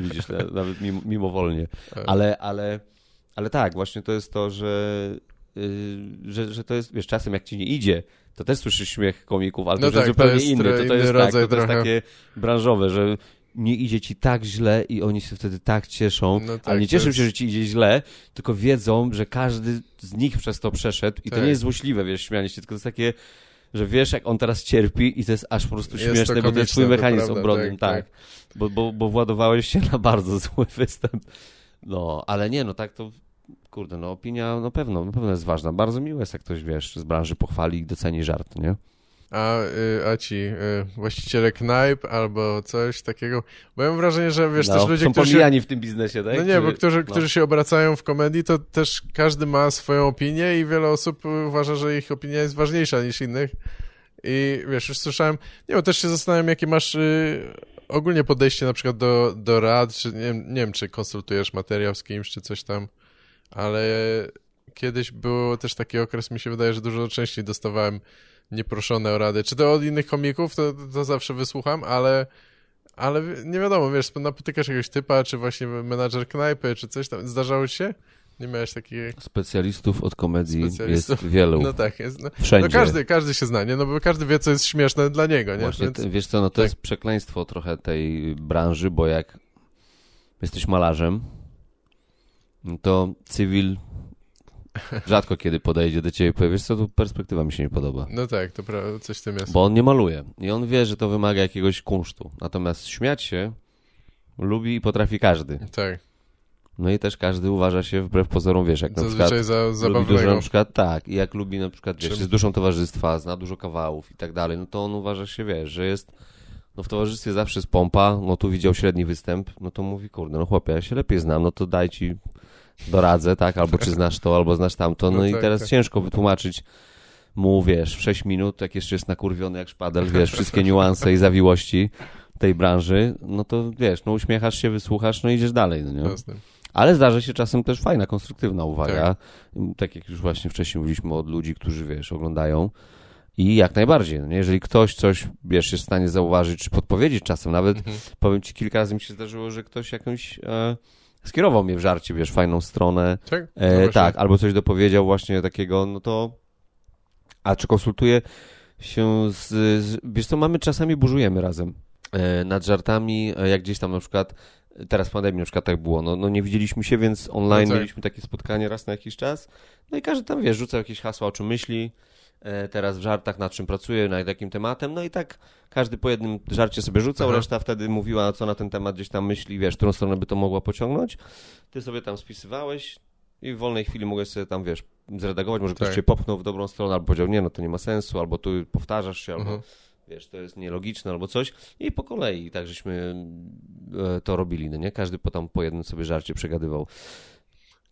Widzisz, nawet mimo, mimowolnie. Ale, ale, ale tak, właśnie to jest to, że, że, że to jest, wiesz, czasem jak ci nie idzie, to też słyszysz śmiech komików, ale no to tak, jest zupełnie to jest inny. To, to, jest, tak, to, to jest takie branżowe, że nie idzie ci tak źle i oni się wtedy tak cieszą, No tak, ale nie to cieszą jest- się, że ci idzie źle, tylko wiedzą, że każdy z nich przez to przeszedł i to Tak. nie jest złośliwe, wiesz, śmianie się, tylko to jest takie, że wiesz, jak on teraz cierpi i to jest aż po prostu to śmieszne, bo to jest twój komiczne, to mechanizm prawda, obronny, tak, tak. Bo, bo, bo władowałeś się na bardzo zły występ. No, ale nie, no tak to, kurde, no opinia na pewno, na pewno jest ważna. Bardzo miłe jest, jak ktoś, wiesz, z branży pochwali i doceni żart, nie? A, y, a ci y, właściciele knajp albo coś takiego, bo ja mam wrażenie, że wiesz, no, też ludzie, są którzy... pomijani w tym biznesie, tak? No nie, bo którzy, no. którzy się obracają w komedii, to też każdy ma swoją opinię i wiele osób uważa, że ich opinia jest ważniejsza niż innych. I wiesz, już słyszałem, nie wiem, też się zastanawiam, jakie masz y, ogólnie podejście na przykład do, do rad, czy nie, nie wiem, czy konsultujesz materiał z kimś, czy coś tam, ale kiedyś był też taki okres, mi się wydaje, że dużo częściej dostawałem nieproszone o rady. Czy to od innych komików, to, to zawsze wysłucham, ale ale nie wiadomo, wiesz, napotykasz jakiegoś typa, czy właśnie menadżer knajpy, czy coś tam. Zdarzało ci się? Nie miałeś takiej... Specjalistów od komedii Specjalistów. jest wielu. No tak, jest. No, Wszędzie. no każdy, każdy się zna, nie? No bo każdy wie, co jest śmieszne dla niego, nie? Właśnie, Więc... wiesz co, no to tak. jest przekleństwo trochę tej branży, bo jak jesteś malarzem, to cywil rzadko kiedy podejdzie do ciebie i powie, wiesz co, tu perspektywa mi się nie podoba. No tak, to prawda, coś w tym jest. Bo on nie maluje i on wie, że to wymaga jakiegoś kunsztu. Natomiast śmiać się lubi i potrafi każdy. Tak, No i też każdy uważa się wbrew pozorom, wiesz, jak na przykład zazwyczaj za, lubi dużo na przykład, tak, i jak lubi na przykład, wiesz, Czym? jest duszą towarzystwa, zna dużo kawałów i tak dalej, no to on uważa się, wiesz, że jest, no w towarzystwie zawsze jest pompa, no tu widział średni występ, no to mówi, kurde, no chłopie, ja się lepiej znam, no to daj ci doradzę, tak, albo czy znasz to, albo znasz tamto, no, No i tak, teraz tak. ciężko wytłumaczyć mu, wiesz, w 6 minut, jak jeszcze jest nakurwiony jak szpadel, wiesz, wszystkie niuanse i zawiłości tej branży, no to wiesz, no uśmiechasz się, wysłuchasz, no idziesz dalej, no nie? Jasne. Ale zdarza się czasem też fajna, konstruktywna uwaga. Tak, jak już właśnie wcześniej mówiliśmy od ludzi, którzy, wiesz, oglądają. I jak najbardziej, no nie? jeżeli ktoś coś, wiesz, jest w stanie zauważyć, czy podpowiedzieć czasem, nawet Mhm. powiem ci, kilka razy mi się zdarzyło, że ktoś jakąś e, skierował mnie w żarcie, wiesz, fajną stronę, Tak? E, tak, albo coś dopowiedział właśnie takiego, no to a czy konsultuję się z, z wiesz co, mamy czasami burzujemy razem e, nad żartami, e, jak gdzieś tam na przykład teraz w pandemii na przykład tak było, no, no nie widzieliśmy się, więc online No tak. mieliśmy takie spotkanie raz na jakiś czas, no i każdy tam, wiesz, rzucał jakieś hasła, o czym myśli, teraz w żartach, nad czym pracuje, nad jakim tematem, no i tak każdy po jednym żarcie sobie rzucał, Aha. reszta wtedy mówiła, co na ten temat gdzieś tam myśli, wiesz, którą stronę by to mogła pociągnąć, ty sobie tam spisywałeś i w wolnej chwili mogłeś sobie tam, wiesz, zredagować, może ktoś Tak. cię popchnął w dobrą stronę, albo powiedział, nie, no to nie ma sensu, albo tu powtarzasz się, albo Mhm. wiesz, to jest nielogiczne, albo coś. I po kolei tak żeśmy e, to robili, no nie? Każdy po tam po jednym sobie żarcie przegadywał.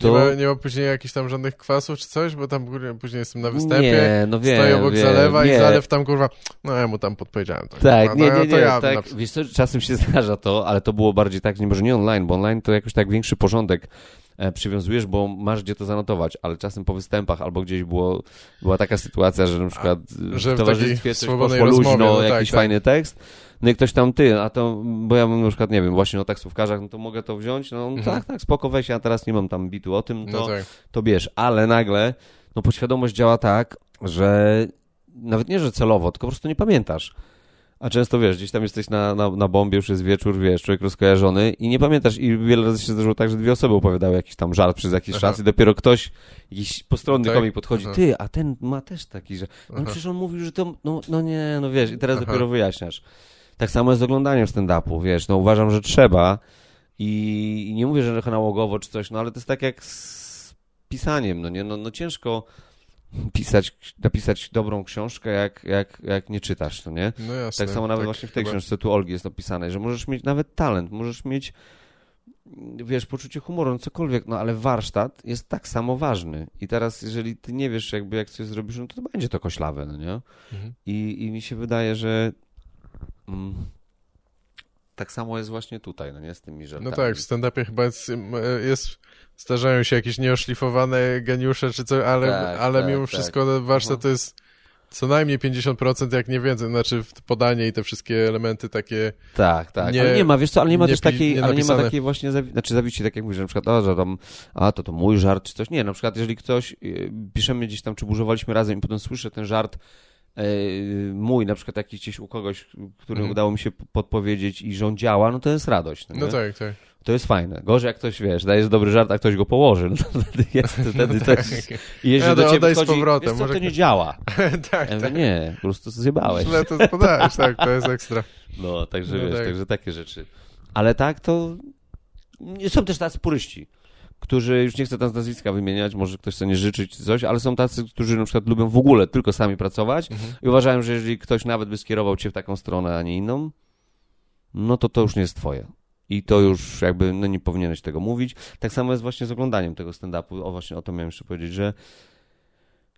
Nie, ma, nie ma później jakichś tam żadnych kwasów czy coś, bo tam kurwa, później jestem na występie, Nie, no wiem, stoję obok wiem, zalewa nie. i zalew tam kurwa, no ja mu tam podpowiedziałem. Tak, Tak, kurwa, nie, no, nie, to nie, ja tak, na- wiesz co, czasem się zdarza to, ale to było bardziej tak, nie może nie online, bo online to jakoś tak większy porządek e, przywiązujesz, bo masz gdzie to zanotować, ale czasem po występach albo gdzieś było, była taka sytuacja, że na przykład e, że w w towarzystwie takiej coś poszło luźno, rozmowie, no tak, jakiś tak. fajny tekst, no i ktoś tam ty, a to, bo ja mam na przykład, nie wiem, właśnie o taksówkarzach, no to mogę to wziąć, no Mhm. tak, tak, spoko, weź, ja teraz nie mam tam bitu o tym, to No tak. to bierz, ale nagle, no podświadomość działa tak, że nawet nie, że celowo, tylko po prostu nie pamiętasz. A często wiesz, gdzieś tam jesteś na, na, na bombie, już jest wieczór, wiesz, człowiek rozkojarzony i nie pamiętasz. I wiele razy się zdarzyło tak, że dwie osoby opowiadały jakiś tam żart przez jakiś Aha. czas i dopiero ktoś, jakiś postronny Tak? komik podchodzi, Aha. ty, a ten ma też taki, że no Aha. przecież on mówił, że to, no, no nie, no wiesz, i teraz dopiero wyjaśniasz. Tak samo jest z oglądaniem stand-upu, wiesz, no uważam, że trzeba i, i nie mówię, że nałogowo czy coś, no ale to jest tak jak z pisaniem, no nie, no, no ciężko pisać, napisać dobrą książkę, jak, jak, jak nie czytasz, no nie? No jasne. Tak samo nawet właśnie w tej chyba. książce tu Olgi jest napisane, że możesz mieć nawet talent, możesz mieć, wiesz, poczucie humoru, no cokolwiek, no ale warsztat jest tak samo ważny. I teraz, jeżeli ty nie wiesz, jakby jak coś zrobisz, no to będzie to koślawe, no nie? Mhm. I, i mi się wydaje, że mm, tak samo jest właśnie tutaj, no nie, z tymi żartami. No tak, w stand-upie chyba jest, jest zdarzają się jakieś nieoszlifowane geniusze czy coś, ale, Tak, ale tak, mimo tak. wszystko warsztat Mhm. to jest co najmniej 50%, jak nie więcej, znaczy podanie i te wszystkie elementy takie, Tak, tak. Nie- ale nie ma, wiesz co, ale nie ma nie też takiej, ale nie ma takiej właśnie, zawi- znaczy zawiści, tak jak mówisz, że na przykład, a, że tam, a to to mój żart, czy coś. Nie, na przykład jeżeli ktoś, y, piszemy gdzieś tam, czy burzowaliśmy razem i potem słyszę ten żart mój, na przykład jakiś gdzieś u kogoś, który Mhm. udało mi się podpowiedzieć i że on działa, no to jest radość. No, No tak, tak. To jest fajne. Gorzej jak ktoś, wiesz, dajesz dobry żart, a ktoś go położy, no to wtedy jest, wtedy to jest... I jeżeli Ja to do ciebie oddaj z wchodzi, powrotem, wiesz co, może to nie działa. tak, Ja mówię, tak. nie, po prostu zjebałeś. Źle to podałeś, tak, to jest ekstra. No, także No wiesz, tak. także takie rzeczy. Ale tak, to są też tacy puryści, którzy, już nie chcę tam z nazwiska wymieniać, może ktoś sobie nie życzyć czy coś, ale są tacy, którzy na przykład lubią w ogóle tylko sami pracować Mhm. i uważają, że jeżeli ktoś nawet by skierował cię w taką stronę, a nie inną, no to to już nie jest twoje. I to już jakby, no nie powinieneś tego mówić. Tak samo jest właśnie z oglądaniem tego stand-upu. O właśnie o to miałem jeszcze powiedzieć, że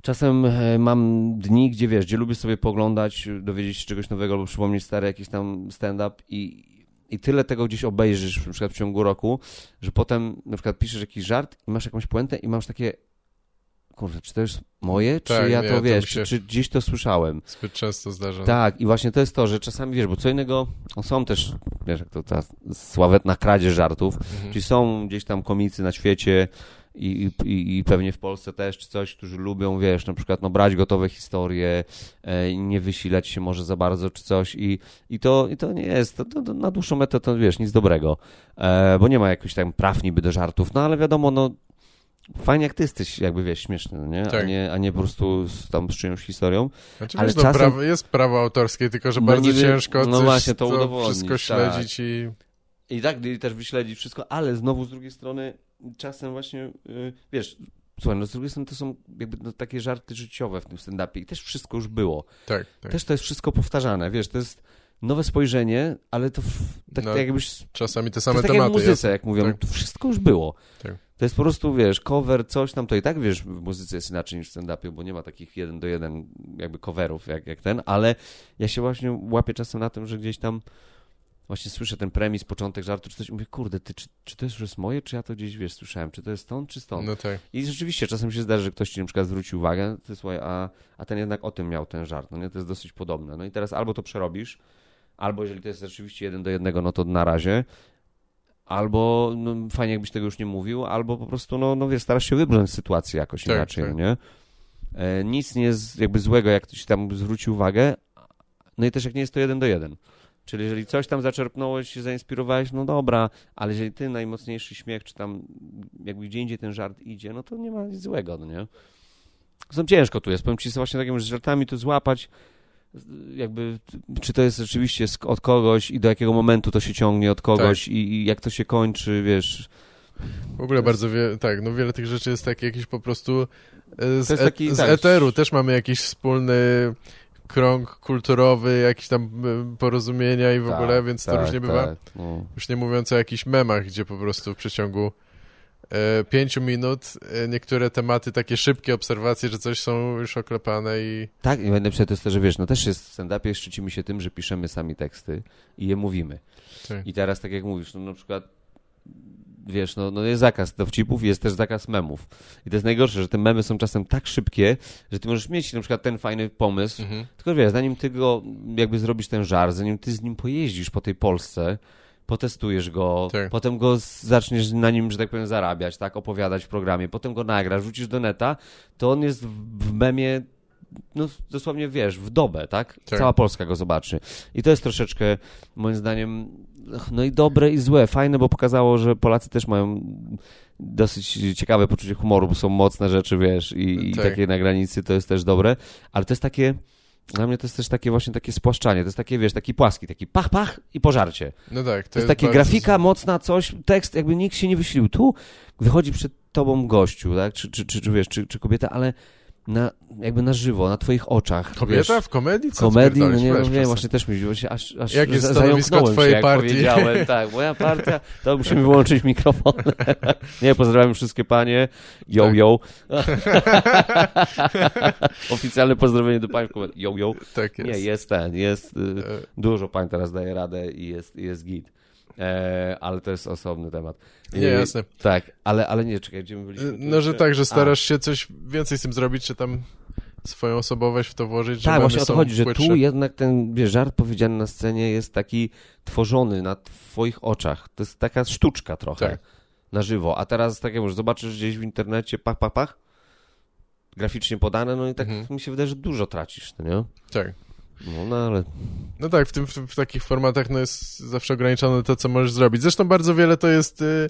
czasem e, mam dni, gdzie wiesz, gdzie lubię sobie pooglądać, dowiedzieć się czegoś nowego albo przypomnieć stary jakiś tam stand-up i, i tyle tego gdzieś obejrzysz na przykład w ciągu roku, że potem na przykład piszesz jakiś żart i masz jakąś puentę i masz takie kurwa, czy to jest moje, czy Tak, ja nie, to wiesz, czy, czy gdzieś to słyszałem. Zbyt często zdarza. Tak, i właśnie to jest to, że czasami wiesz, bo co innego, no są też, wiesz, jak to ta sławetna kradzież żartów, Mhm. czyli są gdzieś tam komicy na świecie i, i, i pewnie w Polsce też, czy coś, którzy lubią, wiesz, na przykład no, brać gotowe historie, e, nie wysilać się może za bardzo, czy coś i, i, to, i to nie jest, to, to, to na dłuższą metę to, wiesz, nic dobrego, e, bo nie ma jakichś tam praw niby do żartów, no ale wiadomo, no fajnie jak ty jesteś, jakby, wiesz, śmieszny, no nie? A, Tak. nie a nie po prostu z, tam z czyjąś historią. Znaczy, ale wiesz, no, czasem- prawo, jest prawo autorskie, tylko że No bardzo niby- ciężko no coś, właśnie, to to wszystko tak. śledzić i... I tak i też wyśledzić wszystko, ale znowu z drugiej strony czasem właśnie, yy, wiesz, słuchaj, no z drugiej strony to są jakby no, takie żarty życiowe w tym stand-upie i też wszystko już było. Tak, tak. Też to jest wszystko powtarzane, wiesz, to jest nowe spojrzenie, ale to w, tak, No, jakbyś... Czasami te To same jest tak jak w tematy. muzyce, jak mówią, Tak. to wszystko już było. Tak. To jest po prostu, wiesz, cover, coś tam, to i tak, wiesz, w muzyce jest inaczej niż w stand-upie, bo nie ma takich jeden do jeden jakby coverów jak, jak ten, ale ja się właśnie łapię czasem na tym, że gdzieś tam właśnie słyszę ten premis, początek żartu, czy coś, mówię, kurde, ty, czy, czy to już jest moje, czy ja to gdzieś, wiesz, słyszałem, czy to jest stąd, czy stąd? No tak. I rzeczywiście czasem się zdarzy, że ktoś ci na przykład zwróci uwagę, ty słuchaj, a, a ten jednak o tym miał ten żart, no nie, to jest dosyć podobne. No i teraz albo to przerobisz, albo jeżeli to jest rzeczywiście jeden do jednego, no to na razie, albo no, fajnie jakbyś tego już nie mówił, albo po prostu, no, no wiesz, starasz się wybrnąć sytuację jakoś Tak, inaczej, tak. nie? E, nic nie jest jakby złego, jak ktoś tam zwróci uwagę, no i też jak nie jest to jeden do jeden. Czyli jeżeli coś tam zaczerpnąłeś, się zainspirowałeś, no dobra, ale jeżeli ty najmocniejszy śmiech, czy tam jakby gdzie indziej ten żart idzie, no to nie ma nic złego, no nie? Zresztą ciężko tu jest, powiem ci, że właśnie takim z żartami to złapać, jakby, czy to jest rzeczywiście od kogoś i do jakiego momentu to się ciągnie od kogoś i, i jak to się kończy, wiesz. W ogóle bardzo wiele, tak, no wiele tych rzeczy jest takie jakieś po prostu e, z, e, taki, z tak. eteru. Też mamy jakiś wspólny krąg kulturowy, jakieś tam e, porozumienia i w Tak, ogóle, więc to tak, różnie bywa. tak, no. Już nie mówiąc o jakichś memach, gdzie po prostu w przeciągu e, pięciu minut e, niektóre tematy, takie szybkie obserwacje, że coś są już oklepane i Tak, i najlepsze to jest to, że wiesz, no też jest w stand-upie, szczycimy się tym, że piszemy sami teksty i je mówimy. Tak. I teraz, tak jak mówisz, no na przykład, wiesz, no, no jest zakaz dowcipów i jest też zakaz memów. I to jest najgorsze, że te memy są czasem tak szybkie, że ty możesz mieć na przykład ten fajny pomysł, Mhm. tylko wiesz, zanim ty go jakby zrobisz ten żar, zanim ty z nim pojeździsz po tej Polsce, potestujesz go, Tak. potem go zaczniesz na nim, że tak powiem, zarabiać, tak, opowiadać w programie, potem go nagrasz, rzucisz do neta, to on jest w memie no dosłownie wiesz, w dobę, tak? Tak. Cała Polska go zobaczy. I to jest troszeczkę, moim zdaniem, no i dobre i złe. Fajne, bo pokazało, że Polacy też mają dosyć ciekawe poczucie humoru, bo są mocne rzeczy, wiesz, i, i Tak. takie na granicy to jest też dobre, ale to jest takie, dla mnie to jest też takie właśnie takie spłaszczanie, to jest takie, wiesz, taki płaski, taki pach, pach i pożarcie. no tak. To jest takie bardzo- grafika mocna, coś, tekst, jakby nikt się nie wysilił. Tu wychodzi przed tobą gościu, tak? Czy, czy, czy, czy wiesz, czy, czy kobieta, ale na, jakby na żywo, na twoich oczach. Kobieta wiesz, w komedii? Co komedii, no nie, no przestań. właśnie też mi dziwiło się, aż, aż Jak jest stanowisko twojej się, partii? powiedziałem, tak, moja partia, to musimy wyłączyć mikrofon. nie, pozdrawiam wszystkie panie, yo, Tak. yo. Oficjalne pozdrowienie do pań w komedii, yo, yo. Tak jest. Nie, jest ten, jest, y, E, Dużo pań teraz daje radę i jest, jest git. E, ale to jest osobny temat. Nie, E, jasne. Tak, ale, ale nie, czekaj, gdzie my byliśmy? Tu No, że jeszcze? tak, że A, starasz się coś więcej z tym zrobić, czy tam swoją osobowość w to włożyć, że Tak, memy właśnie o to chodzi, że płytsze. tu jednak ten wiesz, żart powiedziany na scenie jest taki tworzony na twoich oczach. To jest taka sztuczka trochę Tak. na żywo. A teraz, tak jak już zobaczysz gdzieś w internecie, pach, pach, pach, graficznie podane, no i tak Mhm. mi się wydaje, że dużo tracisz, no nie? Tak. No, no ale No tak, w, tym, w, w takich formatach no jest zawsze ograniczone to, co możesz zrobić. Zresztą bardzo wiele to jest... Y,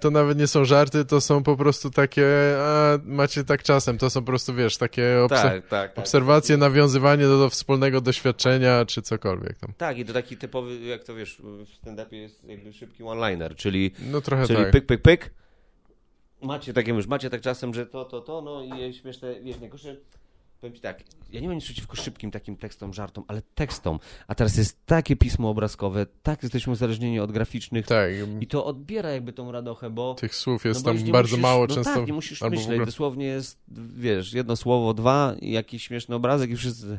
to nawet nie są żarty, to są po prostu takie, a macie tak czasem, to są po prostu, wiesz, takie obser- tak, tak, tak. obserwacje, nawiązywanie do, do wspólnego doświadczenia, czy cokolwiek tam. Tak, i to taki typowy, jak to wiesz, w stand-upie jest jakby szybki one-liner, czyli, No trochę czyli tak. pyk, pyk, pyk. Macie takie, już macie tak czasem, że to, to, to, no i śmieszne, wiesz, najgorsze, powiem ci tak, ja nie mam nic przeciwko szybkim takim tekstom, żartom, ale tekstom, a teraz jest takie pismo obrazkowe, tak jesteśmy uzależnieni od graficznych Tak, i to odbiera jakby tą radochę, bo... tych słów jest no tam bardzo musisz, mało no często. tak, nie musisz albo myśleć, ogóle- dosłownie jest, wiesz, jedno słowo, dwa i jakiś śmieszny obrazek i wszyscy...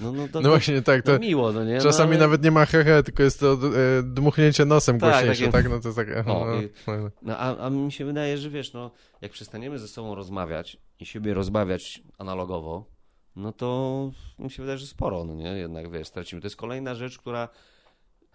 No, no, to, No właśnie tak, to no miło, no nie? czasami no, ale... nawet nie ma hehe, tylko jest to e, dmuchnięcie nosem Tak, głośniejsze, takie- tak? No to jest tak... O, no, i- no, No, a, a mi się wydaje, że wiesz, no, jak przestaniemy ze sobą rozmawiać i siebie rozbawiać analogowo, no to mi się wydaje, że sporo, no nie? Jednak, wiesz, stracimy. To jest kolejna rzecz, która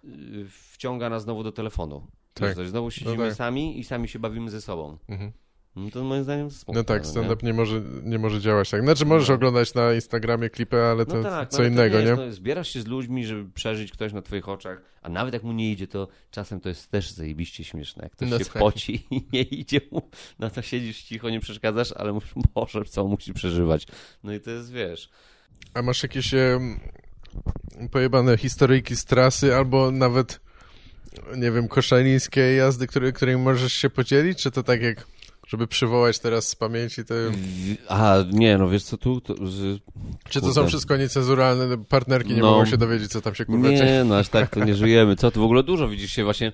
y, wciąga nas znowu do telefonu. Tak. Znowu siedzimy No tak. sami i sami się bawimy ze sobą. mhm. No to moim zdaniem smutne, no tak, nie? stand-up nie może, nie może działać tak. Znaczy możesz No. oglądać na Instagramie klipy, ale to no tak, co no, innego, to nie? jest, No, zbierasz się z ludźmi, żeby przeżyć ktoś na twoich oczach, a nawet jak mu nie idzie, to czasem to jest też zajebiście śmieszne. Jak ktoś No się tak. poci i nie idzie mu, no to siedzisz cicho, nie przeszkadzasz, ale mówisz, Boże, co musi przeżywać. No i to jest, wiesz... A masz jakieś e, pojebane historyjki z trasy, albo nawet, nie wiem, koszalińskie jazdy, którymi możesz się podzielić? Czy to tak jak, żeby przywołać teraz z pamięci. W- A, nie, no wiesz co tu? To, że... Czy to są wszystko niecenzuralne? Partnerki nie No. mogą się dowiedzieć, co tam się kurwa dzieje. Nie, no aż tak to nie żyjemy. Co, tu w ogóle dużo widzisz się właśnie...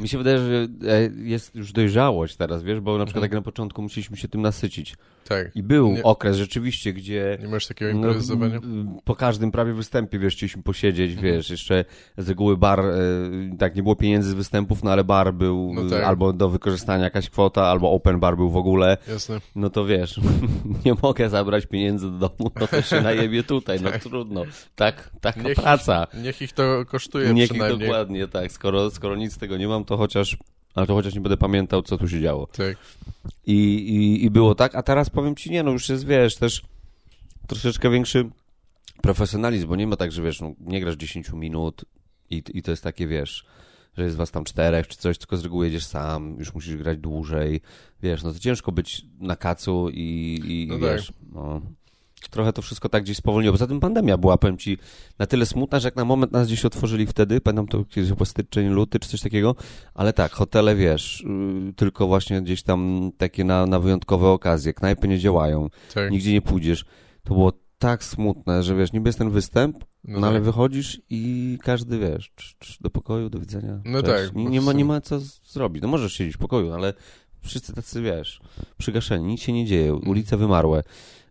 Mi się wydaje, że e, jest już dojrzałość teraz, wiesz, bo na przykład Mhm. tak na początku musieliśmy się tym nasycić. Tak. I był Nie- okres rzeczywiście, gdzie Nie masz takiego No, improwizowania? m, po każdym prawie występie, wiesz, chcieliśmy posiedzieć, Mhm. wiesz, jeszcze z reguły bar, e, tak, nie było pieniędzy z występów, no ale bar był No tak. albo do wykorzystania jakaś kwota, albo open bar był w ogóle, Jasne. no to wiesz, nie mogę zabrać pieniędzy do domu, no to się najebie tutaj, no trudno, tak, taka Niech ich- praca. Niech ich to kosztuje Niech ich przynajmniej. dokładnie, tak, skoro, skoro nic z tego nie mam, to chociaż, ale to chociaż nie będę pamiętał, co tu się działo. Tak. I, i, I było tak, a teraz powiem ci, nie, no już jest, wiesz, też troszeczkę większy profesjonalizm, bo nie ma tak, że wiesz, no, nie grasz 10 minut i, i to jest takie, wiesz, że jest was tam czterech czy coś, tylko z reguły jedziesz sam, już musisz grać dłużej, wiesz, no to ciężko być na kacu i, i No wiesz, no. Trochę to wszystko tak gdzieś spowolniło. Poza tym pandemia była, powiem ci, na tyle smutna, że jak na moment nas gdzieś otworzyli wtedy, pamiętam to kiedyś chyba styczeń, luty czy coś takiego, ale tak, hotele wiesz, yy, tylko właśnie gdzieś tam takie na, na wyjątkowe okazje, knajpy nie działają, tak. nigdzie nie pójdziesz. To było tak smutne, że wiesz, niby jest ten występ, no, No ale tak. wychodzisz i każdy wiesz, cz, cz, do pokoju, do widzenia. No cześć. tak, Nie, nie, ma, nie ma co zrobić. No możesz siedzieć w pokoju, ale wszyscy tacy wiesz, przygaszeni, nic się nie dzieje, Mm. ulice wymarłe.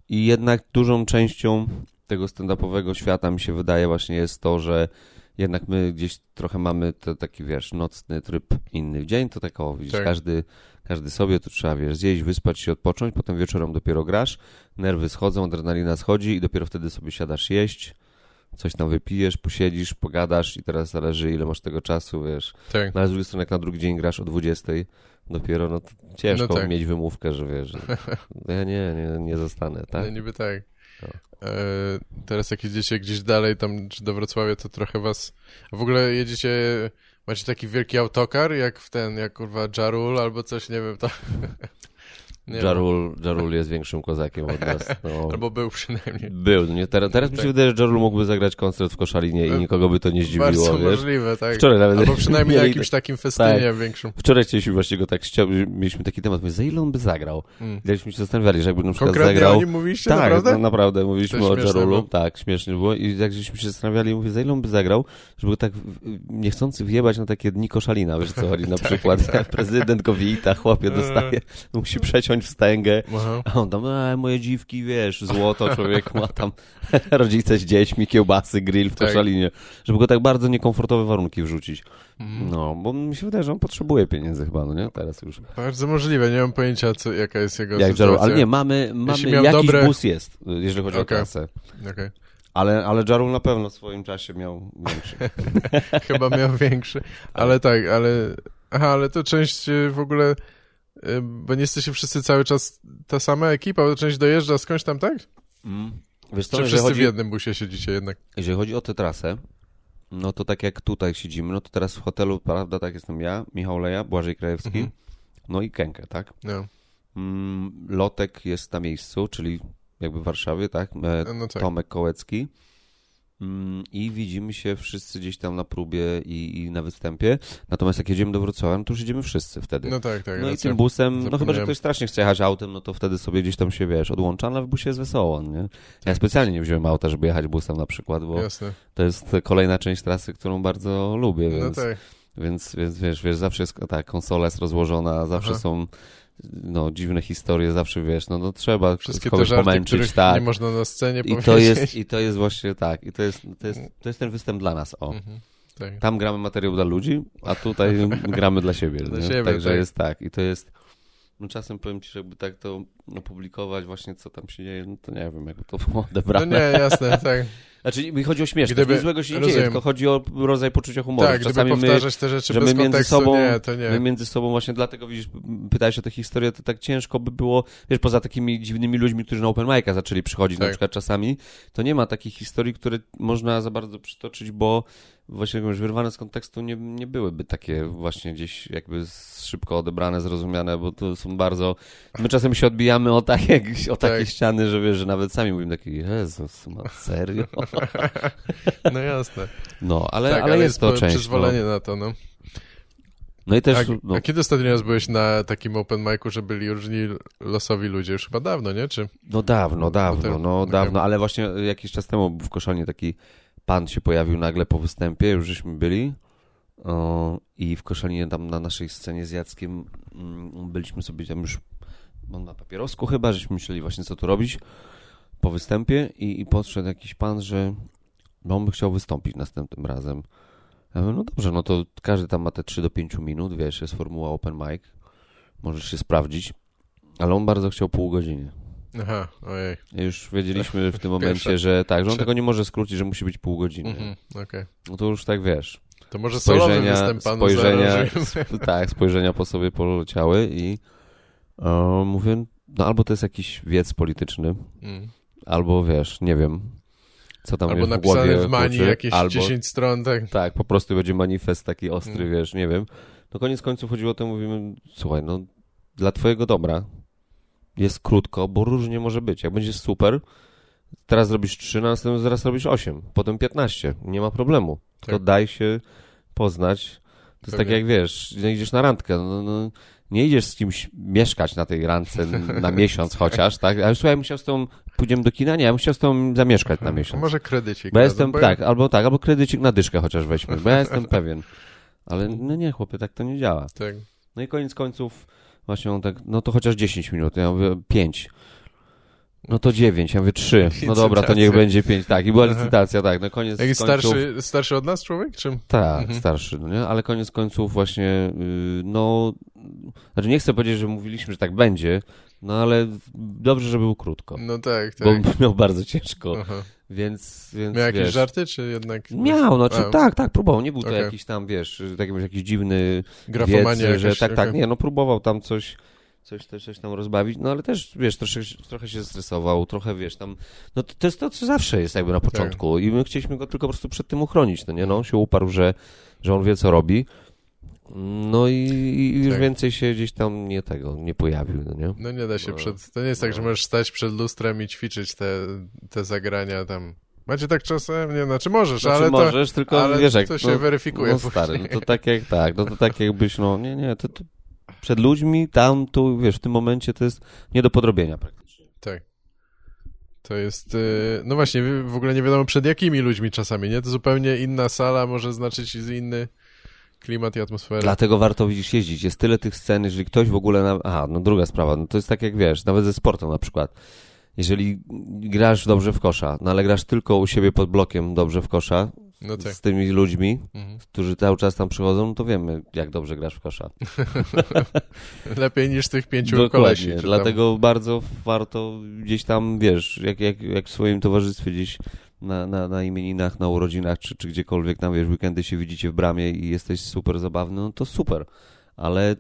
I jednak dużą częścią tego stand-upowego świata mi się wydaje właśnie jest to, że jednak my gdzieś trochę mamy to taki, wiesz, nocny tryb inny. W dzień to tak o, widzisz, Tak. każdy, każdy sobie, tu trzeba, wiesz, zjeść, wyspać się, odpocząć, potem wieczorem dopiero grasz, nerwy schodzą, adrenalina schodzi i dopiero wtedy sobie siadasz jeść, coś tam wypijesz, posiedzisz, pogadasz i teraz zależy ile masz tego czasu, wiesz. tak. No ale z drugiej strony jak na drugi dzień grasz o 20 dopiero, no ciężko No tak. mieć wymówkę, że wiesz, że ja nie, nie, nie zostanę, tak? No niby tak. No. E, teraz jak jedziecie gdzieś dalej, tam czy do Wrocławia, to trochę was... W ogóle jedziecie... Macie taki wielki autokar, jak w ten, jak kurwa Jarul albo coś, nie wiem, to... Jarul, Jarul jest większym kozakiem od nas. No. Albo był przynajmniej. Był, nie? Teraz, teraz mi się Tak. wydaje, że Jarul mógłby zagrać koncert w Koszalinie i No, nikogo by to nie zdziwiło, Bardzo wiesz? możliwe, tak. Wczoraj nawet Albo przynajmniej na jakimś takim festynie większym. Wczoraj chcieliśmy właśnie go tak, mieliśmy taki temat, mówię, za ile on by zagrał? Mm. I Żeśmy się zastanawiali, że jakby na przykład Konkretnie zagrał... o nim mówiliście, tak, naprawdę? no, naprawdę, mówiliśmy To o Jarulu, było. tak, śmiesznie było i tak żeśmy się zastanawiali, mówię, za ile on by zagrał, żeby tak niechcący wjebać na takie dni koszalina, wiesz co chodzi, na Tak, przykład jak prezydent go wita, chłopie dostaje, musi przeciąć wstęgę, Aha. a on tam, e, moje dziwki, wiesz, złoto, człowiek ma tam rodzice z dziećmi, kiełbasy, grill w Tak. koszalinie, żeby go tak bardzo niekomfortowe warunki wrzucić. Mhm. No, bo mi się wydaje, że on potrzebuje pieniędzy chyba, no nie? Teraz już. Bardzo możliwe, nie mam pojęcia, co, jaka jest jego Jak sytuacja. Ale nie, mamy, mamy jakiś dobre- bus jest, jeżeli chodzi o Okej. kasę. Okej. Ale, ale Jarul na pewno w swoim czasie miał większy. Chyba miał większy, ale tak, ale... Aha, ale to część e, w ogóle... bo nie jesteście wszyscy cały czas ta sama ekipa, bo część dojeżdża skądś tam, tak? Mm. Wiesz co, Czy jeżeli wszyscy chodzi, w jednym busie siedzicie jednak? jeżeli chodzi o tę trasę, no to tak jak tutaj siedzimy, no to teraz w hotelu, prawda, tak jestem ja, Michał Leja, Błażej Krajewski, Mhm. no i Kenkę, tak? No, Mm, Lotek jest na miejscu, czyli jakby w Warszawie, tak? E, no tak. Tomek Kołecki. Mm, I widzimy się wszyscy gdzieś tam na próbie i, i na występie. Natomiast jak jedziemy do Wrocławia, no to już jedziemy wszyscy wtedy. No tak, tak. No i tym busem, no chyba, że ktoś strasznie chce jechać autem, no to wtedy sobie gdzieś tam się, wiesz, odłącza, ale w busie jest wesoło, nie? Ja Tak. specjalnie nie wziąłem auta, żeby jechać busem na przykład, bo Jasne. to jest kolejna część trasy, którą bardzo lubię, No więc, tak. więc, więc wiesz, wiesz, zawsze jest, tak, konsola jest rozłożona, zawsze Aha. są no, dziwne historie, zawsze wiesz, no, no trzeba Wszystkie te kogoś żarty, pomęczyć, tak. nie można na scenie I powiedzieć. to, jest, I to jest właśnie tak, i to jest, to jest, to jest ten występ dla nas, o. Mhm. Tak. Tam gramy materiał dla ludzi, a tutaj gramy dla siebie. Dla siebie, Także tak. jest tak. I to jest. No czasem powiem ci, że jakby tak to opublikować, właśnie co tam się dzieje, no to nie wiem, jakby to było No odebrane. nie, jasne, tak. Znaczy, mi chodzi o śmieszność, Gdyby- nic złego się nie rozumiem. dzieje, tylko chodzi o rodzaj poczucia humoru. Tak, gdyby Czasami my, powtarzać te rzeczy że bez my między kontekstu, sobą- nie, to nie. my między sobą właśnie dlatego, widzisz, pytałeś o tę historię, to tak ciężko by było, wiesz, poza takimi dziwnymi ludźmi, którzy na open mic'a zaczęli przychodzić na Tak. przykład czasami, to nie ma takich historii, które można za bardzo przytoczyć, bo właśnie jak już wyrwane z kontekstu nie, nie byłyby takie właśnie gdzieś jakby szybko odebrane, zrozumiane, bo to są bardzo... My czasem się odbijamy o takie, o takie Tak. ściany, że wiesz, że nawet sami mówimy taki, Jezus, ma serio? No jasne. No, ale, tak, ale, jest to część. przyzwolenie No. na to, no. no i też, A, no, a kiedy ostatni raz byłeś na takim open micu, że byli różni losowi ludzie? Już chyba dawno, nie? Czy... No dawno, dawno, no okej. dawno, ale właśnie jakiś czas temu w Koszalnie taki pan się pojawił nagle po występie, już żeśmy byli o, i w Koszalinie tam na naszej scenie z Jackiem mm, byliśmy sobie tam już on na papierosku chyba, żeśmy myśleli właśnie co tu robić po występie i, i podszedł jakiś pan, że no, on by chciał wystąpić następnym razem. Ja mówię, no dobrze, no to każdy tam ma te 3 do 5 minut, wiesz, jest formuła open mic, możesz się sprawdzić, ale on bardzo chciał pół godziny. Aha, ojej. Już wiedzieliśmy w tym Pierwsza. momencie, że tak, że on tego nie może skrócić, że musi być pół godziny. Mhm, okej. No to już tak wiesz. To może Spojrzenia, spojrzenia, sp- tak, spojrzenia po sobie poleciały i e, mówię, no albo to jest jakiś wiec polityczny, Mm. albo wiesz, nie wiem, co tam Albo w napisane w mani jakieś albo, 10 stron, tak. Tak, po prostu będzie manifest taki ostry, Mm. wiesz, nie wiem. No koniec końców chodziło o to, mówimy, słuchaj, no dla twojego dobra jest krótko, bo różnie może być. Jak będzie super, teraz zrobisz 3, na następnym zaraz robisz 8, potem 15. Nie ma problemu. Tylko Tak. daj się poznać. To jest tak jak wiesz, idziesz na randkę, no, no, nie idziesz z kimś mieszkać na tej randce na miesiąc chociaż, tak? Ale słuchaj, ja chciał z tą, pójdziemy do kina? Nie, ja bym chciał z tą zamieszkać na miesiąc. może kredycik. Bo ja jestem, bo tak, albo tak, albo kredycik na dyszkę chociaż weźmy, bo ja jestem pewien. Ale no nie, chłopie, tak to nie działa. Tak. No i koniec końców właśnie on tak, no to chociaż 10 minut, ja mówię 5. No to 9, ja mówię 3. No dobra, to niech będzie 5. Tak, i była licytacja, tak, no koniec Jakiś końców. starszy, starszy od nas człowiek, czy? Tak, Mhm. starszy, no nie? Ale koniec końców właśnie, yy, no, znaczy nie chcę powiedzieć, że mówiliśmy, że tak będzie, no ale dobrze, że był krótko, No tak, tak. bo miał bardzo ciężko, Aha. Więc, więc Miał jakieś wiesz, żarty, czy jednak... Miał, no, czy, A, tak, tak, próbował. Nie był to Okej. jakiś tam, wiesz, tak, jakiś dziwny Grafomania wiedzy, że tak, tak, okej. nie, no próbował tam coś, coś, coś, coś tam rozbawić, no ale też, wiesz, troszkę, trochę się stresował, trochę, wiesz, tam, no to, to jest to, co zawsze jest jakby na Tak. początku i my chcieliśmy go tylko po prostu przed tym uchronić, no nie, no, on się uparł, że, że on wie, co robi, no i, i już Tak. więcej się gdzieś tam nie tego, nie pojawił, no nie? No nie da się No. przed... To nie jest tak, że No. możesz stać przed lustrem i ćwiczyć te, te zagrania tam. Macie tak czasem? Nie, znaczy możesz, Znaczy ale to... możesz, tylko ale wiesz jak, to się no, weryfikuje No później. stary, no to tak jak, tak, no to tak jakbyś, no nie, nie, to, to przed ludźmi, tam, tu, wiesz, w tym momencie to jest nie do podrobienia praktycznie. Tak. To jest... y, No właśnie, w ogóle nie wiadomo przed jakimi ludźmi czasami, nie? To zupełnie inna sala może znaczyć inny klimat i atmosferę. Dlatego warto widzisz jeździć. Jest tyle tych scen, jeżeli ktoś w ogóle. Na... Aha, no druga sprawa. No to jest tak jak wiesz, nawet ze sportem na przykład. Jeżeli grasz dobrze w kosza, no ale grasz tylko u siebie pod blokiem dobrze w kosza No tak. z tymi ludźmi, Mhm. którzy cały czas tam przychodzą, no to wiemy, jak dobrze grasz w kosza. Lepiej niż tych pięciu kolesi. Dokładnie. tam- Dlatego bardzo warto gdzieś tam, wiesz, jak, jak, jak w swoim towarzystwie gdzieś na, na, na imieninach, na urodzinach, czy, czy gdziekolwiek tam, wiesz, weekendy się widzicie w bramie i jesteś super zabawny, no to super. Ale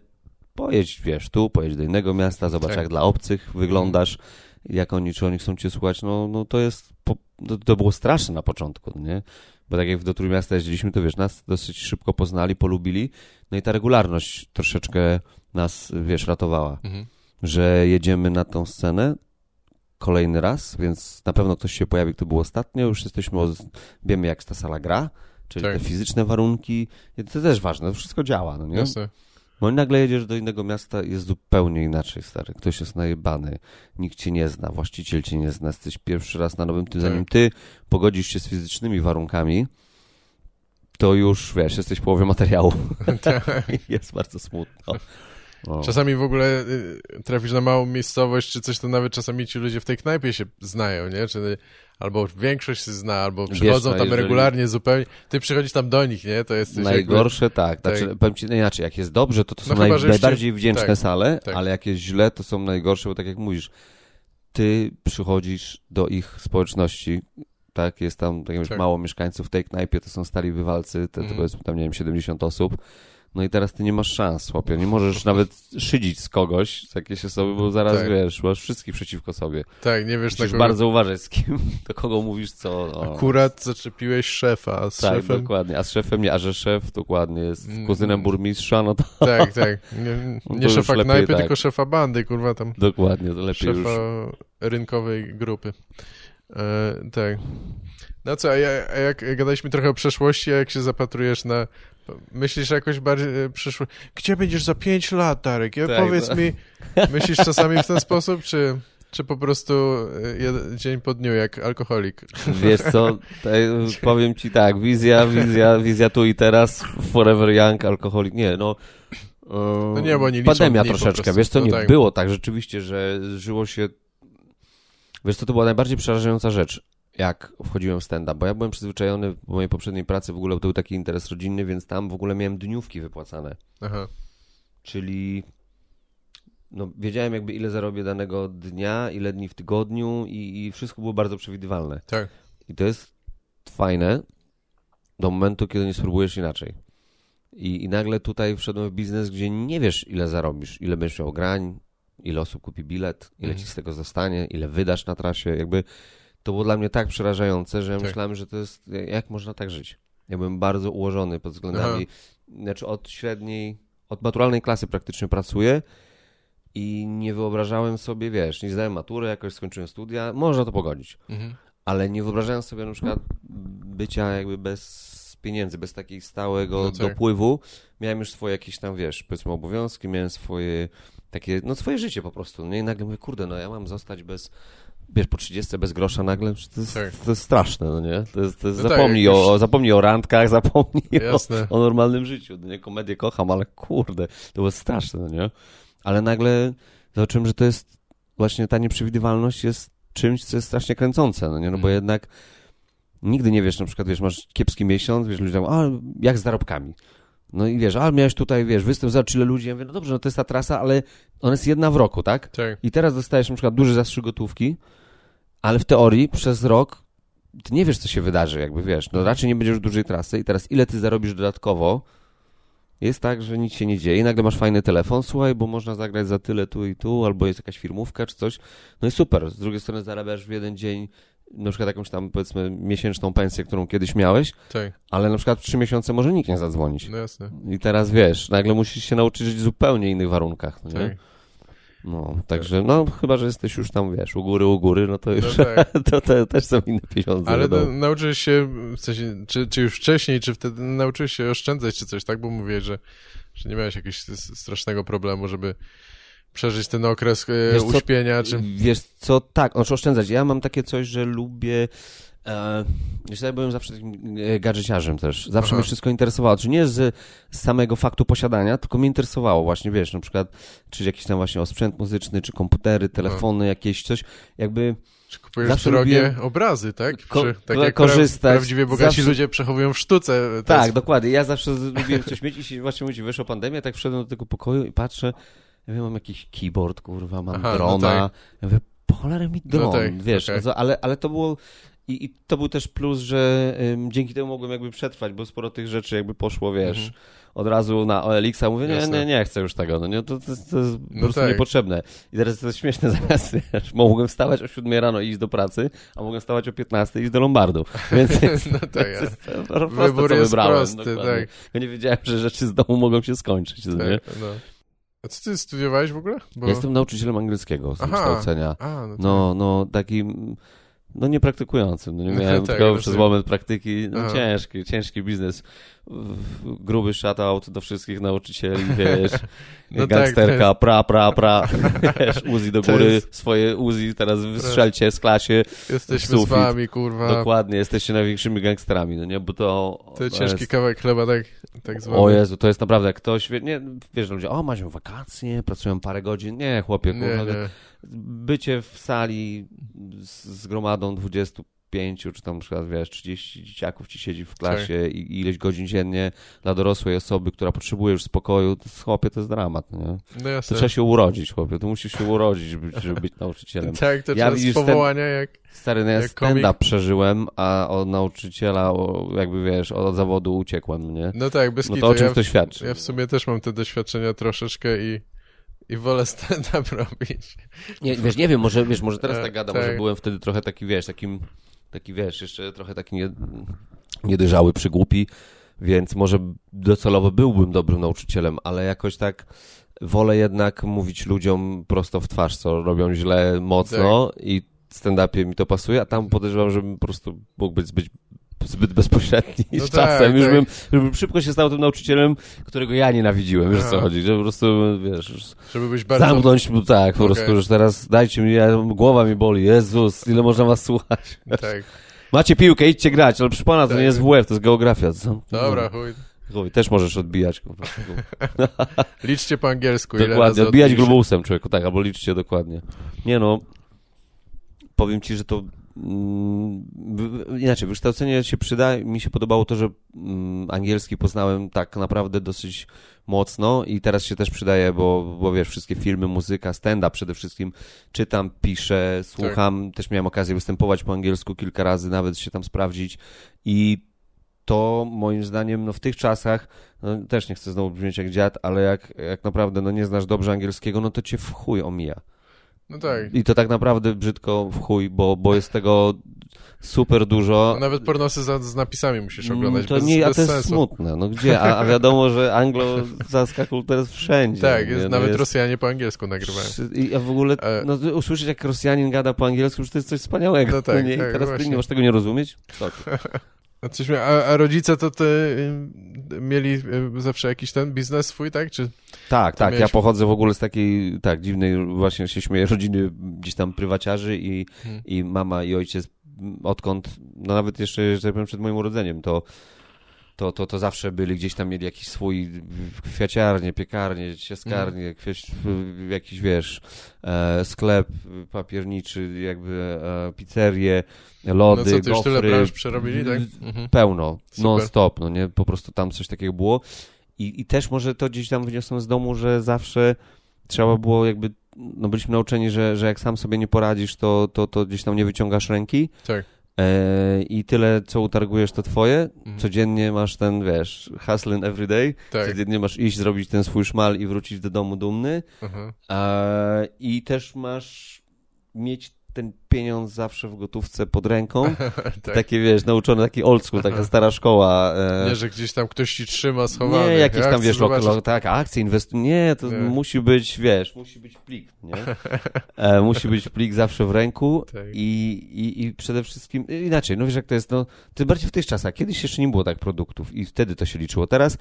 pojedź, wiesz, tu, pojedź do innego miasta, zobacz Tak. jak dla obcych wyglądasz, jak oni, czy oni chcą cię słuchać, no, no to jest, po, to, to było straszne na początku, nie? Bo tak jak do Trójmiasta jeździliśmy, to wiesz, nas dosyć szybko poznali, polubili, no i ta regularność troszeczkę nas, wiesz, ratowała, Mhm. że jedziemy na tą scenę kolejny raz, więc na pewno ktoś się pojawi, kto był ostatnio, już jesteśmy, wiemy jak ta sala gra, czyli Tak. te fizyczne warunki, to też ważne, to wszystko działa, no nie? Jasne. Bo nagle jedziesz do innego miasta i jest zupełnie inaczej, stary. Ktoś jest najebany, nikt cię nie zna, właściciel cię nie zna, jesteś pierwszy raz na nowym tym, Tak. zanim ty pogodzisz się z fizycznymi warunkami, to już, wiesz, jesteś w połowie materiału. Tak. jest bardzo smutno. O. Czasami w ogóle y, trafisz na małą miejscowość, czy coś, to nawet czasami ci ludzie w tej knajpie się znają, nie? Czy, albo większość się zna, albo Wiesz, przychodzą no, tam jeżeli- regularnie zupełnie. Ty przychodzisz tam do nich, nie? To jesteś Najgorsze tak. tak. Znaczy, powiem ci inaczej, jak jest dobrze, to to No są chyba, naj, cię- najbardziej wdzięczne tak, sale, tak. ale jak jest źle, to są najgorsze, bo tak jak mówisz, ty przychodzisz do ich społeczności, tak, jest tam tak Tak. mało mieszkańców w tej knajpie, to są stali bywalcy, te, to Mhm. powiedzmy tam, nie wiem, 70 osób, no i teraz ty nie masz szans, chłopie, nie możesz nawet szydzić z kogoś, z jakiejś osoby, bo zaraz, Tak. wiesz, masz wszystkich przeciwko sobie. Tak, nie wiesz na Musisz kogo... bardzo uważać z kim, do kogo mówisz co. O. Akurat zaczepiłeś szefa, a z Tak, szefem... dokładnie. A z szefem nie, a że szef dokładnie jest Mm. kuzynem burmistrza, no to Tak, tak. Nie, No nie szefa lepiej knajpy, tak. tylko szefa bandy, kurwa, tam dokładnie, to lepiej szefa już. rynkowej grupy. E, tak. No co, a, ja, a jak gadaliśmy trochę o przeszłości, a jak się zapatrujesz na... Myślisz jakoś bardziej e, przyszło... Gdzie będziesz za pięć lat, Darek? Ja, Tak, powiedz no. mi, myślisz czasami w ten sposób, czy, czy po prostu e, jed, dzień po dniu, jak alkoholik? Wiesz co, te, powiem ci tak, wizja, wizja, wizja tu i teraz, forever young, alkoholik, nie, no... No nie, bo nie Pandemia troszeczkę, wiesz co, No nie tak. było tak rzeczywiście, że żyło się... Wiesz co, to była najbardziej przerażająca rzecz, jak wchodziłem w stand-up, bo ja byłem przyzwyczajony w mojej poprzedniej pracy, w ogóle to był taki interes rodzinny, więc tam w ogóle miałem dniówki wypłacane. Aha, Czyli no, wiedziałem jakby ile zarobię danego dnia, ile dni w tygodniu i, i wszystko było bardzo przewidywalne. tak. I to jest fajne do momentu, kiedy nie spróbujesz inaczej. I, I nagle tutaj wszedłem w biznes, gdzie nie wiesz ile zarobisz, ile będziesz miał grań, ile osób kupi bilet, ile Mhm. ci z tego zostanie, ile wydasz na trasie. Jakby to było dla mnie tak przerażające, że ja Tak. myślałem, że to jest, jak można tak żyć? Ja byłem bardzo ułożony pod względami, znaczy od średniej, od maturalnej klasy praktycznie pracuję i nie wyobrażałem sobie, wiesz, nie zdałem matury, jakoś skończyłem studia, można to pogodzić, Mhm. ale nie wyobrażałem sobie na przykład bycia jakby bez pieniędzy, bez takiego stałego No tak. dopływu. Miałem już swoje jakieś tam, wiesz, powiedzmy obowiązki, miałem swoje takie, no swoje życie po prostu, nie? I nagle mówię, kurde, no ja mam zostać bez, wiesz, po 30 bez grosza nagle, to jest, Tak. to jest straszne, no nie? To jest, to jest No tak, zapomnij, już- o, o, zapomnij o randkach, zapomnij o, o normalnym życiu, no nie? Komedię kocham, ale kurde, to było straszne, no nie? Ale nagle zobaczyłem, że to jest, właśnie ta nieprzewidywalność jest czymś, co jest strasznie kręcące, no nie? No bo Mhm. jednak nigdy nie wiesz, na przykład, wiesz, masz kiepski miesiąc, wiesz, ludzie mówią, a jak z zarobkami? No i wiesz, a miałeś tutaj, wiesz, występ za tyle ludzi, ja mówię, no dobrze, no to jest ta trasa, ale ona jest jedna w roku, tak? Tak. I teraz dostajesz na przykład duży zastrzyk gotówki, ale w teorii przez rok ty nie wiesz, co się wydarzy, jakby wiesz. No raczej nie będziesz dużej trasy i teraz ile ty zarobisz dodatkowo, jest tak, że nic się nie dzieje i nagle masz fajny telefon, słuchaj, bo można zagrać za tyle tu i tu, albo jest jakaś firmówka czy coś. No i super. Z drugiej strony zarabiasz w jeden dzień na przykład jakąś tam, powiedzmy, miesięczną pensję, którą kiedyś miałeś, Tak, ale na przykład w trzy miesiące może nikt nie zadzwonić. no jasne. I teraz wiesz, nagle musisz się nauczyć żyć w zupełnie innych warunkach, no nie? Tak. No, także, no, chyba, że jesteś już tam, wiesz, u góry, u góry, no to No już, tak. to, też są inne pieniądze. Ale no, nauczyłeś się, w sensie, czy, czy już wcześniej, czy wtedy nauczyłeś się oszczędzać, czy coś, tak? Bo mówię, że, że nie miałeś jakiegoś strasznego problemu, żeby przeżyć ten okres e, Wiesz co, uśpienia, czy... Wiesz co, tak, znaczy oszczędzać. Ja mam takie coś, że lubię... E, co, ja byłem zawsze takim e, gadżeciarzem też. Zawsze Aha. mnie wszystko interesowało. Czy nie z, z samego faktu posiadania, tylko mnie interesowało właśnie, wiesz, na przykład, czy jakiś tam właśnie osprzęt muzyczny, czy komputery, telefony, jakieś coś. Jakby Czy kupujesz Zawsze drogie lubiłem obrazy, tak? ko- tak jak korzystać. Pra, prawdziwie bogaci Zawsze- ludzie przechowują w sztuce. To Tak, jest, dokładnie. Ja zawsze lubiłem coś mieć i się, właśnie mówię, wyszła pandemia, tak wszedłem do tego pokoju i patrzę, ja wiem, mam jakiś keyboard, kurwa, mam Aha, no drona. tak. Ja mówię, cholerę mi dron, No tak, wiesz, no co, ale, ale to było I, I to był też plus, że ym, dzięki temu mogłem jakby przetrwać, bo sporo tych rzeczy jakby poszło, wiesz, Mhm. od razu na OLX-a. Mówię, nie, Jasne. nie, nie chcę już tego, no nie, to, to, to jest po No prostu tak. niepotrzebne. I teraz to jest śmieszne zamiast, wiesz, mogłem wstawać o 7 rano i iść do pracy, a mogłem wstawać o 15 i iść do Lombardu. Więc No tak, więc ja. jest to proste, Wybór co jest wybrałem. prosty, tak. Ja nie wiedziałem, że rzeczy z domu mogą się skończyć, no tak no. A co ty studiowałeś w ogóle? Bo... Ja Jestem nauczycielem angielskiego z Aha. wykształcenia. A, no, tak. No, no, takim, no niepraktykującym. No, nie No miałem tak, tylko no przez tak. moment praktyki. No Aha. ciężki, ciężki biznes. Gruby shoutout do wszystkich nauczycieli, wiesz. No tak, gangsterka, to pra, pra, pra. Wiesz, Uzi do góry, jest- swoje Uzi teraz wystrzelcie z klasie. Jesteśmy z wami, kurwa. Dokładnie, jesteście największymi gangsterami, no nie? Bo to... To to ciężki jest- kawałek chleba, tak, tak zwany. O Jezu, to jest naprawdę, jak ktoś, wie- nie, wiesz, ludzie, o, mają wakacje, pracują parę godzin. Nie, chłopie, Nie, kurwa, nie. Bycie w sali z, z gromadą 25, czy tam na przykład, wiesz, 30 dzieciaków ci siedzi w klasie i i ileś godzin dziennie dla dorosłej osoby, która potrzebuje już spokoju, to jest, chłopie, to jest dramat, nie? No To trzeba się urodzić, chłopie, to musisz się urodzić, żeby, żeby być nauczycielem. Tak, to Ja powołania jak... Stary, no ja stand-up przeżyłem, a od nauczyciela, o, jakby wiesz, od zawodu uciekłem, nie? No tak, bez No to o czym ja, to świadczy? ja w sumie też mam te doświadczenia troszeczkę i, i wolę stand-up robić. Nie, wiesz, nie wiem, może, wiesz, może teraz E, tak gadam, tak. może byłem wtedy trochę taki, wiesz, takim, taki, wiesz, jeszcze trochę taki nie, niedojrzały, przygłupi, więc może docelowo byłbym dobrym nauczycielem, ale jakoś tak wolę jednak mówić ludziom prosto w twarz, co robią źle, mocno i w stand-upie mi to pasuje, a tam podejrzewam, żebym po prostu mógł być zbyt, zbyt bezpośredni No z tak, czasem, już tak. bym, żebym szybko się stał tym nauczycielem, którego ja nienawidziłem, wiesz co chodzi, że po prostu, wiesz, już Żeby być bardzo... Zamknąć, bo tak, po Okej. prostu już teraz dajcie mi, ja, głowa mi boli, Jezus, ile można was słuchać. Tak. Macie piłkę, idźcie grać, ale przy pana to Tak. nie jest WF, to jest geografia. Co? Dobra, chuj. Chuj, też możesz odbijać. Liczcie po angielsku. dokładnie, odbijać globusem, człowieku, tak, albo liczcie dokładnie. Nie no, powiem ci, że to inaczej, wykształcenie się przyda. Mi się podobało to, że mm, angielski poznałem tak naprawdę dosyć mocno i teraz się też przydaje, bo, bo wiesz, wszystkie filmy, muzyka, stand-up przede wszystkim czytam, piszę, słucham. Też miałem okazję występować po angielsku kilka razy, nawet się tam sprawdzić i to moim zdaniem no, w tych czasach, no, też nie chcę znowu brzmieć jak dziad, ale jak, jak naprawdę no, nie znasz dobrze angielskiego, no to cię w chuj omija. No tak. I to tak naprawdę brzydko w chuj, bo, bo jest tego super dużo. No, nawet pornosy za, z napisami musisz Mm, oglądać, To bez, nie, a bez to jest sensu. smutne. No gdzie? A, a wiadomo, że anglosaska kultura jest wszędzie. Tak, nie? jest, No nawet jest- Rosjanie po angielsku nagrywają. I a w ogóle, E. no, usłyszeć jak Rosjanin gada po angielsku, już to jest coś wspaniałego. No tak, nie? I tak, teraz ty właśnie. nie możesz tego nie rozumieć? Co ty? A, a, rodzice to ty y, mieli y, zawsze jakiś ten biznes swój, tak? Czy... Tak, tak. Ja miałeś- pochodzę w ogóle z takiej, tak, dziwnej, właśnie się śmieję, rodziny gdzieś tam prywaciarzy i, Hmm. i mama i ojciec, odkąd, no nawet jeszcze, że tak powiem, przed moim urodzeniem, to, to, to, to zawsze byli gdzieś tam, mieli jakiś swój kwiaciarnię, piekarnię, ciaskarnię, kwiać, jakiś, wiesz, e, sklep papierniczy, jakby e, pizzerię, lody, No co, ty już tyle gofry, branż przerobili, tak? Mm, Mhm. pełno, non-stop, no nie, po prostu tam coś takiego było. I, I też może to gdzieś tam wyniosłem z domu, że zawsze trzeba było jakby, no byliśmy nauczeni, że, że jak sam sobie nie poradzisz, to, to, to gdzieś tam nie wyciągasz ręki. Tak. E, I tyle, co utargujesz, to twoje. Mhm. Codziennie masz ten, wiesz, hustling every day. Tak. Codziennie masz iść, zrobić ten swój szmal i wrócić do domu dumny. E, I też masz mieć ten pieniądz zawsze w gotówce pod ręką. tak. Takie, wiesz, nauczony taki old school, taka stara szkoła. E, Nie, że gdzieś tam ktoś ci trzyma schowany. nie, jakieś Ja tam, wiesz, lo, zobaczyć. lo, tak, akcje, inwestuj. Nie, to Nie. musi być, wiesz, musi być plik, nie? E, musi być plik zawsze w ręku Tak. i, i, i przede wszystkim, inaczej, no wiesz jak to jest, no, tym bardziej w tych czasach, kiedyś jeszcze nie było tak produktów i wtedy to się liczyło. Teraz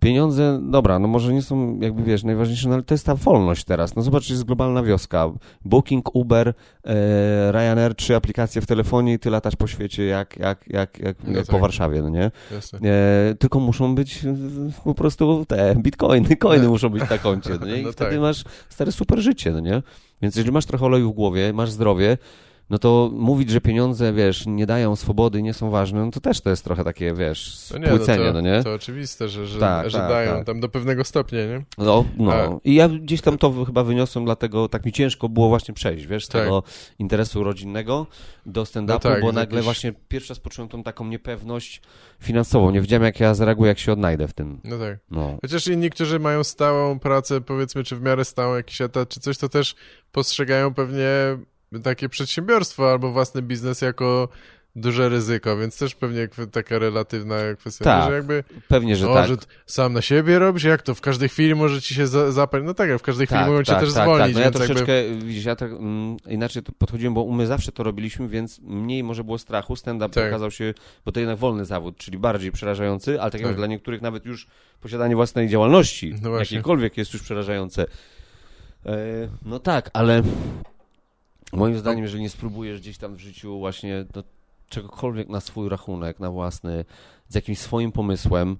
pieniądze, dobra, no może nie są jakby, wiesz, najważniejsze, no ale to jest ta wolność teraz. No zobacz, jest globalna wioska. Booking, Uber, e, Ryanair, trzy aplikacje w telefonie i ty latasz po świecie jak, jak, jak, jak, No jak tak. po Warszawie, no nie? E, tylko muszą być po prostu te bitcoiny, coiny No. muszą być na koncie, no nie? I No wtedy tak. masz stare super życie, no nie? Więc jeżeli masz trochę oleju w głowie, masz zdrowie, no to mówić, że pieniądze, wiesz, nie dają swobody, nie są ważne, no to też to jest trochę takie, wiesz, No no spłycenie, to, no nie? to oczywiste, że, że, Tak, że tak, dają tak. tam do pewnego stopnia, nie? No, no. A- I ja gdzieś tam to chyba wyniosłem, dlatego tak mi ciężko było właśnie przejść, wiesz, z Tak. tego interesu rodzinnego do stand-upu, No tak, bo nagle jakiejś- właśnie pierwszy raz poczułem tą taką niepewność finansową. Nie wiedziałem, jak ja zareaguję, jak się odnajdę w tym. No tak. No. Chociaż inni, którzy mają stałą pracę, powiedzmy, czy w miarę stałą jakiś etat, czy coś, to też postrzegają pewnie takie przedsiębiorstwo albo własny biznes jako duże ryzyko, więc też pewnie taka relatywna kwestia, Tak, że jakby Pewnie, że o, tak. że sam na siebie robisz, jak to w każdej chwili może ci się za zapaść, no tak, w każdej chwili mogą cię też zwolnić, No ja więc jakby... troszeczkę, widzisz, ja tak mm, inaczej podchodziłem, bo my zawsze to robiliśmy, więc mniej może było strachu. Stand-up Tak. okazał się, bo to jednak wolny zawód, czyli bardziej przerażający, ale tak jak Tak. dla niektórych nawet już posiadanie własnej działalności, No jakiejkolwiek jest już przerażające. E, no tak, ale moim zdaniem, jeżeli nie spróbujesz gdzieś tam w życiu właśnie no, czegokolwiek na swój rachunek, na własny, z jakimś swoim pomysłem,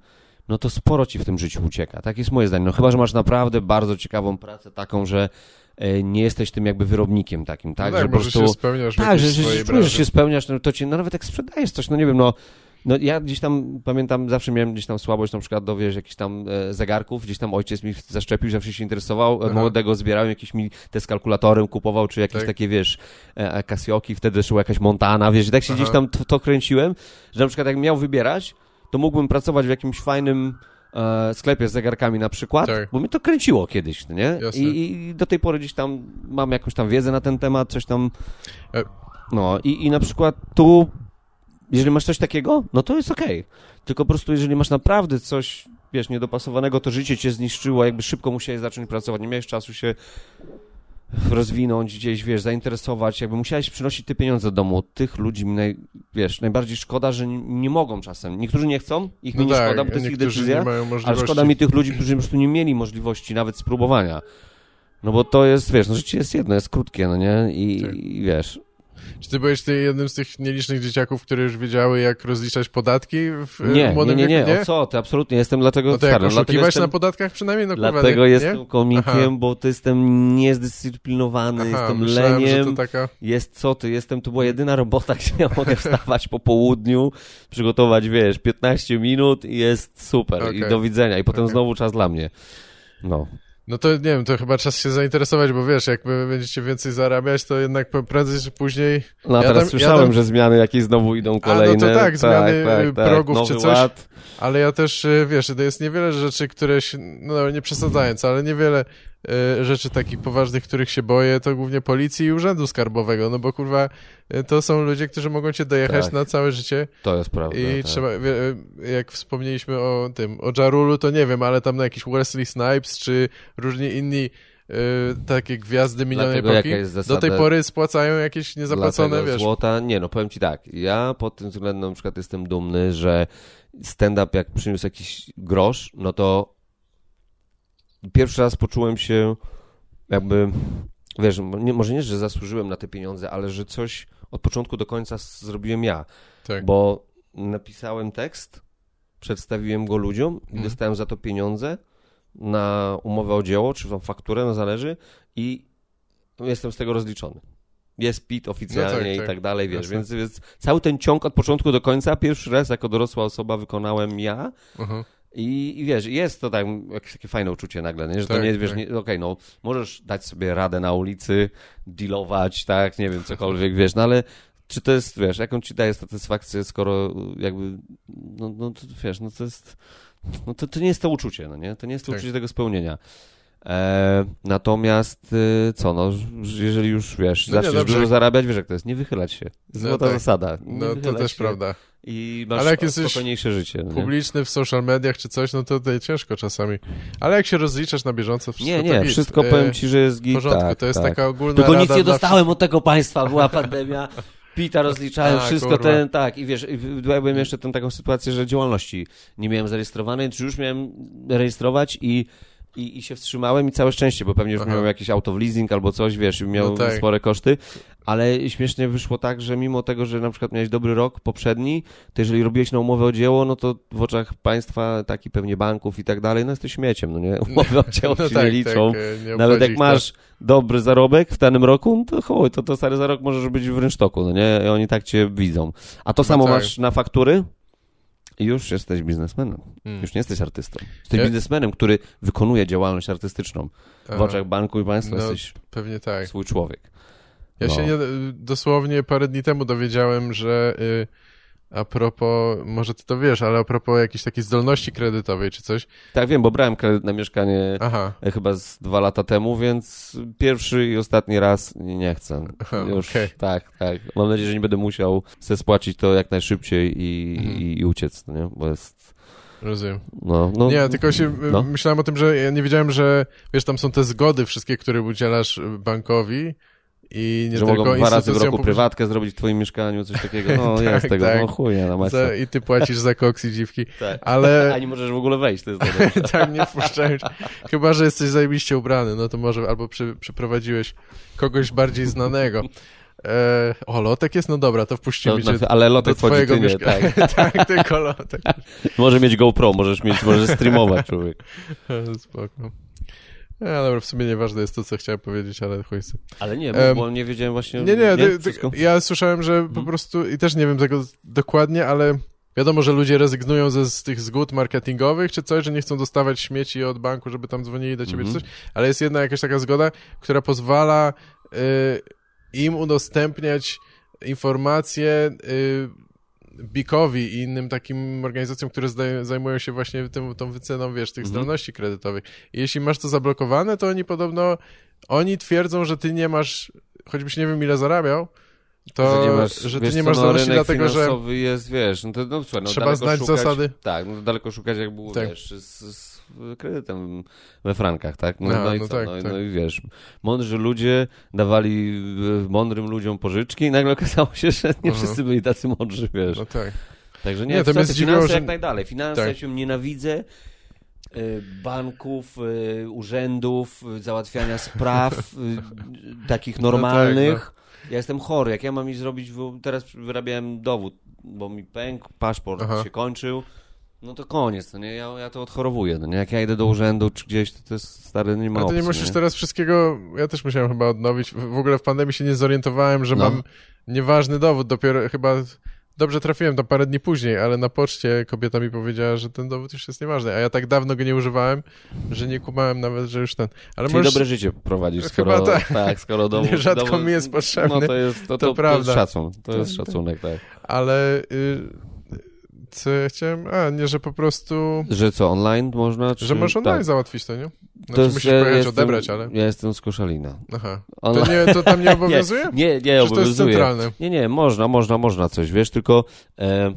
no to sporo ci w tym życiu ucieka. Tak jest moje zdanie. No chyba, że masz naprawdę bardzo ciekawą pracę, taką, że e, nie jesteś tym jakby wyrobnikiem takim, tak? no że tak, po może prostu... się spełniasz Tak, że, że, że czujesz, że się spełniasz, no to ci, no nawet jak sprzedajesz coś, no nie wiem, no, no ja gdzieś tam, pamiętam, zawsze miałem gdzieś tam słabość na przykład do, wiesz, jakichś tam e, zegarków, gdzieś tam ojciec mi zaszczepił, zawsze się interesował, Aha. młodego zbierałem, jakiś mi te z kalkulatorem kupował, czy jakieś Tak. takie, wiesz, e, Casioki, wtedy szła jakaś Montana, wiesz, i tak się Aha. gdzieś tam to, to kręciłem, że na przykład jak miał wybierać, to mógłbym pracować w jakimś fajnym e, sklepie z zegarkami na przykład, Tak. bo mnie to kręciło kiedyś, nie? I, I do tej pory gdzieś tam mam jakąś tam wiedzę na ten temat, coś tam... E. No i, i na przykład tu, jeżeli masz coś takiego, no to jest okej. Tylko po prostu jeżeli masz naprawdę coś, wiesz, niedopasowanego, to życie cię zniszczyło, jakby szybko musiałeś zacząć pracować, nie miałeś czasu się rozwinąć gdzieś, wiesz, zainteresować, jakby musiałeś przynosić te pieniądze do domu. Tych ludzi mi, naj, wiesz, najbardziej szkoda, że nie, mogą czasem. Niektórzy nie chcą, ich mi No nie tak, szkoda, bo to jest ich decyzja, ale szkoda mi tych ludzi, którzy po prostu nie mieli możliwości nawet spróbowania. No bo to jest, wiesz, no życie jest jedno, jest krótkie, no nie? I, Tak. i wiesz, Czy ty byłeś ty jednym z tych nielicznych dzieciaków, które już wiedziały, jak rozliczać podatki w e, nie, nie, młodym nie, nie, wieku? o co ty, absolutnie, jestem dlatego No to jak oszukiwać jestem, na podatkach przynajmniej? No kurwa, dlatego nie, jestem nie? komikiem, Aha. bo to jestem niezdyscyplinowany, Aha, jestem myślałem, leniem, taka... jest co ty, jestem, to była jedyna robota, gdzie ja mogę wstawać po południu, przygotować, wiesz, 15 minut i jest super i Okej. do widzenia i potem Okej. znowu czas dla mnie. No. No to nie wiem, to chyba czas się zainteresować, bo wiesz, jak będziecie więcej zarabiać, to jednak prędzej czy później... No a teraz słyszałem, że zmiany jakieś znowu idą kolejne. no to tak, zmiany, y, progów nowy czy coś. Ład. Ale ja też, y, wiesz, to jest niewiele rzeczy, które się, no nie przesadzając, ale niewiele rzeczy takich poważnych, których się boję, to głównie policji i urzędu skarbowego, no bo kurwa, y, to są ludzie, którzy mogą cię dojechać Tak. na całe życie To jest prawda. i tak. trzeba, y, jak wspomnieliśmy o tym, o Jarulu, to nie wiem, ale tam na jakiś Wesley Snipes, czy różni inni y, takie gwiazdy minionej epoki, do tej pory spłacają jakieś niezapłacone, wiesz, Złota, nie no, powiem ci tak, ja pod tym względem na przykład jestem dumny, że stand-up jak przyniósł jakiś grosz, no to pierwszy raz poczułem się jakby, wiesz, nie, może nie, że zasłużyłem na te pieniądze, ale że coś od początku do końca zrobiłem ja, tak. bo napisałem tekst, przedstawiłem go ludziom i Mhm. dostałem za to pieniądze na umowę o dzieło, czy tam fakturę, no zależy i jestem z tego rozliczony. Jest PIT oficjalnie No tak, i tak. tak dalej, wiesz, więc, więc cały ten ciąg od początku do końca, pierwszy raz jako dorosła osoba wykonałem ja Aha. I, i wiesz, jest to tak, jakieś takie fajne uczucie nagle, nie? że to Tak, nie, wiesz, tak. okej, no, możesz dać sobie radę na ulicy, dealować, tak, nie wiem, cokolwiek, wiesz, no ale czy to jest, wiesz, jaką ci daje satysfakcję, skoro jakby, no, no to, wiesz, no to jest, no to, to nie jest to uczucie, no nie? To nie jest to Tak. uczucie tego spełnienia. E, natomiast y, co, no, jeżeli już wiesz, No nie, zaczniesz dobrze. dużo zarabiać, wiesz jak to jest, nie wychylać się. Złota tak. zasada. Nie No to też się prawda. I masz Ale jak jesteś spokojniejsze życie. No nie? publiczny w social mediach czy coś, no to tutaj ciężko czasami. Ale jak się rozliczasz na bieżąco, wszystko Nie, nie, git. wszystko E, powiem ci, że jest W git, porządku, tak, to jest tak. taka ogólna Tylko nic nie dla dostałem od tego państwa, była pandemia. Pita rozliczałem, A, wszystko kurwa. ten, tak. I wiesz, i w- byłem jeszcze tę taką sytuację, że działalności nie miałem zarejestrowanej, czy już miałem rejestrować i i, i się wstrzymałem i całe szczęście, bo pewnie już Aha. miał jakiś auto w leasing albo coś, wiesz, i miał No tak. spore koszty, ale śmiesznie wyszło tak, że mimo tego, że na przykład miałeś dobry rok poprzedni, to jeżeli robiłeś na umowę o dzieło, no to w oczach państwa, taki pewnie banków i tak dalej, no jesteś śmieciem, no nie? Umowy o dzieło No się tak, nie liczą. tak, nie Nawet jak masz dobry zarobek w danym roku, no to chuj, to, to stary za rok możesz być w rynsztoku, no nie? I oni tak cię widzą. A to No samo tak. masz na faktury już jesteś biznesmenem. Mm. Już nie jesteś artystą. Jesteś Ja- biznesmenem, który wykonuje działalność artystyczną. W Aha, oczach banku i państwa No, jesteś Pewnie tak. swój człowiek. Ja No. się nie, dosłownie parę dni temu dowiedziałem, że y, a propos, może ty to wiesz, ale a propos jakiejś takiej zdolności kredytowej czy coś. Tak wiem, bo brałem kredyt na mieszkanie Aha, e, chyba z dwa lata temu, więc pierwszy i ostatni raz nie, chcę. Aha, Już, okej. tak, tak. Mam nadzieję, że nie będę musiał se spłacić to jak najszybciej i, Mhm. i, i uciec, no nie? Bo jest, rozumiem. no, no. nie, tylko się y, no. myślałem o tym, że ja nie wiedziałem, że wiesz, tam są te zgody wszystkie, które udzielasz bankowi i nie że tylko mogą dwa razy w roku prywatkę zrobić w twoim mieszkaniu, coś takiego. No, Tak, jest tego, tak. no chuja na. Za, I ty płacisz za koks i dziwki. Tak. Ale A nie możesz w ogóle wejść, to jest tak nie wpuszczają. cię. Chyba, że jesteś zajebiście ubrany, no to może albo przy, przyprowadziłeś kogoś bardziej znanego. E, o, Lotek jest? No dobra, to wpuścimy No, cię no, ale do lotek wchodzi, twojego nie, tak. tak, tylko Lotek. Może mieć GoPro, możesz mieć, możesz streamować, człowiek. Spoko. Ja, dobra, w sumie nieważne jest to, co chciałem powiedzieć, ale chuj. Ale nie, bo, bo nie wiedziałem właśnie... Nie, nie, ty, ty, Wszystko? ja słyszałem, że po Mhm. prostu, i też nie wiem tego dokładnie, ale wiadomo, że ludzie rezygnują ze z tych zgód marketingowych czy coś, że nie chcą dostawać śmieci od banku, żeby tam dzwonili do ciebie Mhm. czy coś, ale jest jedna jakaś taka zgoda, która pozwala y, im udostępniać informacje y, BIK-owi i innym takim organizacjom, które zajmują się właśnie tym, tą wyceną, wiesz, tych Mhm. zdolności kredytowych. I jeśli masz to zablokowane, to oni podobno, oni twierdzą, że ty nie masz, choćbyś nie wiem ile zarabiał, to, że, nie masz, że ty wiesz nie masz no, zdolności rynek dlatego, że jest, wiesz, no to no, słuchaj, no, Trzeba znać szukać, zasady. Tak, no daleko szukać jak było, Tak. wiesz, z, z kredytem we frankach, tak? No, Aha, no i no co, tak, no, tak. no i wiesz, mądrzy ludzie dawali e, mądrym ludziom pożyczki i nagle okazało się, że nie wszyscy byli tacy mądrzy, wiesz. no tak. Także nie, Nie, to finanse, że- jak najdalej. Finanse, Tak. ja się nienawidzę. y, Banków, y, urzędów, załatwiania spraw takich No tak, normalnych. Ja jestem chory. Jak ja mam iść zrobić, teraz wyrabiałem dowód, bo mi pękł, paszport Aha. się kończył. No to koniec, no nie? Ja, ja to odchorowuję. No nie? Jak ja idę do urzędu czy gdzieś, to, to jest stary, nie ma Ale ty nie opcji, musisz nie? teraz wszystkiego, ja też musiałem chyba odnowić, w w ogóle w pandemii się nie zorientowałem, że No. mam nieważny dowód, dopiero chyba dobrze trafiłem tam parę dni później, ale na poczcie kobieta mi powiedziała, że ten dowód już jest nieważny, a ja tak dawno go nie używałem, że nie kumałem nawet, że już ten, ale Czyli możesz... dobre życie prowadzisz, Chyba skoro, tak. tak, skoro dowód, Nierzadko dowód, mi jest potrzebny. No to jest, to, to, To prawda. jest szacun, to jest Tak, szacunek, tak. ale y, ja chciałem, a nie, że po prostu, Że co, online można? Czy... że możesz online tak. załatwić to, nie? Znaczy To musisz pojechać jestem- odebrać, ale, Ja jestem z Koszalina. aha, to, Online... nie, to tam nie obowiązuje? Nie, nie, nie Przecież to jest obowiązuje. centralne. Nie, nie, można, można, można coś, wiesz, tylko e,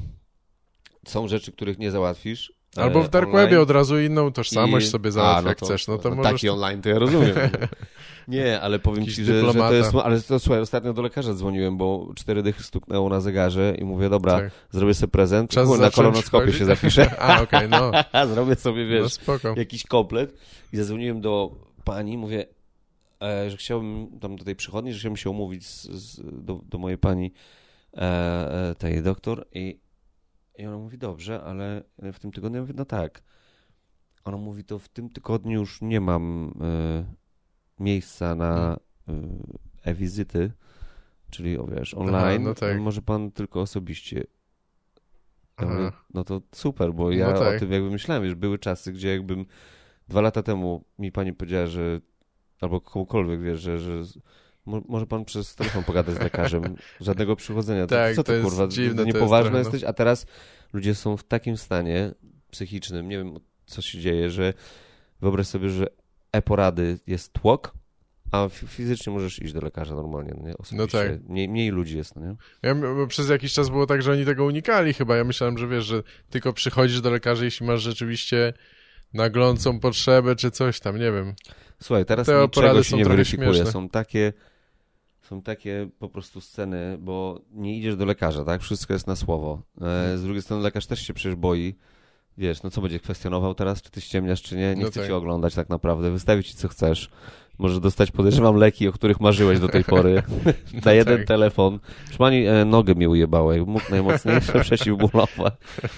są rzeczy, których nie załatwisz. Albo w Dark online. Webie od razu inną tożsamość I- sobie załatw, no jak chcesz, no to no, możesz... Taki online to ja rozumiem. nie, ale powiem Jakiś ci, że, że to jest... Ale to słuchaj, ostatnio do lekarza dzwoniłem, bo cztery dychy stuknęło na zegarze i mówię, dobra, Tak. zrobię sobie prezent, Czas na kolonoskopie się zapiszę. A, okej, no, zrobię sobie, no wiesz, spoko. jakiś komplet i zadzwoniłem do pani, mówię, e, że chciałbym tam do tej przychodni, że chciałbym się umówić z, z, do, do mojej pani e, e, tej doktor i, i ona mówi, dobrze, ale w tym tygodniu ja mówię, no tak. Ona mówi, to w tym tygodniu już nie mam e, miejsca na e, e-wizyty, czyli o wiesz, online. no tak. Może pan tylko osobiście. Ja Aha. mówię, no to super, bo ja No tak. o tym jakby myślałem, że były czasy, gdzie jakbym dwa lata temu mi pani powiedziała, że albo komukolwiek, wiesz, że, że mo, może pan przez telefon pogadać z lekarzem, żadnego przychodzenia. To, Tak, co to jest kurwa, dziwne, to jest niepoważny trochę, no. jesteś, a teraz ludzie są w takim stanie psychicznym, nie wiem co się dzieje, że wyobraź sobie, że e-porady jest tłok, a fizycznie możesz iść do lekarza normalnie, no nie? Osobiście. tak. Mniej, mniej ludzi jest, no nie? Ja, przez jakiś czas było tak, że oni tego unikali chyba. Ja myślałem, że wiesz, że tylko przychodzisz do lekarza, jeśli masz rzeczywiście naglącą potrzebę czy coś tam, nie wiem. Słuchaj, teraz Te niczego się nie weryfikuje. śmieszne. Są takie, są takie po prostu sceny, bo nie idziesz do lekarza, tak? Wszystko jest na słowo. E, z drugiej strony lekarz też się przecież boi. wiesz, no co będzie kwestionował teraz, czy ty ściemniasz, czy nie, nie No chce tak. cię oglądać tak naprawdę, wystawić ci co chcesz. Możesz dostać, podejrzewam, leki, o których marzyłeś do tej pory. Na jeden tak. telefon. Proszę pani, e, nogę mi ujebała, jak mógł najmocniejsze przeciwbólowe.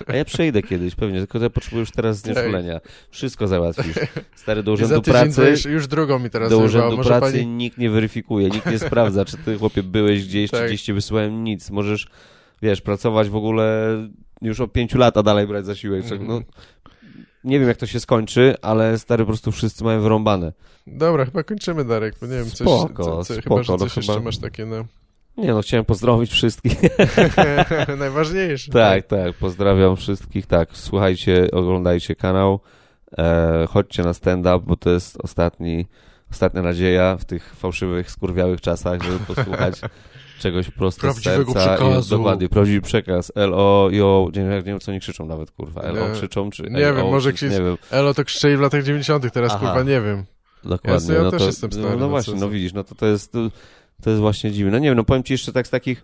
A ja przejdę kiedyś pewnie, tylko ja potrzebuję już teraz znieczulenia. Wszystko załatwisz. Stary, do urzędu pracy... już, już drugą mi teraz Do urzędu pracy pani... nikt nie weryfikuje, nikt nie sprawdza, czy ty chłopie byłeś gdzieś, czy Tak. gdzieś cię wysyłałem, nic. Możesz, wiesz, pracować w ogóle już od pięciu lat, a dalej brać zasiłek. Mhm. No, nie wiem, jak to się skończy, ale stary, po prostu wszyscy mają wyrąbane. Dobra, chyba kończymy, Darek, bo nie wiem, coś, Spoko, co, co, spoko, chyba, że no coś chyba- jeszcze masz takie, no, Nie no, chciałem pozdrowić wszystkich. najważniejsze. tak, tak, pozdrawiam wszystkich, tak, słuchajcie, oglądajcie kanał, e, chodźcie na stand-up, bo to jest ostatni, ostatnia nadzieja w tych fałszywych, skurwiałych czasach, żeby posłuchać czegoś prosto Prawdziwego z serca. I, przekazu. dokładnie, prawdziwy przekaz. LO, jo, nie, nie wiem, co oni krzyczą nawet, kurwa. LO Nie. krzyczą, czy Nie LO, wiem, może krzycz- Nie wiem, Elo to krzyczeli w latach 90., teraz Aha. kurwa nie wiem. dokładnie. Ja- ja no też to, jestem stary, No, no no właśnie, no widzisz, no to to jest, to, to jest właśnie dziwne. No nie wiem, no powiem ci jeszcze tak z takich...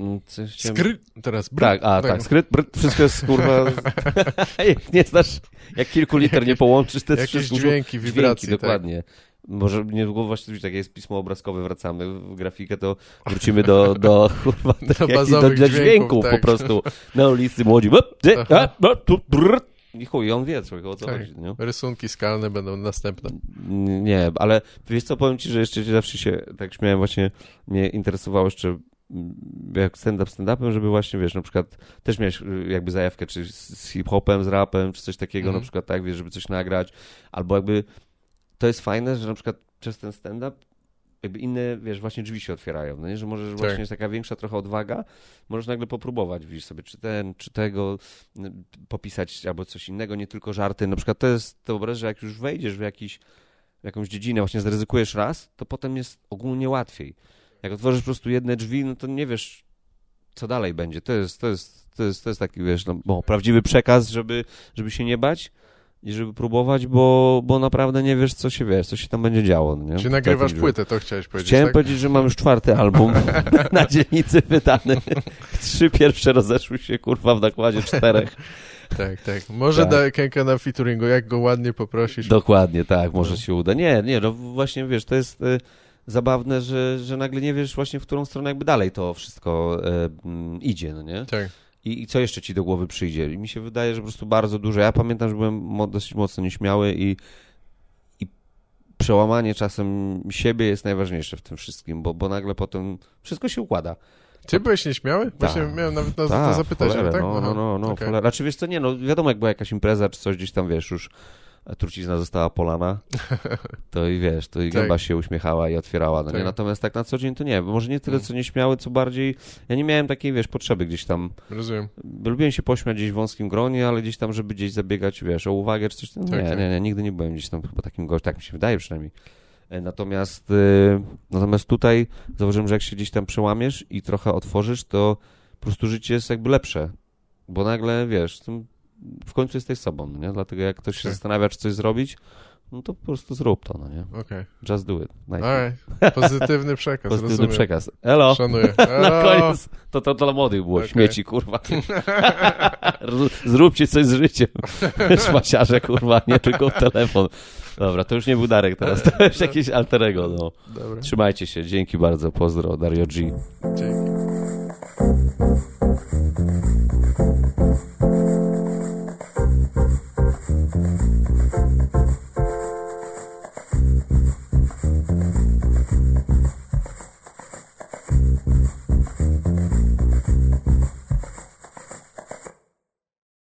mm, chciałem... Skry... Teraz. brr, Tak, a tak, skryt, bryt, wszystko jest kurwa. jak nie znasz, jak kilku liter nie połączysz, to jest Jakieś wszystko. dźwięki, wibracje, tak. dokładnie. Może niedługo właśnie tak jest pismo obrazkowe, wracamy w grafikę, to wrócimy do, do kurwa, tak jak- do, bazowych do dźwięków, dźwięków tak. po prostu. Na ulicy młodzi. brr. I chuj, on wie człowiek, o co Tak. chodzi, nie? Rysunki skalne będą następne. Nie, ale wiesz co, powiem ci, że jeszcze zawsze się tak śmiałem, właśnie mnie interesowało jeszcze mm, jak stand-up stand-upem, żeby właśnie, wiesz, na przykład też miałeś y, jakby zajawkę, czy z hip-hopem, z rapem, czy coś takiego, Mhm. na przykład tak, wiesz, żeby coś nagrać, albo jakby to jest fajne, że na przykład przez ten stand-up jakby inne, wiesz, właśnie drzwi się otwierają, no nie? że możesz właśnie jest taka większa trochę odwaga, możesz nagle popróbować, widzisz sobie, czy ten, czy tego, popisać albo coś innego, nie tylko żarty, na przykład to jest, to wyobraź, że jak już wejdziesz w jakiś, w jakąś dziedzinę, właśnie zaryzykujesz raz, to potem jest ogólnie łatwiej. Jak otworzysz po prostu jedne drzwi, no to nie wiesz, co dalej będzie. To jest, to jest, to jest, to jest taki, wiesz, no, bo prawdziwy przekaz, żeby, żeby się nie bać i żeby próbować, bo, bo naprawdę nie wiesz, co się, wiesz, co się tam będzie działo. no Nie? Czy nagrywasz Takim, płytę, to chciałeś powiedzieć, Chciałem tak? powiedzieć, że mam już czwarty album na dzielnicy wydany. Trzy pierwsze rozeszły się, kurwa, w nakładzie czterech. Tak, tak. Może Tak. da Kenka na featuringu, jak go ładnie poprosisz. Dokładnie, tak, może No. się uda. Nie, nie, no właśnie, wiesz, to jest y, zabawne, że, że nagle nie wiesz właśnie, w którą stronę jakby dalej to wszystko y, mm, idzie, no nie? Tak. I, I co jeszcze ci do głowy przyjdzie? I mi się wydaje, że po prostu bardzo dużo. Ja pamiętam, że byłem dosyć mocno nieśmiały i, i przełamanie czasem siebie jest najważniejsze w tym wszystkim, bo, bo nagle potem wszystko się układa. Ty byłeś nieśmiały? Właśnie Tak. miałem nawet na to zapytać, tak? No, no, no, no okej. cholera. Znaczy wiesz co, nie, no wiadomo, jak była jakaś impreza czy coś gdzieś tam, wiesz, już trucizna została polana, to i wiesz, to i Tak. gęba się uśmiechała i otwierała, no nie? Tak. Natomiast tak na co dzień to nie, bo może nie tyle Mm. co nieśmiały, co bardziej, ja nie miałem takiej, wiesz, potrzeby gdzieś tam, Rozumiem. lubiłem się pośmiać gdzieś w wąskim gronie, ale gdzieś tam, żeby gdzieś zabiegać, wiesz, o uwagę czy coś, no, Tak, nie, tak. nie, nie, nigdy nie byłem gdzieś tam chyba takim gościem, tak mi się wydaje przynajmniej. E, Natomiast, y, natomiast tutaj zauważyłem, że jak się gdzieś tam przełamiesz i trochę otworzysz, to po prostu życie jest jakby lepsze. Bo nagle, wiesz, tym- w końcu jesteś sobą, no nie? Dlatego jak ktoś się Tak. zastanawia, czy coś zrobić, no to po prostu zrób to, no nie? Okej. Just do it. Alright. Pozytywny przekaz, Pozytywny rozumiem. przekaz. Elo! Szanuję. Na Elo. koniec to, to dla młodych było, Okej. śmieci, kurwa. Zróbcie coś z życiem. Szmaciarze, kurwa, nie tylko telefon. Dobra, to już nie był Darek teraz, to już jakieś alterego, no. Dobra, Trzymajcie się, dzięki bardzo, pozdro, Dario G. dzięki.